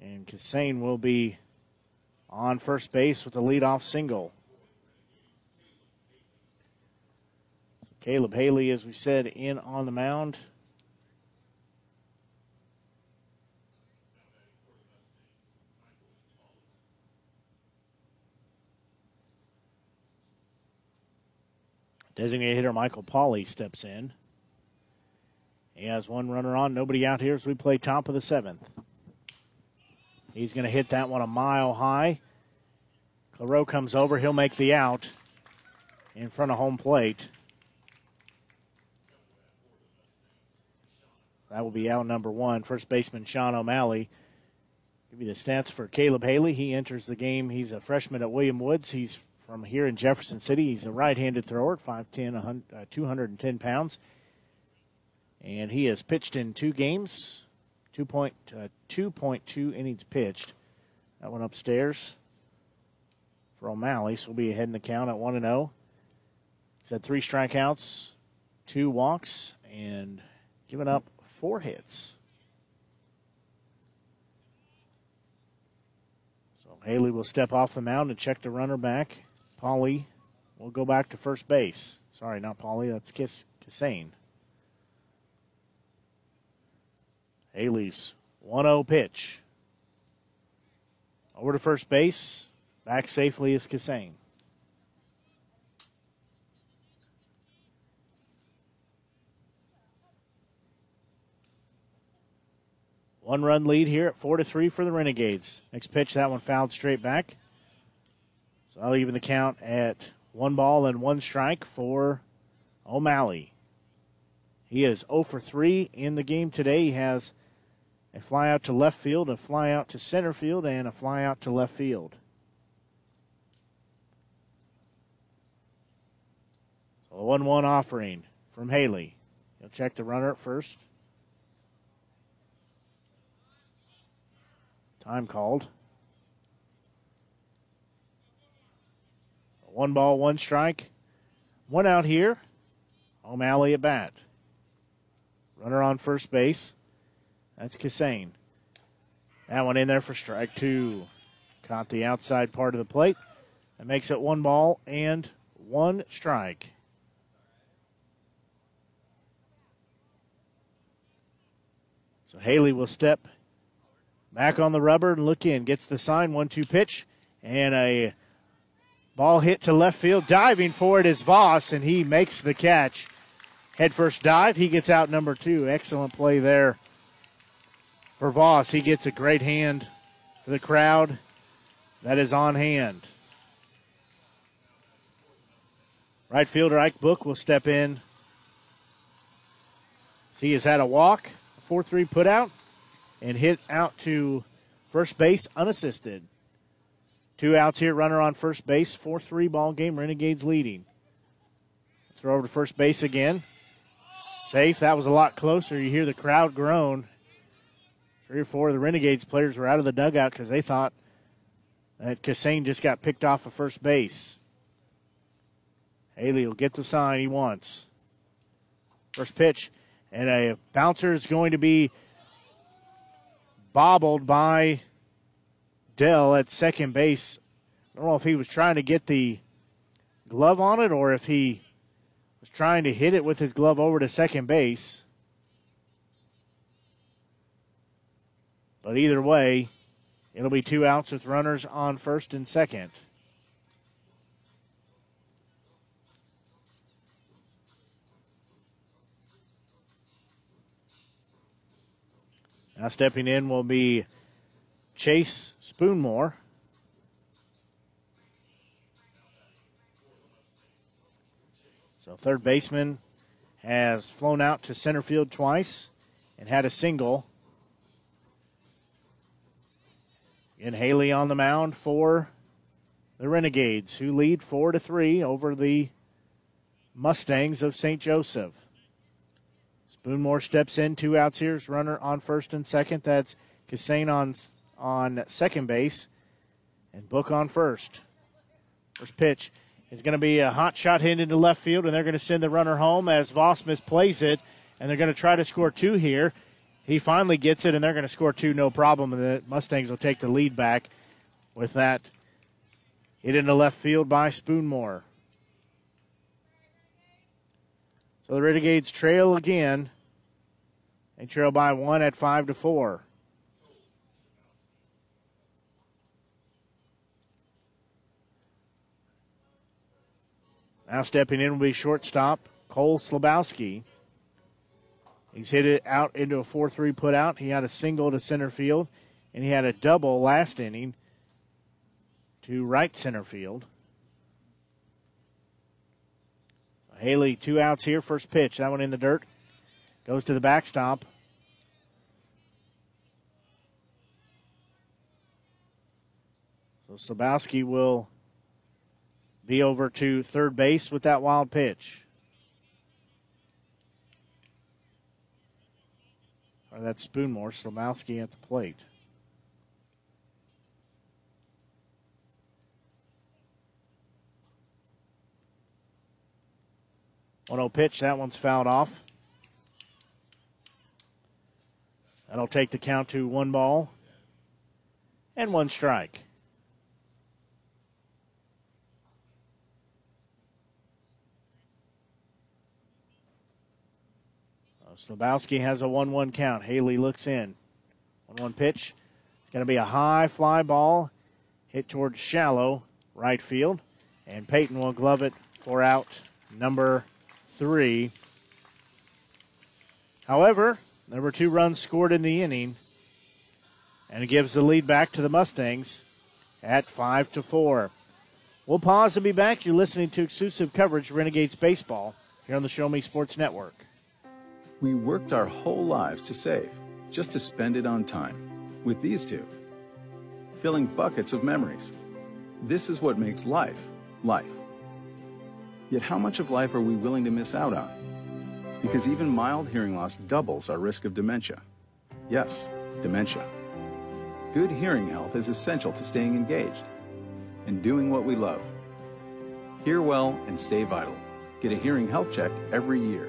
And Cassane will be on first base with a leadoff single. Caleb Haley, as we said, in on the mound. Designated hitter Michael Pauley steps in. He has one runner on, nobody out here as we play top of the seventh. He's going to hit that one a mile high. Claro comes over. He'll make the out in front of home plate. That will be out number one. First baseman Sean O'Malley. Give you the stats for Caleb Haley. He enters the game. He's a freshman at William Woods. He's from here in Jefferson City. He's a right-handed thrower, 5'10", uh, 210 pounds. And he has pitched in two games, 2.2 uh, innings pitched. That one upstairs for O'Malley, so we'll be ahead in the count at 1 0. He's had three strikeouts, two walks, and given up four hits. So Haley will step off the mound and check the runner back. Pauley will go back to first base. Sorry, not Pauley. That's Kiss Cassane. Haley's 1 0 pitch. Over to first base. Back safely is Cassane. One run lead here at four to three for the Renegades. Next pitch, that one fouled straight back. So I'll even the count at one ball and one strike for O'Malley. He is 0 for 3 in the game today. He has a fly out to left field, a fly out to center field, and a fly out to left field. So a 1 1 offering from Haley. He'll check the runner at first. Time called. One ball, one strike. One out here. O'Malley at bat. Runner on first base. That's Cassane. That one in there for strike two. Caught the outside part of the plate. That makes it one ball and one strike. So Haley will step back on the rubber and look in. Gets the sign, one two pitch, and a Ball hit to left field. Diving for it is Voss, and he makes the catch. Head first dive. He gets out number two. Excellent play there for Voss. He gets a great hand for the crowd. That is on hand. Right fielder Ike Book will step in. See, has had a walk, 4 3 put out, and hit out to first base unassisted. Two outs here, runner on first base, 4 3 ball game, Renegades leading. Throw over to first base again. Safe, that was a lot closer. You hear the crowd groan. Three or four of the Renegades players were out of the dugout because they thought that Cassane just got picked off of first base. Haley will get the sign he wants. First pitch, and a bouncer is going to be bobbled by Dell at second base. I don't know if he was trying to get the glove on it or if he was trying to hit it with his glove over to second base. But either way, It'll be two outs with runners on first and second. Now stepping in will be Chase Spoonmore. So third baseman has flown out to center field twice and had a single. And Haley on the mound for the Renegades, who lead four to three over the Mustangs of St. Joseph. Spoonmore steps in, two outs here. Runner on first and second. That's Cassane on on second base, and Book on first. First pitch is going to be a hot shot hit into left field, and they're going to send the runner home as Voss misplays it, and they're going to try to score two here. He finally gets it, and they're going to score two, no problem. And the Mustangs will take the lead back with that hit into left field by Spoonmore. So the Renegades trail again. They trail by one at five to four. Now stepping in will be shortstop Cole Slabowski. He's hit it out into a 4 3 put out. He had a single to center field, and he had a double last inning to right center field. Haley, two outs here. First pitch. That one in the dirt. Goes to the backstop. So Slabowski will be over to third base with that wild pitch. Or that Spoonmore, Slomowski at the plate. One zero pitch. That one's fouled off. That'll take the count to one ball and one strike. Slabowski has a 1 1 count. Haley looks in. 1 1 pitch. It's going to be a high fly ball hit towards shallow right field. And Payton will glove it for out number three. However, there were two runs scored in the inning, and it gives the lead back to the Mustangs at 5 to 4. We'll pause and be back. You're listening to exclusive coverage Renegades Baseball here on the Show Me Sports Network. We worked our whole lives to save, just to spend it on time. With these two, filling buckets of memories. This is what makes life, life. Yet, how much of life are we willing to miss out on? Because even mild hearing loss doubles our risk of dementia. Yes, dementia. Good hearing health is essential to staying engaged and doing what we love. Hear well and stay vital. Get a hearing health check every year.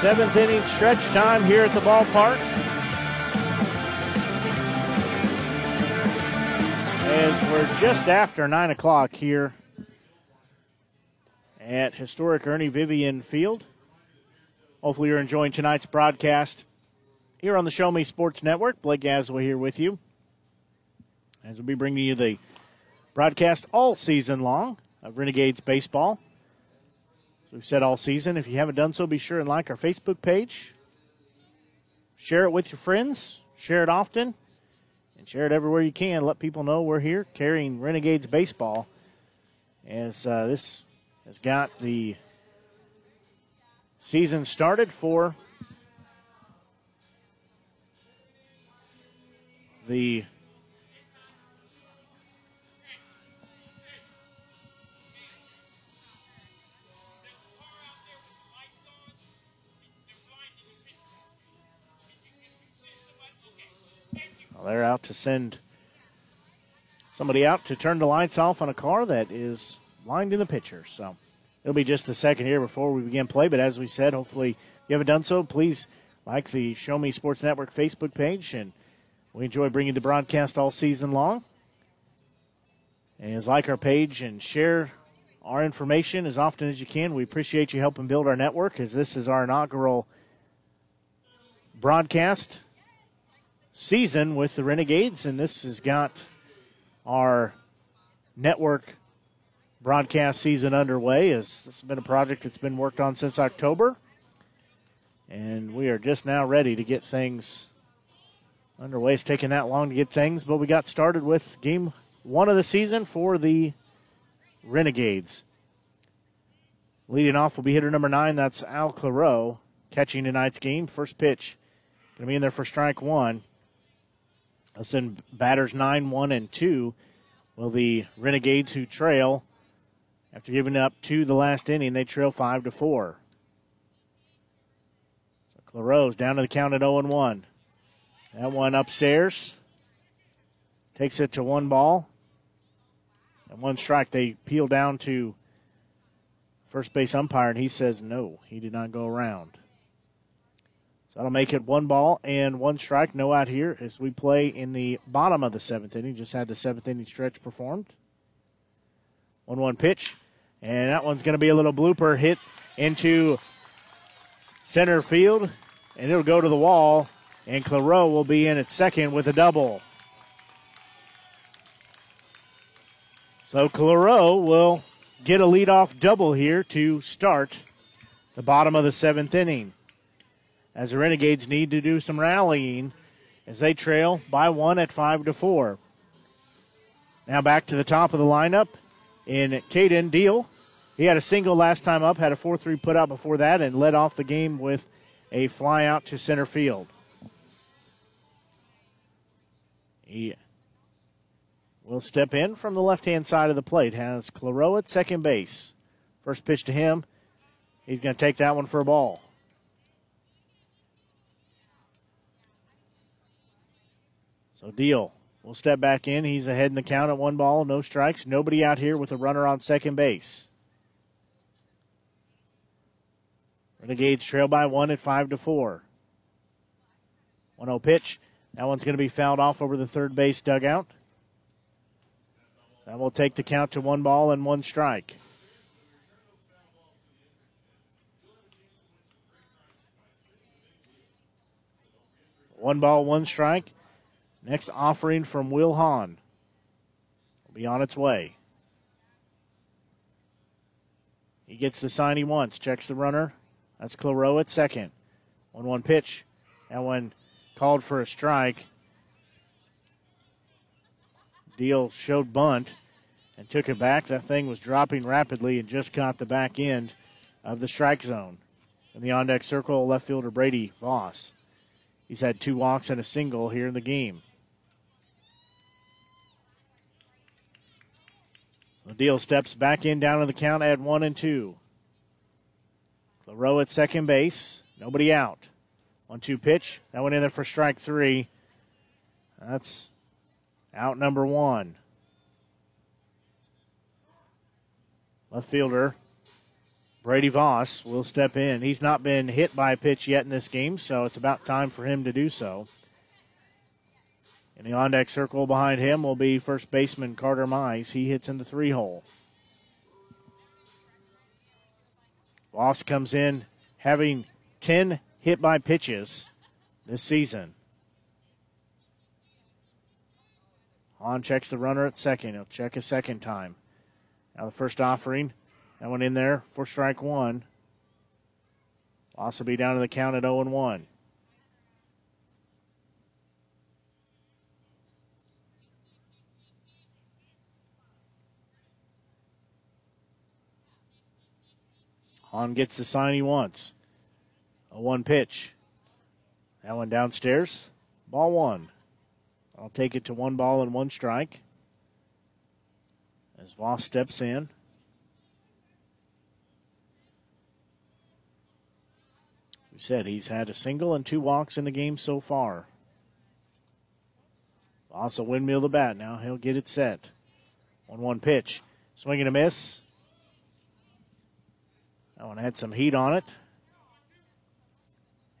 Seventh inning stretch time here at the ballpark. As we're just after 9 o'clock here at historic Ernie Vivian Field. Hopefully, you're enjoying tonight's broadcast here on the Show Me Sports Network. Blake Gazaway here with you as we'll be bringing you the broadcast all season long of Renegades Baseball. As we've said all season, if you haven't done so, be sure and like our Facebook page. Share it with your friends. Share it often. And share it everywhere you can. Let people know we're here carrying Renegades Baseball. As uh, this has got the season started for the Well, they're out to send somebody out to turn the lights off on a car that is lined in the picture. So it'll be just a second here before we begin play. But as we said, hopefully, you haven't done so, please like the Show Me Sports Network Facebook page. And we enjoy bringing the broadcast all season long. And as like our page and share our information as often as you can. We appreciate you helping build our network as this is our inaugural broadcast season with the Renegades, and this has got our network broadcast season underway. As this has been a project that's been worked on since October, and we are just now ready to get things underway. It's taken that long to get things, but we got started with game one of the season for the Renegades. Leading off will be hitter number nine. That's Al Claro catching tonight's game. First pitch going to be in there for strike one. I'll send batters 9, 1, and 2. Well, the Renegades who trail after giving up two the last inning, they trail 5 to 4. So Claros down to the count at 0 and 1. That one upstairs. Takes it to one ball. And one strike. They peel down to first base umpire, and he says no, he did not go around. So that'll make it one ball and one strike. No out here as we play in the bottom of the seventh inning. Just had the seventh inning stretch performed. 1 1 pitch. And that one's going to be a little blooper hit into center field. And it'll go to the wall. And Claro will be in at second with a double. So Claro will get a leadoff double here to start the bottom of the seventh inning as the Renegades need to do some rallying as they trail by one at five to four. Now back to the top of the lineup in Caden Deal. He had a single last time up, had a 4 3 put out before that, and led off the game with a fly out to center field. He will step in from the left hand side of the plate. Has Claro at second base. First pitch to him. He's going to take that one for a ball. So Deal will step back in. He's ahead in the count at one ball, no strikes. Nobody out here with a runner on second base. Renegades trail by one at five to four. 1 0 pitch. That one's going to be fouled off over the third base dugout. That will take the count to one ball and one strike. One ball, one strike. Next offering from Will Hahn will be on its way. He gets the sign he wants, checks the runner. That's Claro at second. 1 1 pitch. That one called for a strike. Deal showed bunt and took it back. That thing was dropping rapidly and just caught the back end of the strike zone. In the on deck circle, left fielder Brady Voss. He's had two walks and a single here in the game. Deal steps back in down to the count, add one and two. Claro at second base. Nobody out. One two pitch. That went in there for strike three. That's out number one. Left fielder Brady Voss will step in. He's not been hit by a pitch yet in this game, so it's about time for him to do so. In the on deck circle behind him will be first baseman Carter Mize. He hits in the three hole. Voss comes in having 10 hit by pitches this season. Hahn checks the runner at second. He'll check a second time. Now the first offering. That one in there for strike one. Voss will be down to the count at 0 and 1. Hahn gets the sign he wants. A one pitch. That one downstairs. Ball one. I'll take it to one ball and one strike. As Voss steps in. We said he's had a single and two walks in the game so far. Voss will windmill the bat. Now he'll get it set. 1 1 pitch. Swing and a miss. That one had some heat on it.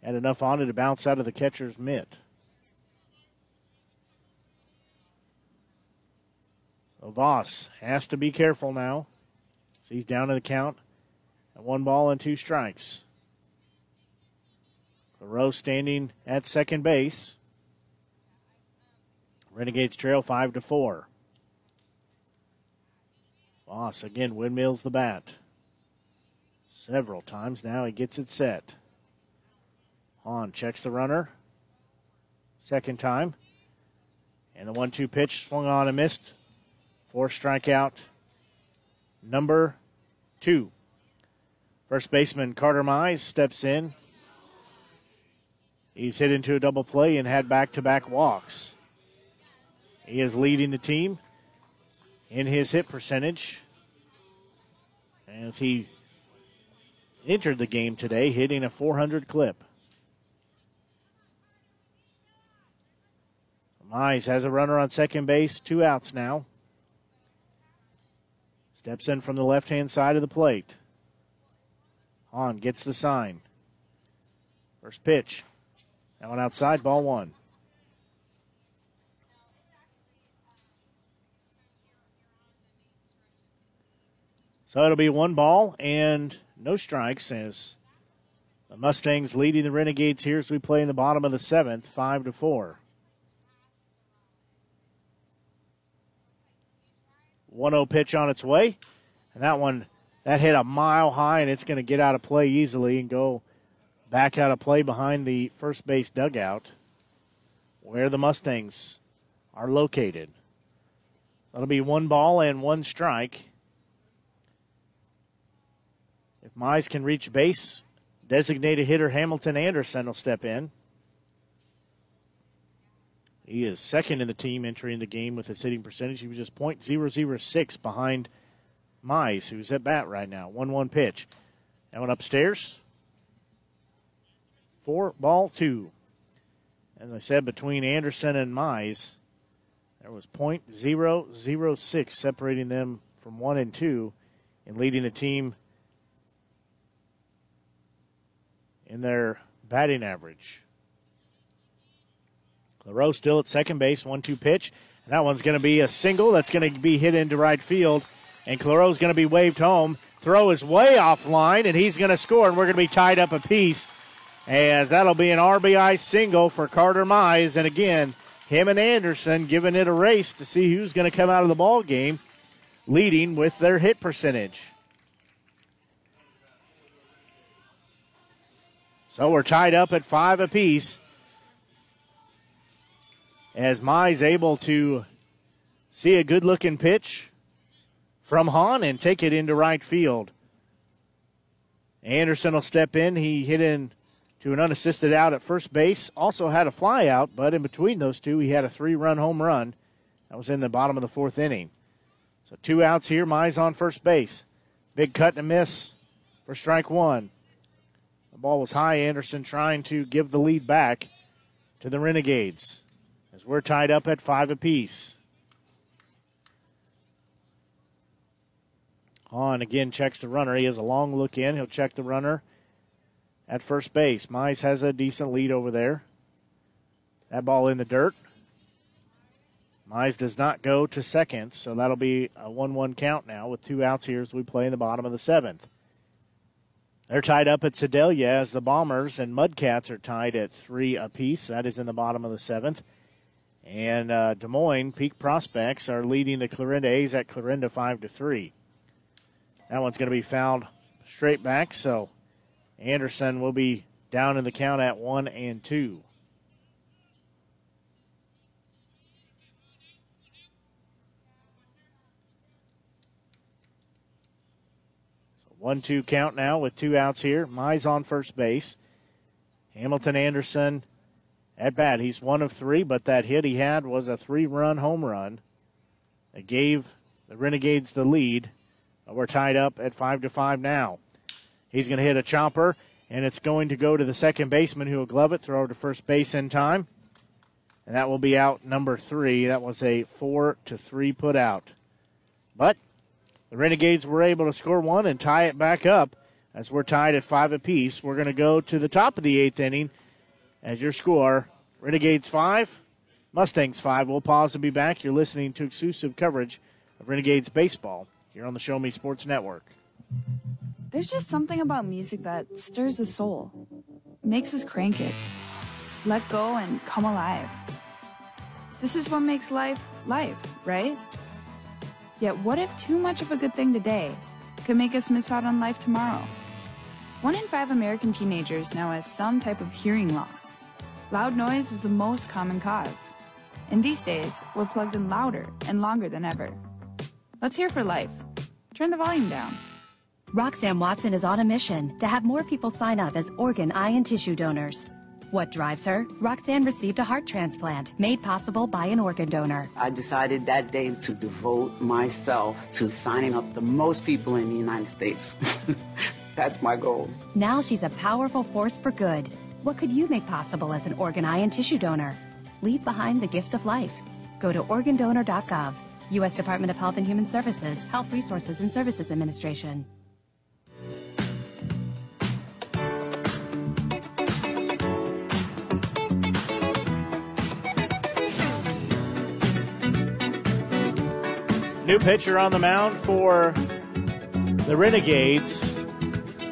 Had enough on it to bounce out of the catcher's mitt. So Voss has to be careful now. So he's down to the count at one ball and two strikes. Claro standing at second base. Renegades trail five to four. Voss again windmills the bat. Several times now he gets it set. Hahn checks the runner. Second time. And the one two pitch swung on and missed. Four strikeout. Number two. First baseman Carter Mize steps in. He's hit into a double play and had back to back walks. He is leading the team in his hit percentage as he entered the game today, hitting a 400 clip. Mize has a runner on second base, two outs now. Steps in from the left hand side of the plate. Hahn gets the sign. First pitch. That one outside, ball one. So it'll be one ball and no strikes as the Mustangs leading the Renegades here as we play in the bottom of the seventh, five to four. 1-0 pitch on its way. And that one that hit a mile high and it's going to get out of play easily and go back out of play behind the first base dugout where the Mustangs are located. That'll be one ball and one strike. If Mize can reach base, designated hitter Hamilton Anderson will step in. He is second in the team entering the game with a sitting percentage. He was just .006 behind Mize, who's at bat right now. 1 1 pitch. That one upstairs. Four ball two. As I said, between Anderson and Mize, there was .006 separating them from one and two and leading the team in their batting average. Claro still at second base, one two pitch. And that one's going to be a single that's going to be hit into right field. And Claro's going to be waved home. Throw is way offline, and he's going to score, and we're going to be tied up a piece. As that'll be an RBI single for Carter Mize. And again, him and Anderson giving it a race to see who's going to come out of the ball game leading with their hit percentage. So we're tied up at five apiece. As Mize able to see a good looking pitch from Hahn and take it into right field. Anderson will step in. He hit in to an unassisted out at first base. Also had a fly out, but in between those two, he had a three run home run. That was in the bottom of the fourth inning. So two outs here. Mize on first base. Big cut and a miss for strike one. The ball was high. Anderson trying to give the lead back to the Renegades as we're tied up at five apiece. Hahn again checks the runner. He has a long look in. He'll check the runner at first base. Mize has a decent lead over there. That ball in the dirt. Mize does not go to second, so that'll be a 1 1 count now with two outs here as we play in the bottom of the seventh. They're tied up at Sedalia as the Bombers and Mudcats are tied at three apiece. That is in the bottom of the seventh. And uh, Des Moines Peak Prospects are leading the Clarinda A's at Clarinda five to three. That one's going to be fouled straight back, so Anderson will be down in the count at one and two. One two count now with two outs here. Mize on first base. Hamilton Anderson at bat. He's one of three, but that hit he had was a three run home run that gave the Renegades the lead. We're tied up at five to five now. He's going to hit a chopper, and it's going to go to the second baseman who will glove it, throw it to first base in time. And that will be out number three. That was a four to three put out. But the Renegades were able to score one and tie it back up as we're tied at five apiece. We're going to go to the top of the eighth inning as your score Renegades five, Mustangs five. We'll pause and be back. You're listening to exclusive coverage of Renegades baseball here on the Show Me Sports Network. There's just something about music that stirs the soul, makes us crank it, let go and come alive. This is what makes life life, right? Yet, what if too much of a good thing today could make us miss out on life tomorrow? One in five American teenagers now has some type of hearing loss. Loud noise is the most common cause. And these days, we're plugged in louder and longer than ever. Let's hear for life. Turn the volume down. Roxanne Watson is on a mission to have more people sign up as organ, eye, and tissue donors. What drives her? Roxanne received a heart transplant made possible by an organ donor. I decided that day to devote myself to signing up the most people in the United States. *laughs* That's my goal. Now she's a powerful force for good. What could you make possible as an organ, eye, and tissue donor? Leave behind the gift of life. Go to organdonor.gov, U.S. Department of Health and Human Services, Health Resources and Services Administration. New pitcher on the mound for the Renegades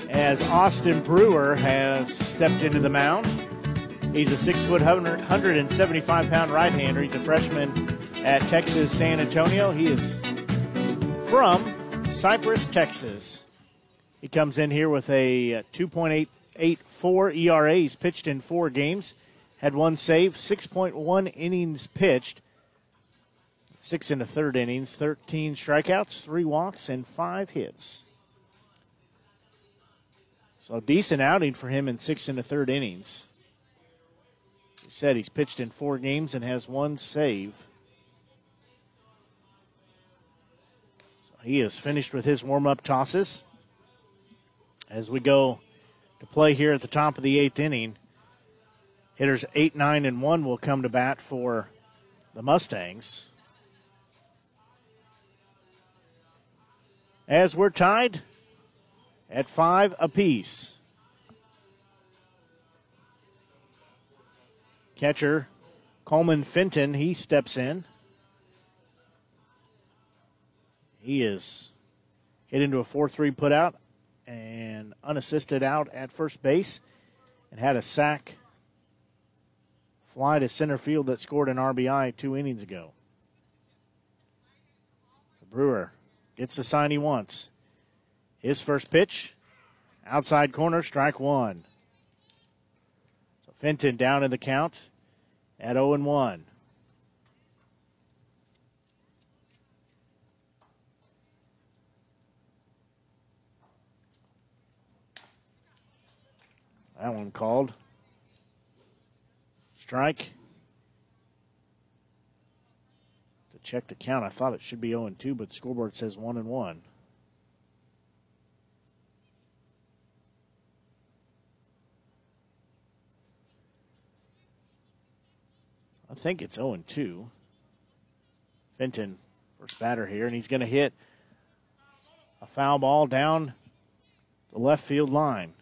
as Austin Brewer has stepped into the mound. He's a six foot, 175 pound right hander. He's a freshman at Texas San Antonio. He is from Cypress, Texas. He comes in here with a uh, 2.884 ERA. He's pitched in four games, had one save, 6.1 innings pitched, six in the third innings, 13 strikeouts, three walks, and five hits. So a decent outing for him in six in the third innings. He said he's pitched in four games and has one save. So he is finished with his warm-up tosses. As we go to play here at the top of the eighth inning, hitters eight, nine, and one will come to bat for the Mustangs. As we're tied at five apiece. Catcher Coleman Fenton, he steps in. He is hit into a 4 3 putout and unassisted out at first base and had a sac fly to center field that scored an RBI two innings ago. The Brewer gets the sign he wants. His first pitch, outside corner, strike one. So Fenton down in the count at 0 and 1. That one called. Strike. To check the count, I thought it should be 0 and 2, but the scoreboard says 1 and 1. I think it's 0 and 2. Fenton, first batter here, and he's going to hit a foul ball down the left field line.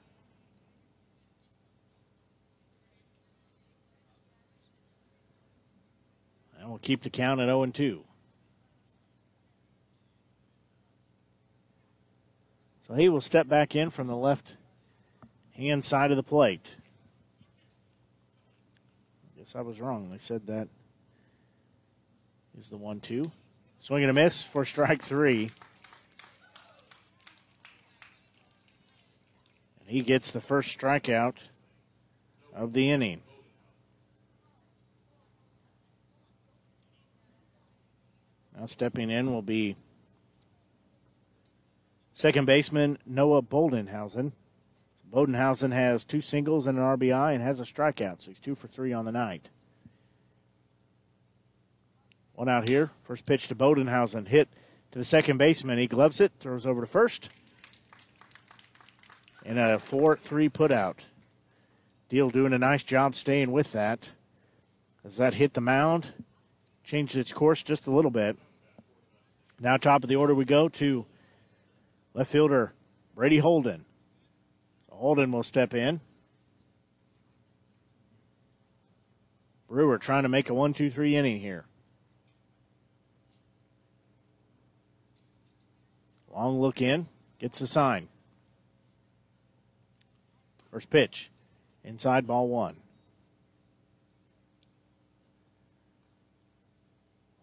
And we'll keep the count at 0 and 2. So he will step back in from the left hand side of the plate. Guess I was wrong. They said that is the 1 2. Swing and a miss for strike three. And he gets the first strikeout of the inning. Now stepping in will be second baseman Noah Boldenhausen. Bodenhausen has two singles and an RBI and has a strikeout, so he's two for three on the night. One out here. First pitch to Bodenhausen. Hit to the second baseman. He gloves it, throws over to first. And a 4 3 putout. Deal doing a nice job staying with that. As that hit the mound, changed its course just a little bit. Now, top of the order, we go to left fielder Brady Holden. Holden will step in. Brewer trying to make a 1 2 3 inning here. Long look in, gets the sign. First pitch, inside ball one.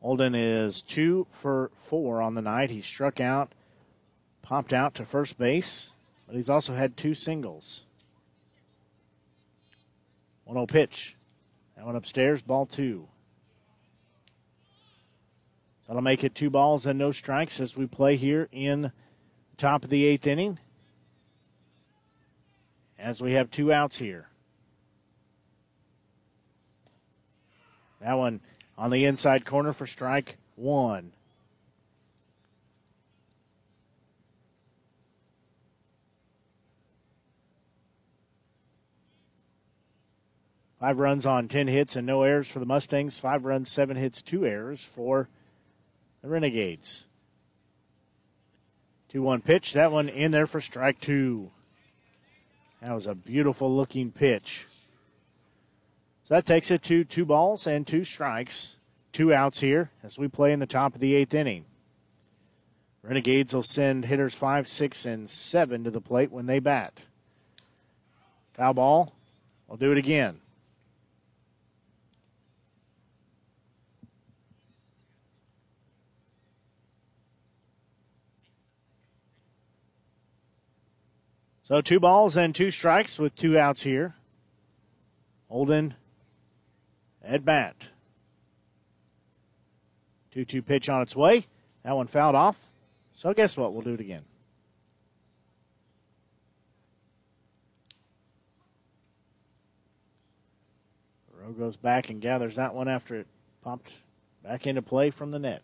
Holden is two for four on the night. He struck out, popped out to first base, but he's also had two singles. 1 0 pitch. That one upstairs, ball two. That'll make it two balls and no strikes as we play here in top of the eighth inning. As we have two outs here. That one on the inside corner for strike one. Five runs on 10 hits and no errors for the Mustangs. Five runs, seven hits, two errors for the Renegades. 2 1 pitch. That one in there for strike two. That was a beautiful looking pitch. So that takes it to two balls and two strikes. Two outs here as we play in the top of the eighth inning. Renegades will send hitters five, six, and seven to the plate when they bat. Foul ball. I'll do it again. So two balls and two strikes with two outs here. Holden at bat. 2 2 pitch on its way. That one fouled off. So guess what? We'll do it again. Rowe goes back and gathers that one after it popped back into play from the net.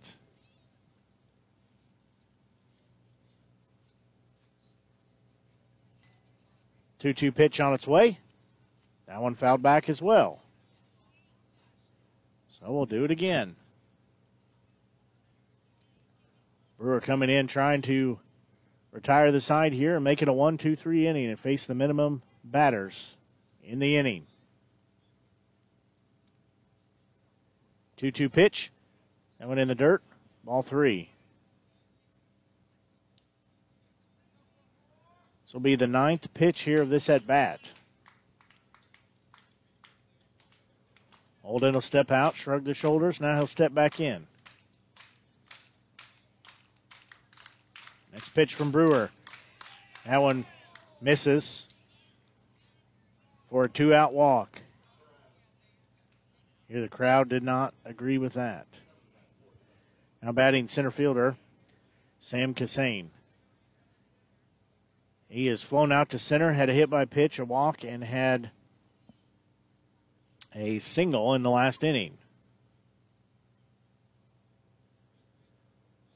2 2 pitch on its way. That one fouled back as well. So we'll do it again. Brewer coming in trying to retire the side here and make it a 1 2 3 inning and face the minimum batters in the inning. 2 2 pitch. That went in the dirt. Ball three. This will be the ninth pitch here of this at bat. Holden will step out, shrug the shoulders. Now he'll step back in. Next pitch from Brewer. That one misses for a two out walk. Here, the crowd did not agree with that. Now batting center fielder, Sam Cassane. He has flown out to center, had a hit by pitch, a walk, and had a single in the last inning.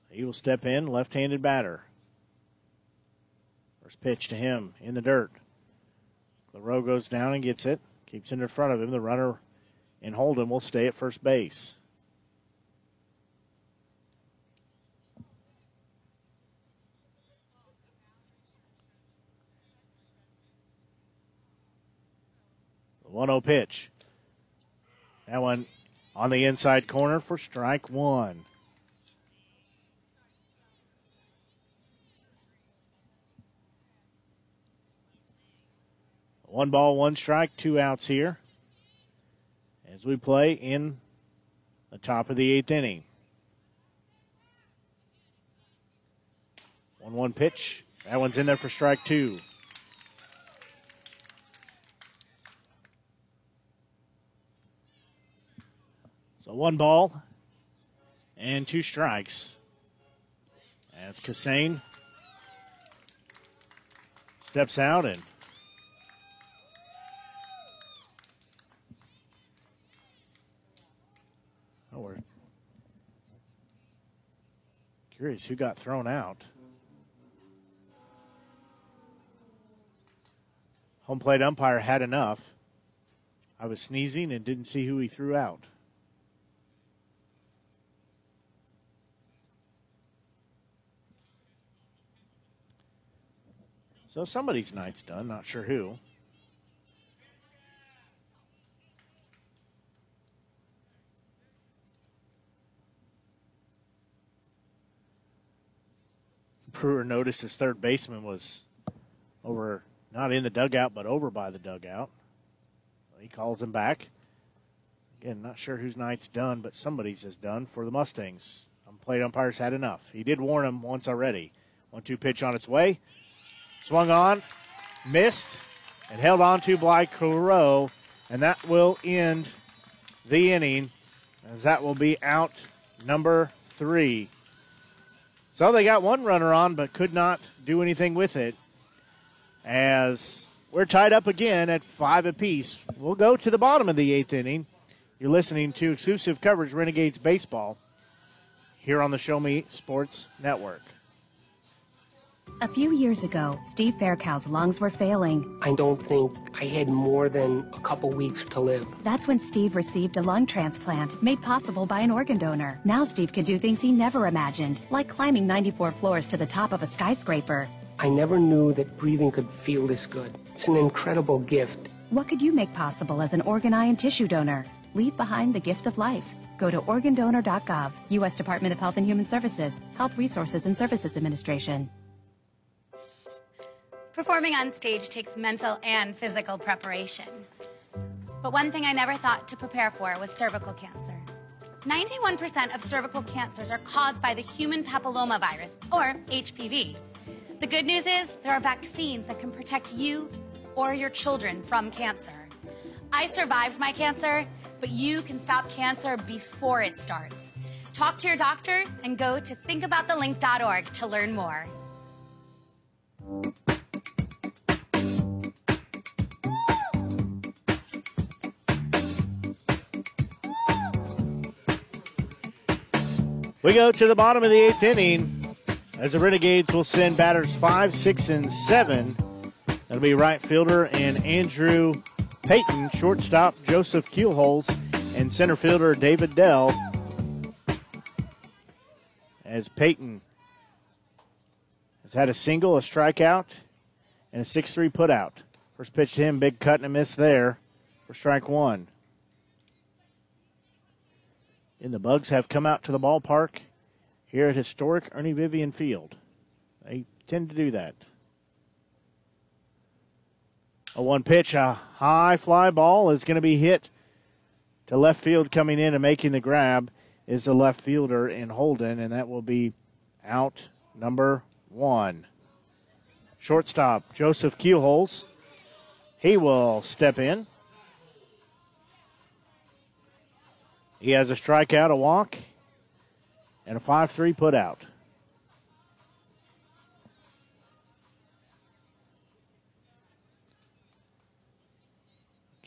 He will step in, left handed batter. First pitch to him in the dirt. Claro goes down and gets it, keeps it in front of him. The runner in Holden will stay at first base. The 1 0 pitch. That one on the inside corner for strike one. One ball, one strike, two outs here as we play in the top of the eighth inning. 1 1 pitch. That one's in there for strike two. So one ball and two strikes. As Cassane steps out and oh, we're curious who got thrown out. Home plate umpire had enough. I was sneezing and didn't see who he threw out. So somebody's night's done, not sure who. Brewer noticed his third baseman was over, not in the dugout, but over by the dugout. He calls him back. Again, not sure whose night's done, but somebody's is done for the Mustangs. Plate umpires had enough. He did warn him once already. One two pitch on its way. Swung on, missed, and held on to by Claro, and that will end the inning, as that will be out number three. So they got one runner on, but could not do anything with it. As we're tied up again at five apiece. We'll go to the bottom of the eighth inning. You're listening to exclusive coverage Renegades Baseball here on the Show Me Sports Network. A few years ago, Steve Faircow's lungs were failing. I don't think I had more than a couple weeks to live. That's when Steve received a lung transplant made possible by an organ donor. Now Steve can do things he never imagined, like climbing 94 floors to the top of a skyscraper. I never knew that breathing could feel this good. It's an incredible gift. What could you make possible as an organ, eye, and tissue donor? Leave behind the gift of life. Go to organdonor.gov, U.S. Department of Health and Human Services, Health Resources and Services Administration. Performing on stage takes mental and physical preparation. But one thing I never thought to prepare for was cervical cancer. 91% of cervical cancers are caused by the human papillomavirus, or HPV. The good news is there are vaccines that can protect you or your children from cancer. I survived my cancer, but you can stop cancer before it starts. Talk to your doctor and go to thinkaboutthelink.org to learn more. We go to the bottom of the eighth inning as the Renegades will send batters five, six, and seven. That'll be right fielder and Andrew Payton, shortstop Joseph Keelholz, and center fielder David Dell. As Payton has had a single, a strikeout, and a 6 3 putout. First pitch to him, big cut and a miss there for strike one. And the Bugs have come out to the ballpark here at historic Ernie Vivian Field. They tend to do that. A one pitch, a high fly ball is going to be hit to left field coming in and making the grab is the left fielder in Holden, and that will be out number one. Shortstop Joseph Keelholz. He will step in. He has a strikeout, a walk, and a 5 3 put out.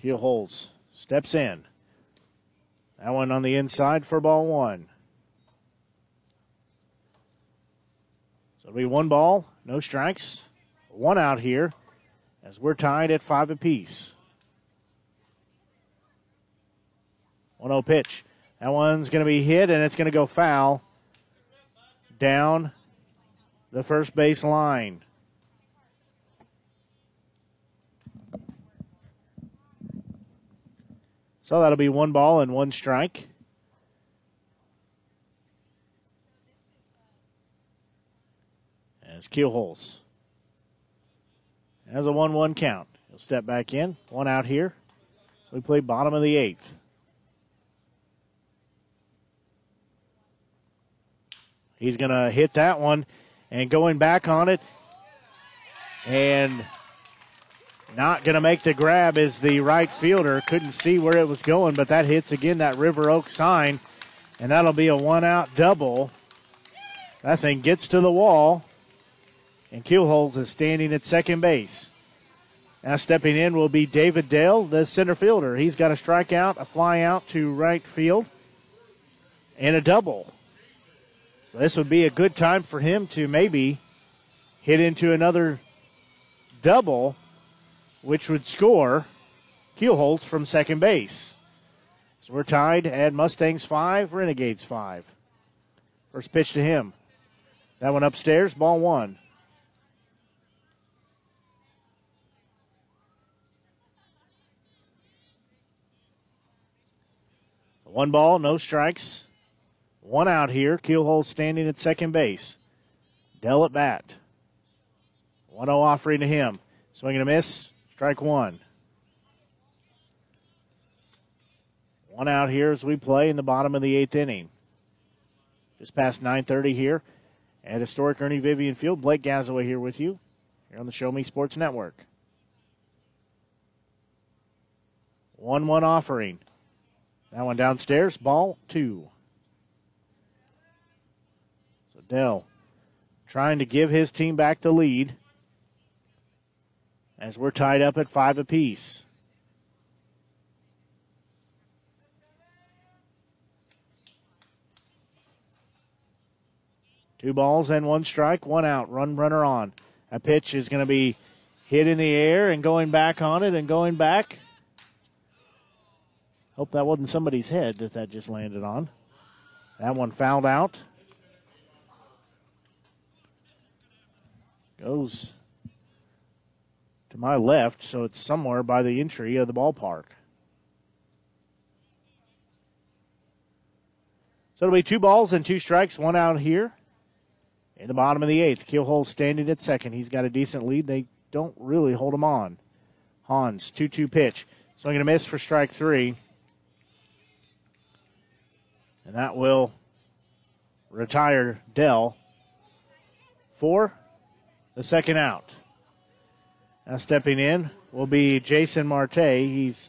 Keelholz steps in. That one on the inside for ball one. So it'll be one ball, no strikes, one out here as we're tied at five apiece. 1 0 pitch. That one's going to be hit and it's going to go foul down the first base line. So that'll be one ball and one strike. As Keelholz has a 1 1 count. He'll step back in. One out here. We play bottom of the eighth. He's going to hit that one and going back on it. And not going to make the grab is the right fielder. Couldn't see where it was going, but that hits again that River Oak sign. And that'll be a one out double. That thing gets to the wall. And Keelholz is standing at second base. Now stepping in will be David Dale, the center fielder. He's got a strikeout, a fly out to right field. and a double. So this would be a good time for him to maybe hit into another double, which would score Keelholz from second base. So we're tied at Mustangs 5, Renegades 5. First pitch to him. That one upstairs, ball one. One ball, no strikes. One out here. Keelholz standing at second base. Dell at bat. 1 0 offering to him. Swing and a miss. Strike one. One out here as we play in the bottom of the eighth inning. Just past 9:30 here at historic Ernie Vivian Field. Blake Gazaway here with you here on the Show Me Sports Network. One-one offering. That one downstairs. Ball two. Dell trying to give his team back the lead as we're tied up at five apiece. Two balls and one strike, one out, run runner on. A pitch is going to be hit in the air and going back on it and going back. Hope that wasn't somebody's head that that just landed on. That one fouled out. Goes to my left, so it's somewhere by the entry of the ballpark. So it'll be two balls and two strikes, one out here. In the bottom of the eighth, Keelholz standing at second. He's got a decent lead. They don't really hold him on. Hahn's, 2 2 pitch. So I'm going to miss for strike three. And that will retire Dell for the second out. Now stepping in will be Jason Marte. He's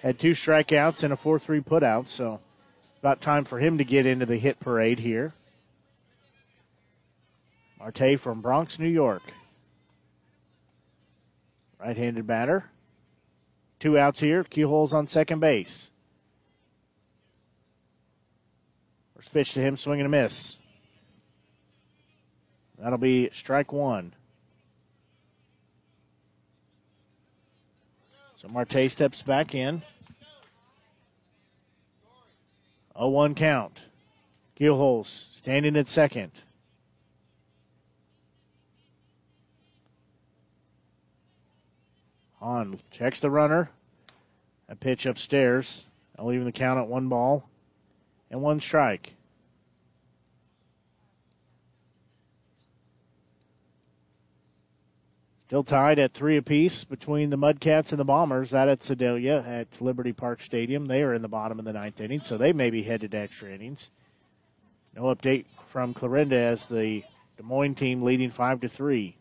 had two strikeouts and a 4 3 putout, so about time for him to get into the hit parade here. Marte from Bronx, New York. Right handed batter. Two outs here. Keelholz on second base. First pitch to him, swinging a miss. That'll be strike one. So Marte steps back in. 0 1 count. Keelholz standing at second. Hahn checks the runner. A pitch upstairs. I'll leave the count at one ball and one strike. Still tied at three apiece between the Mudcats and the Bombers. That at Sedalia at Liberty Park Stadium. They are in the bottom of the ninth inning, so they may be headed to extra innings. No update from Clarinda as the Des Moines team leading five to three.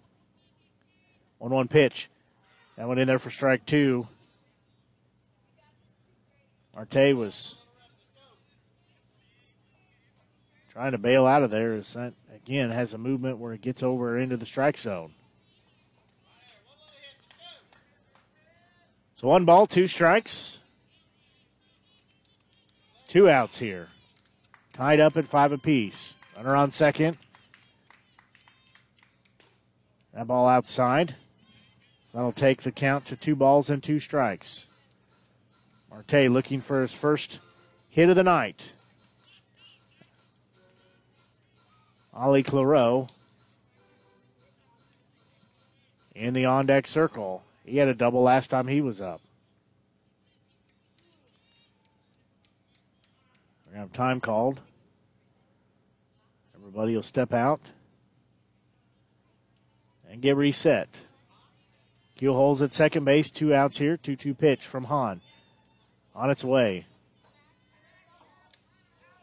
One one pitch. That went in there for strike two. Marte was trying to bail out of there. As that again has a movement where it gets over into the strike zone. So one ball, two strikes, two outs here. Tied up at five apiece. Runner on second. That ball outside. That'll take the count to two balls and two strikes. Marte looking for his first hit of the night. Ali Claro in the on deck circle. He had a double last time he was up. We're going to have time called. Everybody will step out and get reset. Keelholz at second base, two outs here, 2 2 pitch from Hahn. On its way.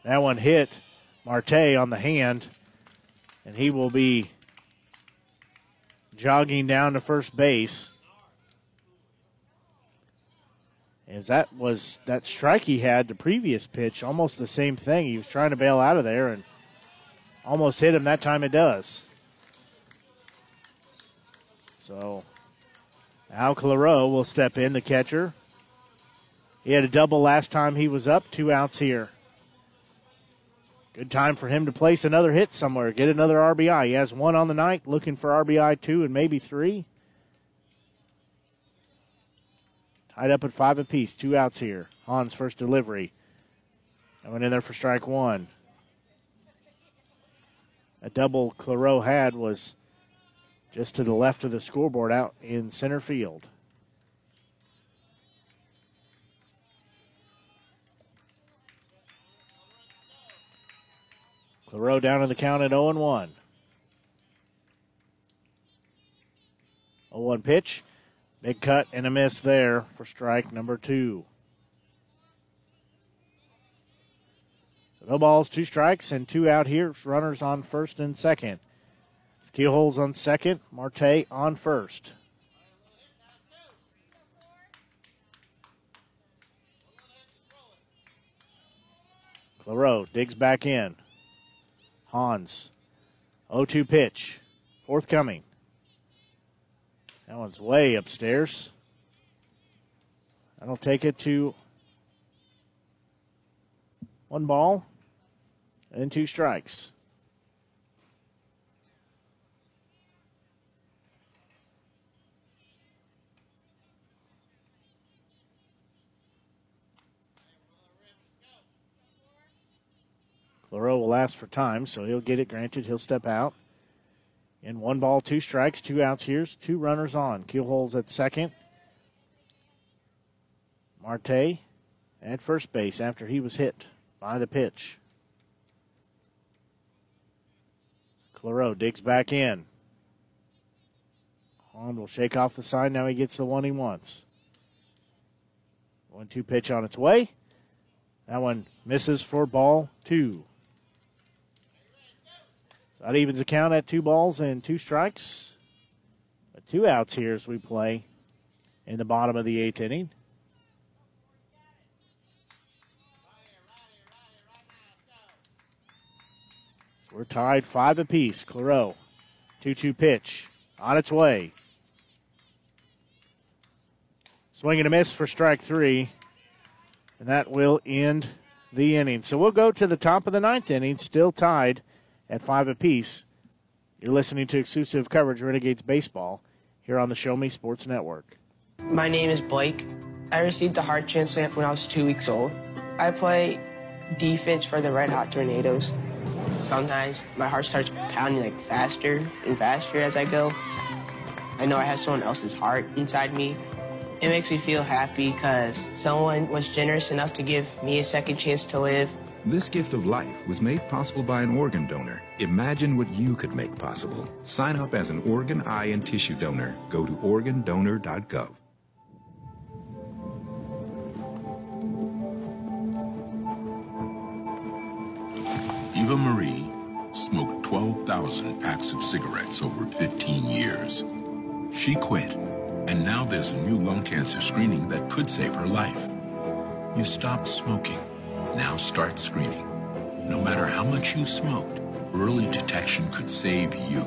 That one hit Marte on the hand, and he will be jogging down to first base. As that was that strike he had the previous pitch, almost the same thing. He was trying to bail out of there and almost hit him that time it does. So Al Claro will step in, the catcher. He had a double last time he was up, two outs here. Good time for him to place another hit somewhere, get another RBI. He has one on the night, looking for RBI two and maybe three. Tied up at five apiece, two outs here. Hahn's first delivery. I went in there for strike one. A double Claro had was just to the left of the scoreboard out in center field. Claro down in the count at 0 1. 0 1 pitch. Big cut and a miss there for strike number two. No balls, two strikes, and two out here. Runners on first and second. Keelholz on second, Marte on first. Claro digs back in. Hahn's. 0 2 pitch. Forthcoming. That one's way upstairs. That'll take it to one ball and two strikes. Claro will ask for time, so he'll get it granted. He'll step out. In one ball, two strikes, two outs here, two runners on. Keelholz at second. Marte at first base after he was hit by the pitch. Claro digs back in. Hahn will shake off the sign. Now he gets the one he wants. One two pitch on its way. That one misses for ball two. That evens the count at two balls and two strikes. But two outs here as we play in the bottom of the eighth inning. We're tied five apiece. Claro, 2 2 pitch on its way. Swing and a miss for strike three. And that will end the inning. So we'll go to the top of the ninth inning, still tied at five apiece. You're listening to exclusive coverage Renegades baseball here on the Show Me Sports Network. My name is Blake. I received a heart transplant when I was two weeks old. I play defense for the Red Hot Tornadoes. Sometimes my heart starts pounding like faster and faster as I go. I know I have someone else's heart inside me. It makes me feel happy because someone was generous enough to give me a second chance to live this gift of life was made possible by an organ donor. Imagine what you could make possible. Sign up as an organ, eye, and tissue donor. Go to organdonor.gov. Eva Marie smoked 12,000 packs of cigarettes over 15 years. She quit, and now there's a new lung cancer screening that could save her life. You stopped smoking now start screening. No matter how much you smoked, early detection could save you.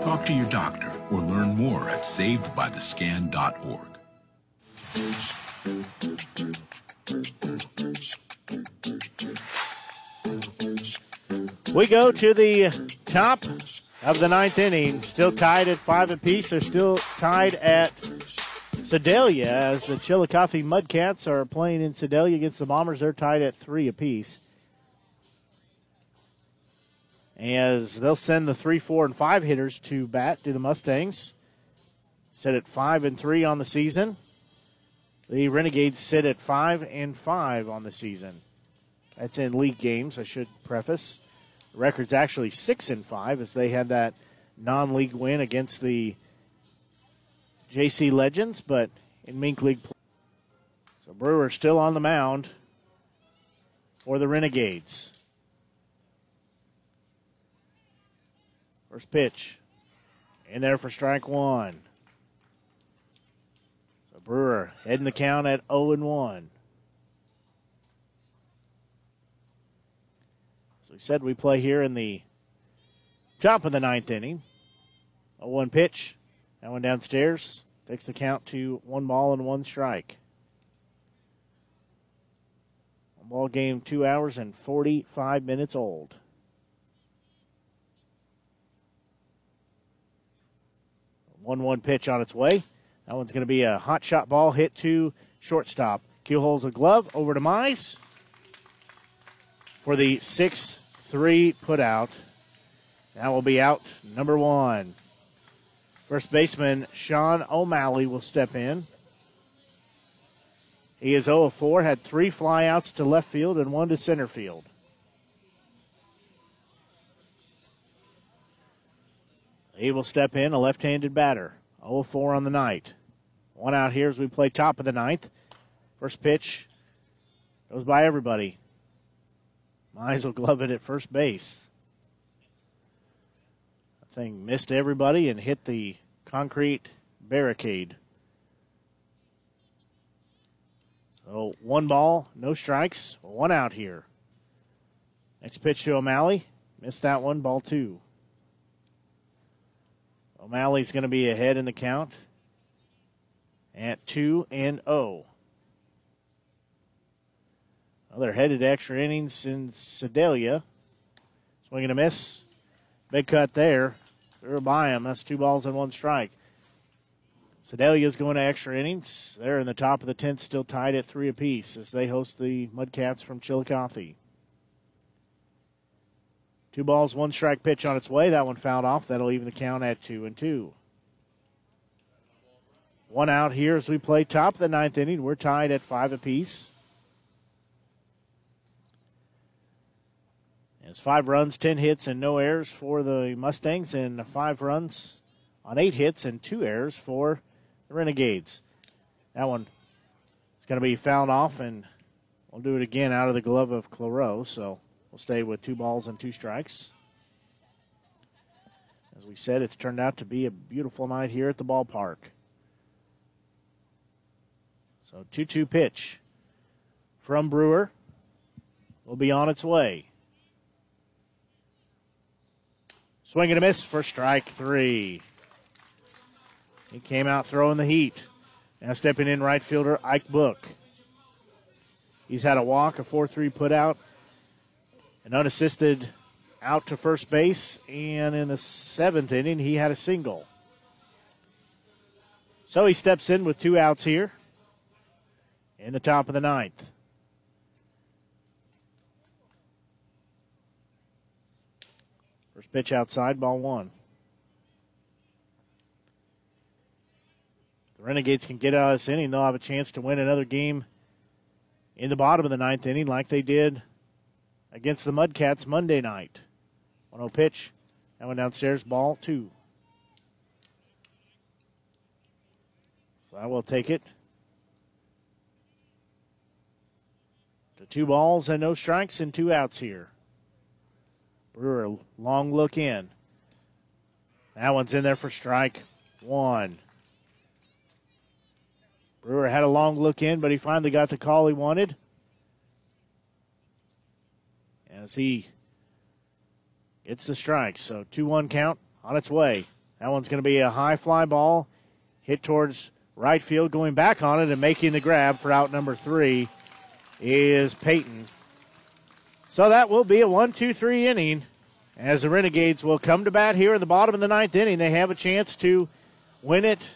Talk to your doctor or learn more at savedbythescan.org. We go to the top of the ninth inning, still tied at five apiece. They're still tied at Sedalia, as the Chillicothe Mudcats are playing in Sedalia against the Bombers, they're tied at three apiece. As they'll send the three, four, and five hitters to bat to the Mustangs. Set at five and three on the season. The Renegades sit at five and five on the season. That's in league games, I should preface. The record's actually six and five as they had that non-league win against the JC Legends, but in MINK League. So Brewer still on the mound for the Renegades. First pitch. In there for strike one. So Brewer heading the count at 0 and 1. So we said we play here in the top of the ninth inning. A 1 pitch. That one downstairs takes the count to one ball and one strike. Ball game two hours and 45 minutes old. One one pitch on its way. That one's going to be a hot shot ball hit to shortstop. Q holds a glove over to Mize for the 6 3 put out. That will be out number one. First baseman Sean O'Malley will step in. He is 0 4, had three flyouts to left field and one to center field. He will step in, a left handed batter. 0 4 on the night. One out here as we play top of the ninth. First pitch goes by everybody. Mize will glove it at first base. Thing missed everybody and hit the concrete barricade. So one ball, no strikes, one out here. Next pitch to O'Malley. Missed that one, ball two. O'Malley's going to be ahead in the count at 2 and 0. Well, they're headed extra innings in Sedalia. Swinging a miss. Big cut there. They're by him. That's two balls and one strike. Sedalia's going to extra innings. They're in the top of the 10th, still tied at three apiece as they host the Mudcats from Chillicothe. Two balls, one strike pitch on its way. That one fouled off. That'll even the count at two and two. One out here as we play top of the ninth inning. We're tied at five apiece. It's five runs, ten hits, and no errors for the Mustangs, and five runs on eight hits and two errors for the Renegades. That one is going to be fouled off, and we'll do it again out of the glove of Claro. So we'll stay with two balls and two strikes. As we said, it's turned out to be a beautiful night here at the ballpark. So 2 2 pitch from Brewer will be on its way. Swing and a miss for strike three. He came out throwing the heat. Now stepping in right fielder Ike Book. He's had a walk, a 4 3 put out, an unassisted out to first base, and in the seventh inning, he had a single. So he steps in with two outs here in the top of the ninth. Pitch outside, ball one. The Renegades can get out of this inning. They'll have a chance to win another game in the bottom of the ninth inning, like they did against the Mudcats Monday night. 1 0 pitch. That went downstairs, ball two. So I will take it. To two balls and no strikes and two outs here. Brewer, long look in. That one's in there for strike one. Brewer had a long look in, but he finally got the call he wanted. As he gets the strike. So 2 1 count on its way. That one's going to be a high fly ball hit towards right field. Going back on it and making the grab for out number three is Payton. So that will be a 1 2 3 inning as the Renegades will come to bat here in the bottom of the ninth inning. They have a chance to win it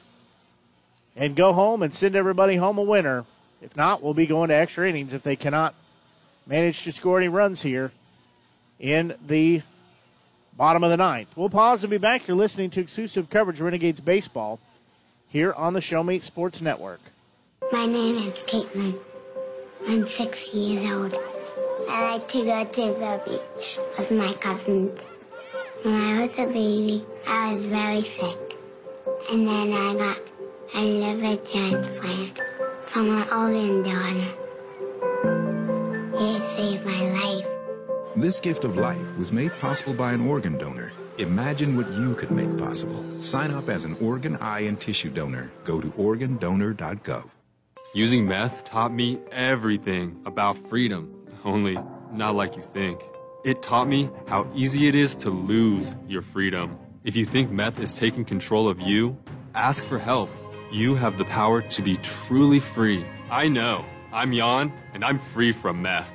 and go home and send everybody home a winner. If not, we'll be going to extra innings if they cannot manage to score any runs here in the bottom of the ninth. We'll pause and be back. You're listening to exclusive coverage of Renegades Baseball here on the Show Me Sports Network. My name is Caitlin. I'm six years old. I like to go to the beach with my cousins. When I was a baby, I was very sick. And then I got a liver transplant from an organ donor. It saved my life. This gift of life was made possible by an organ donor. Imagine what you could make possible. Sign up as an organ, eye, and tissue donor. Go to organdonor.gov. Using meth taught me everything about freedom, only not like you think. It taught me how easy it is to lose your freedom. If you think meth is taking control of you, ask for help. You have the power to be truly free. I know. I'm Jan, and I'm free from meth.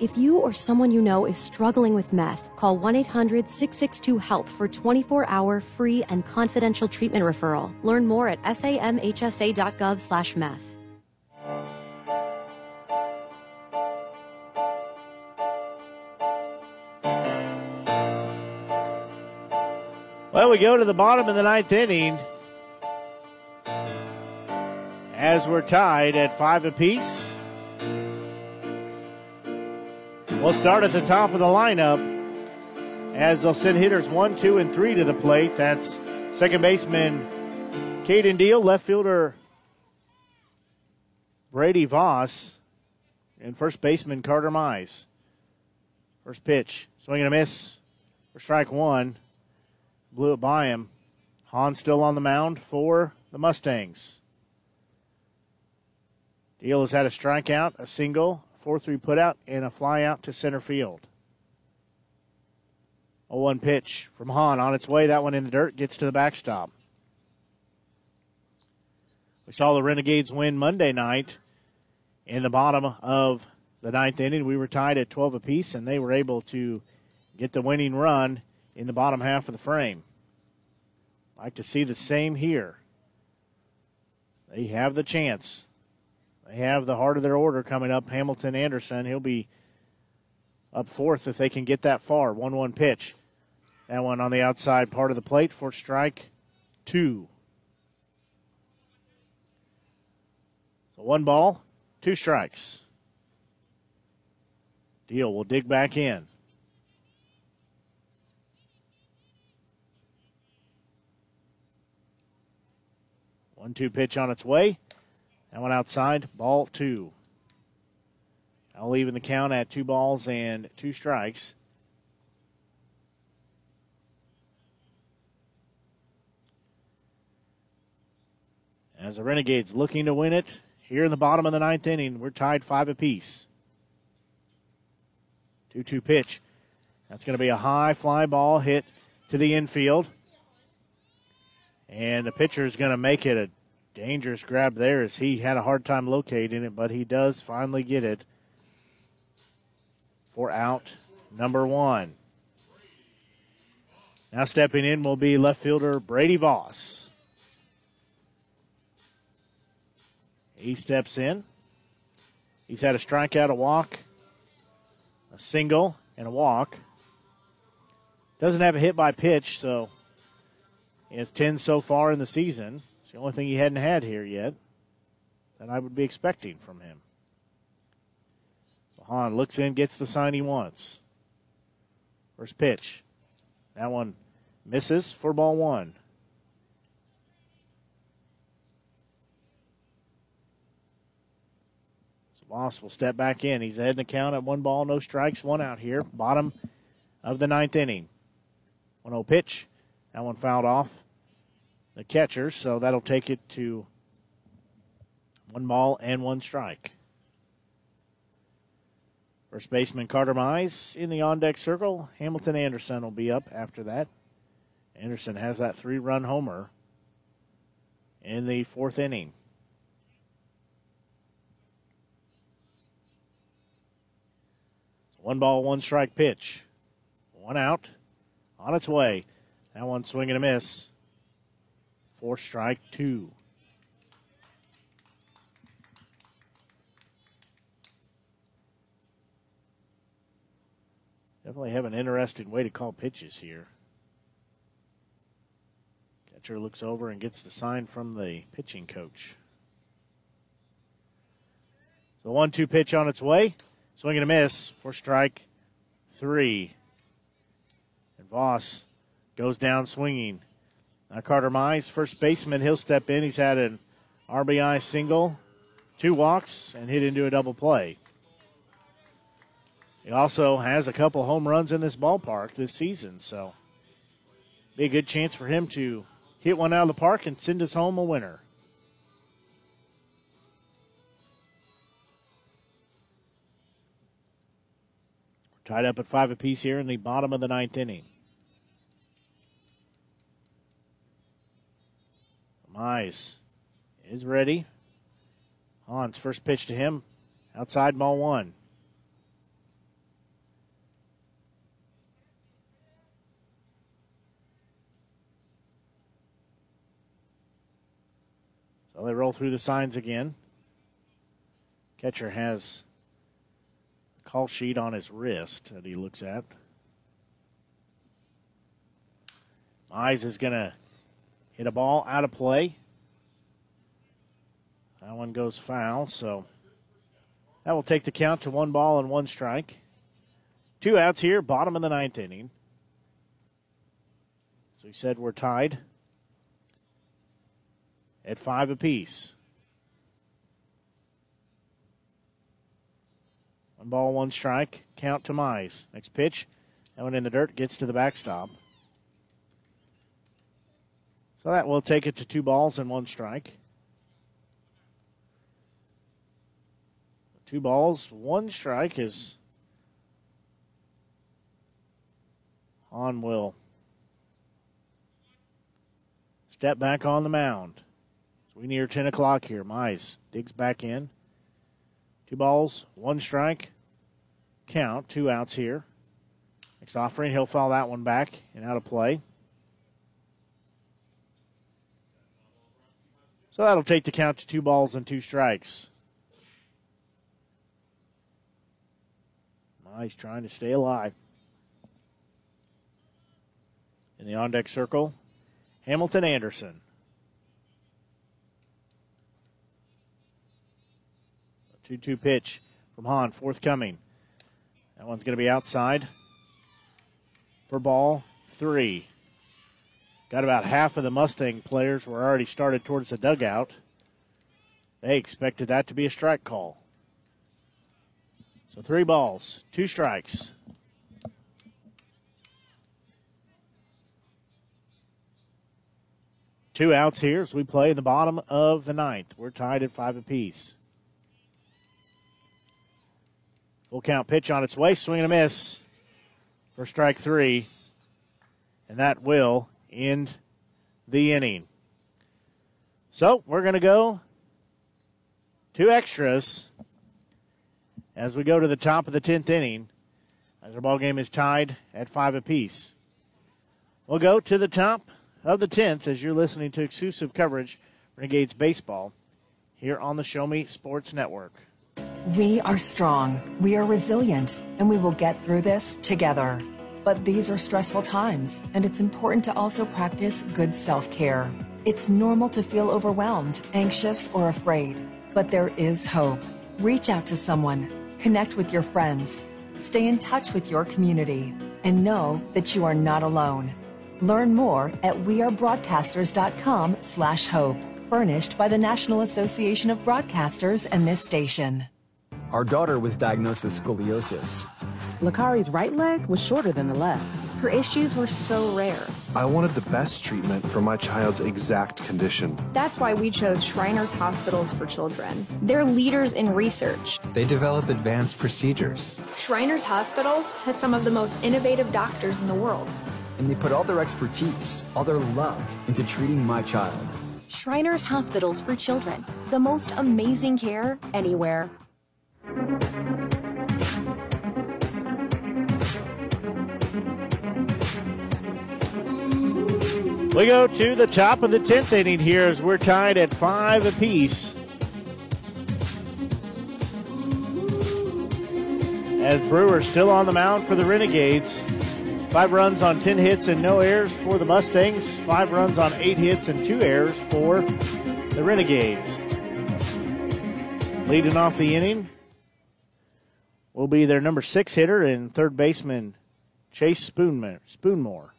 If you or someone you know is struggling with meth, call 1 800 662 HELP for 24 hour free and confidential treatment referral. Learn more at samhsa.gov slash meth. Well, we go to the bottom of the ninth inning as we're tied at five apiece. We'll start at the top of the lineup as they'll send hitters one, two, and three to the plate. That's second baseman Caden Deal, left fielder Brady Voss, and first baseman Carter Mize. First pitch, swing and a miss for strike one. Blew it by him. Hahn still on the mound for the Mustangs. Deal has had a strikeout, a single, 4 3 putout, and a flyout to center field. A 1 pitch from Hahn on its way. That one in the dirt gets to the backstop. We saw the Renegades win Monday night in the bottom of the ninth inning. We were tied at 12 apiece, and they were able to get the winning run in the bottom half of the frame. Like to see the same here. They have the chance. They have the heart of their order coming up. Hamilton Anderson, he'll be up fourth if they can get that far. 1 1 pitch. That one on the outside part of the plate for strike two. So one ball, two strikes. Deal will dig back in. One two pitch on its way. That one outside, ball two. I'll even the count at two balls and two strikes. As the Renegades looking to win it here in the bottom of the ninth inning, we're tied five apiece. 2 2 pitch. That's going to be a high fly ball hit to the infield. And the pitcher is going to make it a dangerous grab there as he had a hard time locating it, but he does finally get it for out number one. Now stepping in will be left fielder Brady Voss. He steps in. He's had a strikeout, a walk, a single, and a walk. Doesn't have a hit by pitch, so he has 10 so far in the season. It's the only thing he hadn't had here yet that I would be expecting from him. So Hahn looks in, gets the sign he wants. First pitch. That one misses for ball one. So Voss will step back in. He's ahead in the count at one ball, no strikes, one out here. Bottom of the ninth inning. 1 0 pitch. That one fouled off the catcher, so that'll take it to one ball and one strike. First baseman Carter Mize in the on deck circle. Hamilton Anderson will be up after that. Anderson has that three run homer in the fourth inning. One ball, one strike pitch. One out. On its way. That one swing and a miss for strike two. Definitely have an interesting way to call pitches here. Catcher looks over and gets the sign from the pitching coach. The one two pitch on its way. Swing and a miss for strike three. And Voss goes down swinging. Now Carter Mize, first baseman, he'll step in. He's had an RBI single, two walks, and hit into a double play. He also has a couple home runs in this ballpark this season, so be a good chance for him to hit one out of the park and send us home a winner. Tied up at five apiece here in the bottom of the ninth inning. Mize. is ready. Hahn's, first pitch to him. Outside ball one. So they roll through the signs again. Catcher has a call sheet on his wrist that he looks at. Mize is going to hit a ball out of play. That one goes foul, so that will take the count to one ball and one strike. Two outs here, bottom of the ninth inning. So he said we're tied at five apiece. One ball, one strike. Count to Mize. Next pitch. That one in the dirt gets to the backstop. So that will take it to two balls and one strike. Two balls, one strike is on will step back on the mound. So we near 10 o'clock here. Mize digs back in. Two balls, one strike. Count, two outs here. Next offering, he'll foul that one back and out of play. So that'll take the count to two balls and two strikes. He's trying to stay alive. In the on deck circle, Hamilton Anderson. A 2 2 pitch from Hahn, forthcoming. That one's going to be outside for ball three. Got about half of the Mustang players were already started towards the dugout. They expected that to be a strike call. So three balls, two strikes. Two outs here as we play in the bottom of the ninth. We're tied at five apiece. Full count pitch on its way, swing and a miss for strike three. And that will end the inning. So we're going to go two extras as we go to the top of the 10th inning as our ball game is tied at five apiece. We'll go to the top of the 10th as you're listening to exclusive coverage Renegades baseball here on the Show Me Sports Network. We are strong, we are resilient, and we will get through this together. But these are stressful times, and it's important to also practice good self care. It's normal to feel overwhelmed, anxious, or afraid, but there is hope. Reach out to someone, connect with your friends, stay in touch with your community, and know that you are not alone. Learn more at wearebroadcasters.com slash hope, furnished by the National Association of Broadcasters and this station. Our daughter was diagnosed with scoliosis. Lakari's right leg was shorter than the left. Her issues were so rare. I wanted the best treatment for my child's exact condition. That's why we chose Shriners Hospitals for Children. They're leaders in research. They develop advanced procedures. Shriners Hospitals has some of the most innovative doctors in the world. And they put all their expertise, all their love into treating my child. Shriners Hospitals for Children. The most amazing care anywhere. We go to the top of the 10th inning here as we're tied at five apiece. As Brewer still on the mound for the Renegades. Five runs on 10 hits and no errors for the Mustangs. Five runs on eight hits and two errors for the Renegades. Leading off the inning will be their number six hitter and third baseman Chase Spoonmore.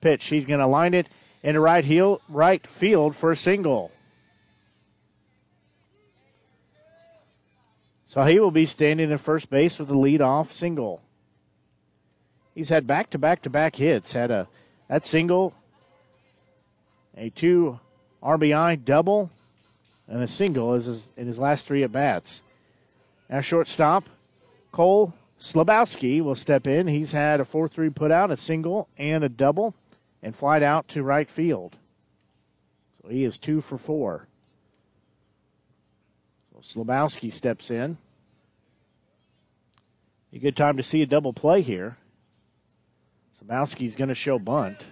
Pitch. He's going to line it into right heel, right field for a single. So he will be standing at first base with a lead-off single. He's had back-to-back to back hits. Had a that single, a two RBI double, and a single is his, in his last three at bats. Now shortstop Cole Slabowski will step in. He's had a 4 3 put out, a single, and a double, and flied out to right field. So he is two for four. So Slabowski steps in. A good time to see a double play here. Slabowski's going to show bunt.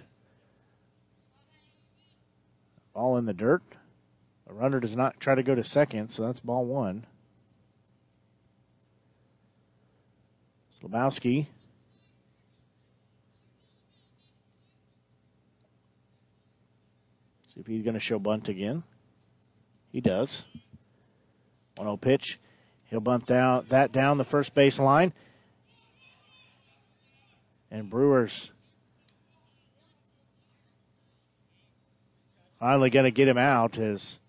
Ball in the dirt. The runner does not try to go to second, so that's ball one. Slabowski. If he's going to show bunt again. He does. 1 0 pitch. He'll bunt down, that down the first base line. And Brewers finally going to get him out as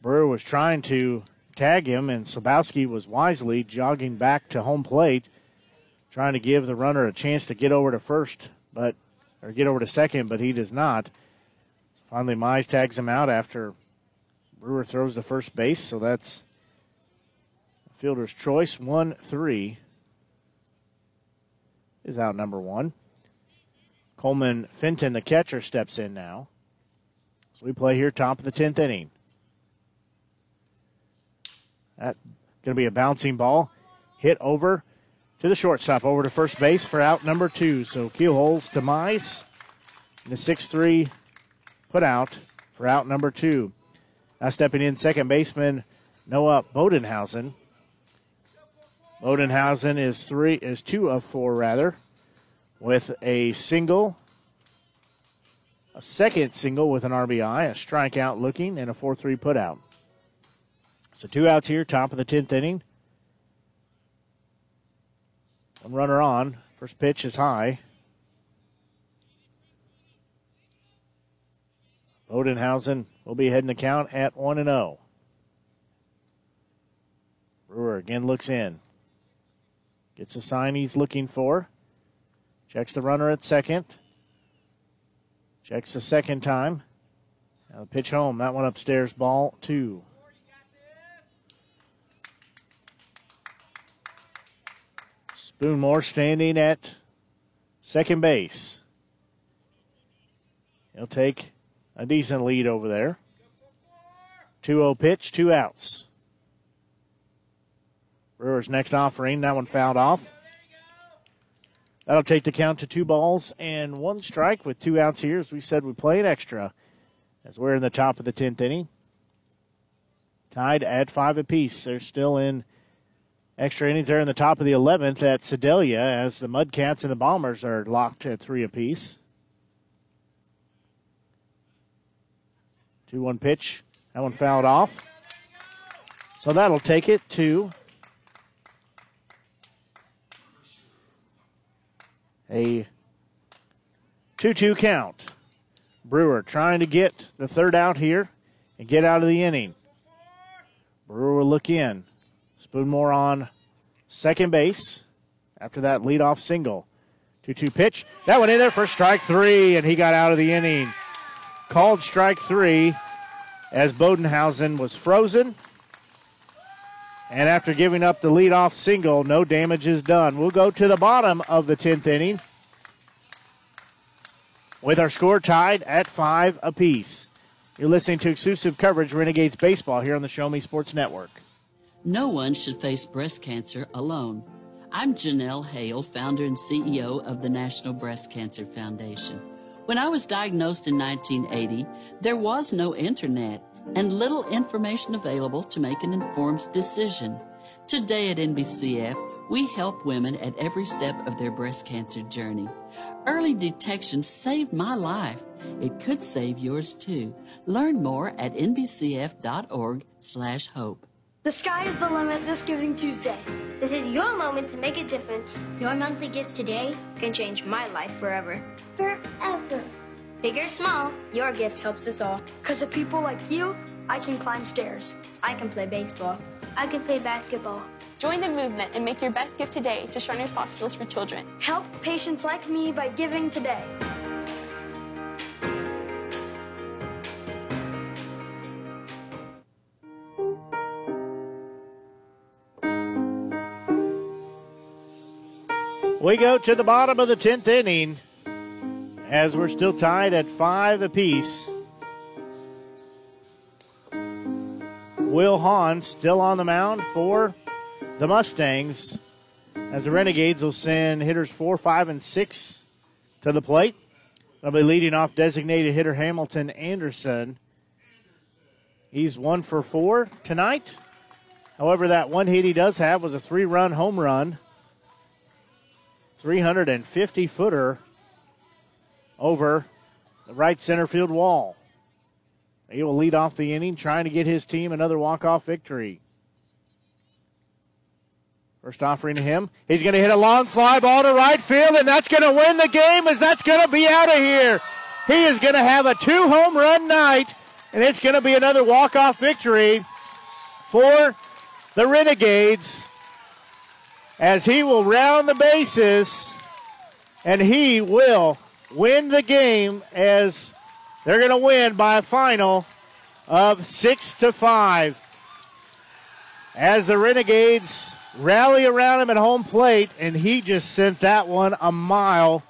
Brewer was trying to tag him, and Slabowski was wisely jogging back to home plate, trying to give the runner a chance to get over to first, but or get over to second, but he does not. Finally, Mize tags him out after Brewer throws the first base, so that's fielder's choice. One, three is out number one. Coleman Fenton, the catcher, steps in now. So we play here, top of the 10th inning. That going to be a bouncing ball. Hit over to the shortstop, over to first base for out number two. So Keelholz to Mize. In the 6 3 put out for out number two. Now stepping in, second baseman Noah Bodenhausen. Bodenhausen is three is two of four rather, with a single, a second single with an RBI, a strikeout looking, and a four three putout. So two outs here, top of the tenth inning. One runner on. First pitch is high. Bodenhausen will be heading the count at 1 and 0. Brewer again looks in. Gets the sign he's looking for. Checks the runner at second. Checks the second time. Now the pitch home. That one upstairs, ball two. Spoonmore standing at second base. He'll take a decent lead over there. 2 0 pitch, two outs. Brewers' next offering. That one fouled off. That'll take the count to two balls and one strike with two outs here. As we said, we play an extra as we're in the top of the 10th inning. Tied at five apiece. They're still in extra innings. They're in the top of the 11th at Sedalia as the Mudcats and the Bombers are locked at three apiece. 2 1 pitch. That one fouled off. So that'll take it to a 2 2 count. Brewer trying to get the third out here and get out of the inning. Brewer look in. Spoonmore on second base after that leadoff single. 2 2 pitch. That one in there for strike three, and he got out of the inning. Called strike three as Bodenhausen was frozen. And after giving up the leadoff single, no damage is done. We'll go to the bottom of the 10th inning with our score tied at five apiece. You're listening to exclusive coverage Renegades Baseball here on the Show Me Sports Network. No one should face breast cancer alone. I'm Janelle Hale, founder and CEO of the National Breast Cancer Foundation. When I was diagnosed in 1980, there was no internet and little information available to make an informed decision. Today at NBCF, we help women at every step of their breast cancer journey. Early detection saved my life. It could save yours too. Learn more at nbcf.org/hope. The sky is the limit this Giving Tuesday. This is your moment to make a difference. Your monthly gift today can change my life forever. Forever. Big or small, your gift helps us all. Because of people like you, I can climb stairs. I can play baseball. I can play basketball. Join the movement and make your best gift today to Shriners Hospitals for Children. Help patients like me by giving today. We go to the bottom of the 10th inning as we're still tied at five apiece. Will Hahn still on the mound for the Mustangs as the Renegades will send hitters four, five, and six to the plate. They'll be leading off designated hitter Hamilton Anderson. He's one for four tonight. However, that one hit he does have was a three run home run. 350 footer over the right center field wall. He will lead off the inning, trying to get his team another walk off victory. First offering to him. He's going to hit a long fly ball to right field, and that's going to win the game as that's going to be out of here. He is going to have a two home run night, and it's going to be another walk off victory for the Renegades as he will round the bases and he will win the game as they're going to win by a final of 6 to 5 as the Renegades rally around him at home plate, and he just sent that one a mile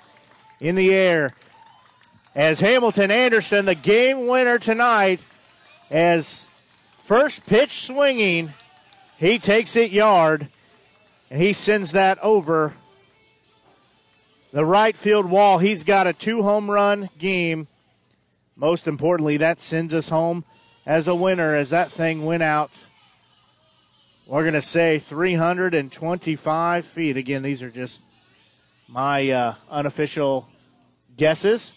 in the air. As Hamilton Anderson, the game winner tonight, as first pitch swinging, he takes it yard, and he sends that over the right field wall. He's got a two home run game. Most importantly, that sends us home as a winner as that thing went out we're going to say 325 feet. Again, these are just my uh, unofficial guesses.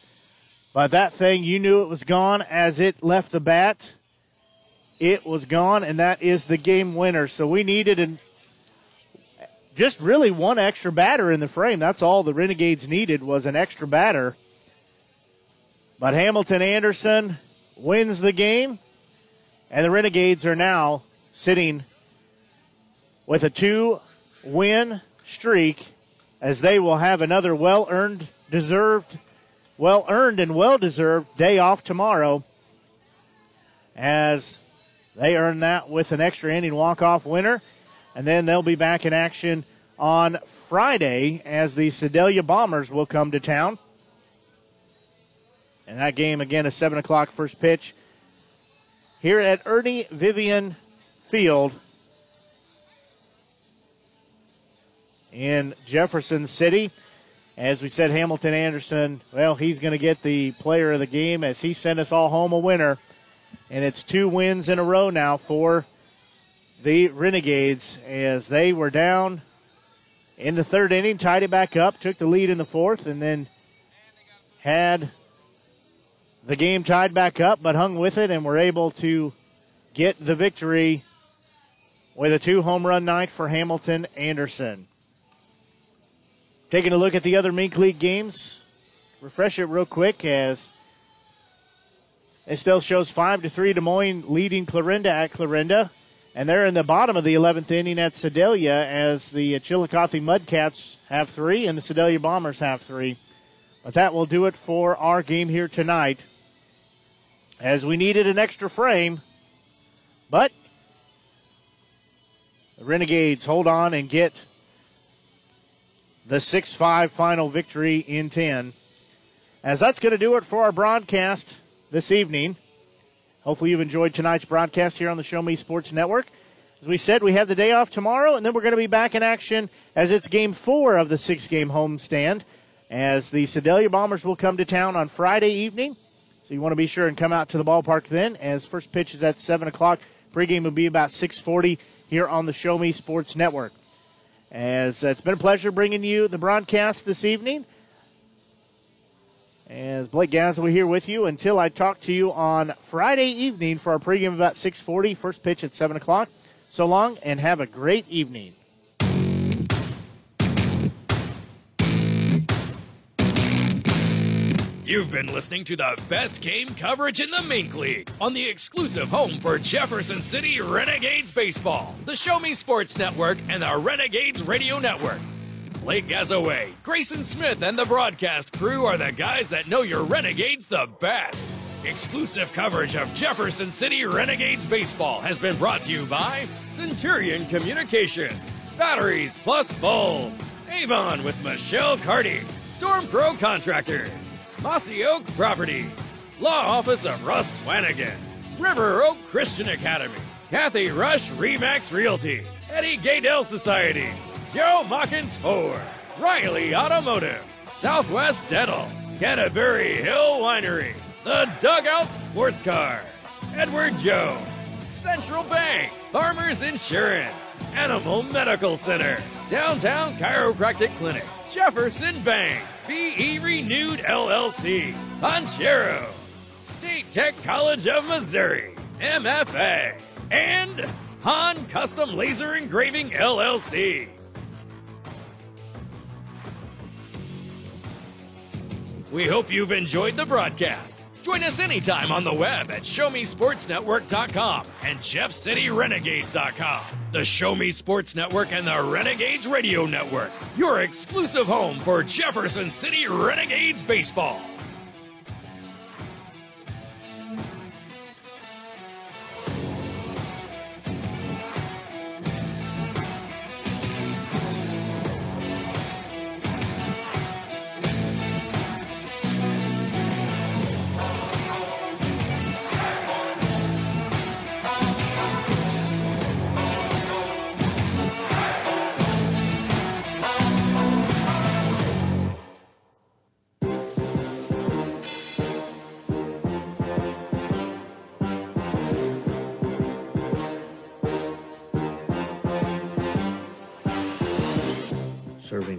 But that thing, you knew it was gone as it left the bat. It was gone, and that is the game winner. So we needed an, just really one extra batter in the frame. That's all the Renegades needed was an extra batter. But Hamilton Anderson wins the game, and the Renegades are now sitting with a two win streak as they will have another well earned, deserved, well earned, and well deserved day off tomorrow as they earn that with an extra inning walk off winner. And then they'll be back in action on Friday as the Sedalia Bombers will come to town. And that game again is 7 o'clock first pitch here at Ernie Vivian Field in Jefferson City. As we said, Hamilton Anderson, well, he's going to get the player of the game as he sent us all home a winner. And it's two wins in a row now for the Renegades as they were down in the third inning, tied it back up, took the lead in the fourth, and then had the game tied back up, but hung with it and were able to get the victory with a two home run night for Hamilton Anderson. Taking a look at the other Mink League games. Refresh it real quick as it still shows 5 to 3 Des Moines leading Clarinda at Clarinda. And they're in the bottom of the 11th inning at Sedalia as the Chillicothe Mudcats have three and the Sedalia Bombers have three. But that will do it for our game here tonight as we needed an extra frame. But the Renegades hold on and get the 6 5 final victory in 10. As that's going to do it for our broadcast this evening. Hopefully, you've enjoyed tonight's broadcast here on the Show Me Sports Network. As we said, we have the day off tomorrow, and then we're going to be back in action as it's game four of the six game homestand. As the Sedalia Bombers will come to town on Friday evening. So you want to be sure and come out to the ballpark then, as first pitch is at 7 o'clock. Pregame will be about 640 here on the Show Me Sports Network. As it's been a pleasure bringing you the broadcast this evening. As Blake Gazaway here with you until I talk to you on Friday evening for our pregame about 6:40. First pitch at 7 o'clock. So long and have a great evening. You've been listening to the best game coverage in the Mink League on the exclusive home for Jefferson City Renegades Baseball, the Show Me Sports Network, and the Renegades Radio Network. Blake Gazaway, Grayson Smith, and the broadcast crew are the guys that know your Renegades the best. Exclusive coverage of Jefferson City Renegades Baseball has been brought to you by Centurion Communications, Batteries Plus Bulbs, Avon with Michelle Carty, Storm Pro Contractors, Mossy Oak Properties, Law Office of Russ Swanigan, River Oak Christian Academy, Kathy Rush Remax Realty, Eddie Gaedel Society, Joe Machens Ford, Riley Automotive, Southwest Dental, Canterbury Hill Winery, The Dugout Sports Cars, Edward Jones, Central Bank, Farmers Insurance, Animal Medical Center, Downtown Chiropractic Clinic, Jefferson Bank, BE Renewed LLC, Poncheros, State Tech College of Missouri, MFA, and Han Custom Laser Engraving LLC. We hope you've enjoyed the broadcast. Join us anytime on the web at ShowMeSportsNetwork.com and JeffCityRenegades.com. The Show Me Sports Network and the Renegades Radio Network, your exclusive home for Jefferson City Renegades baseball.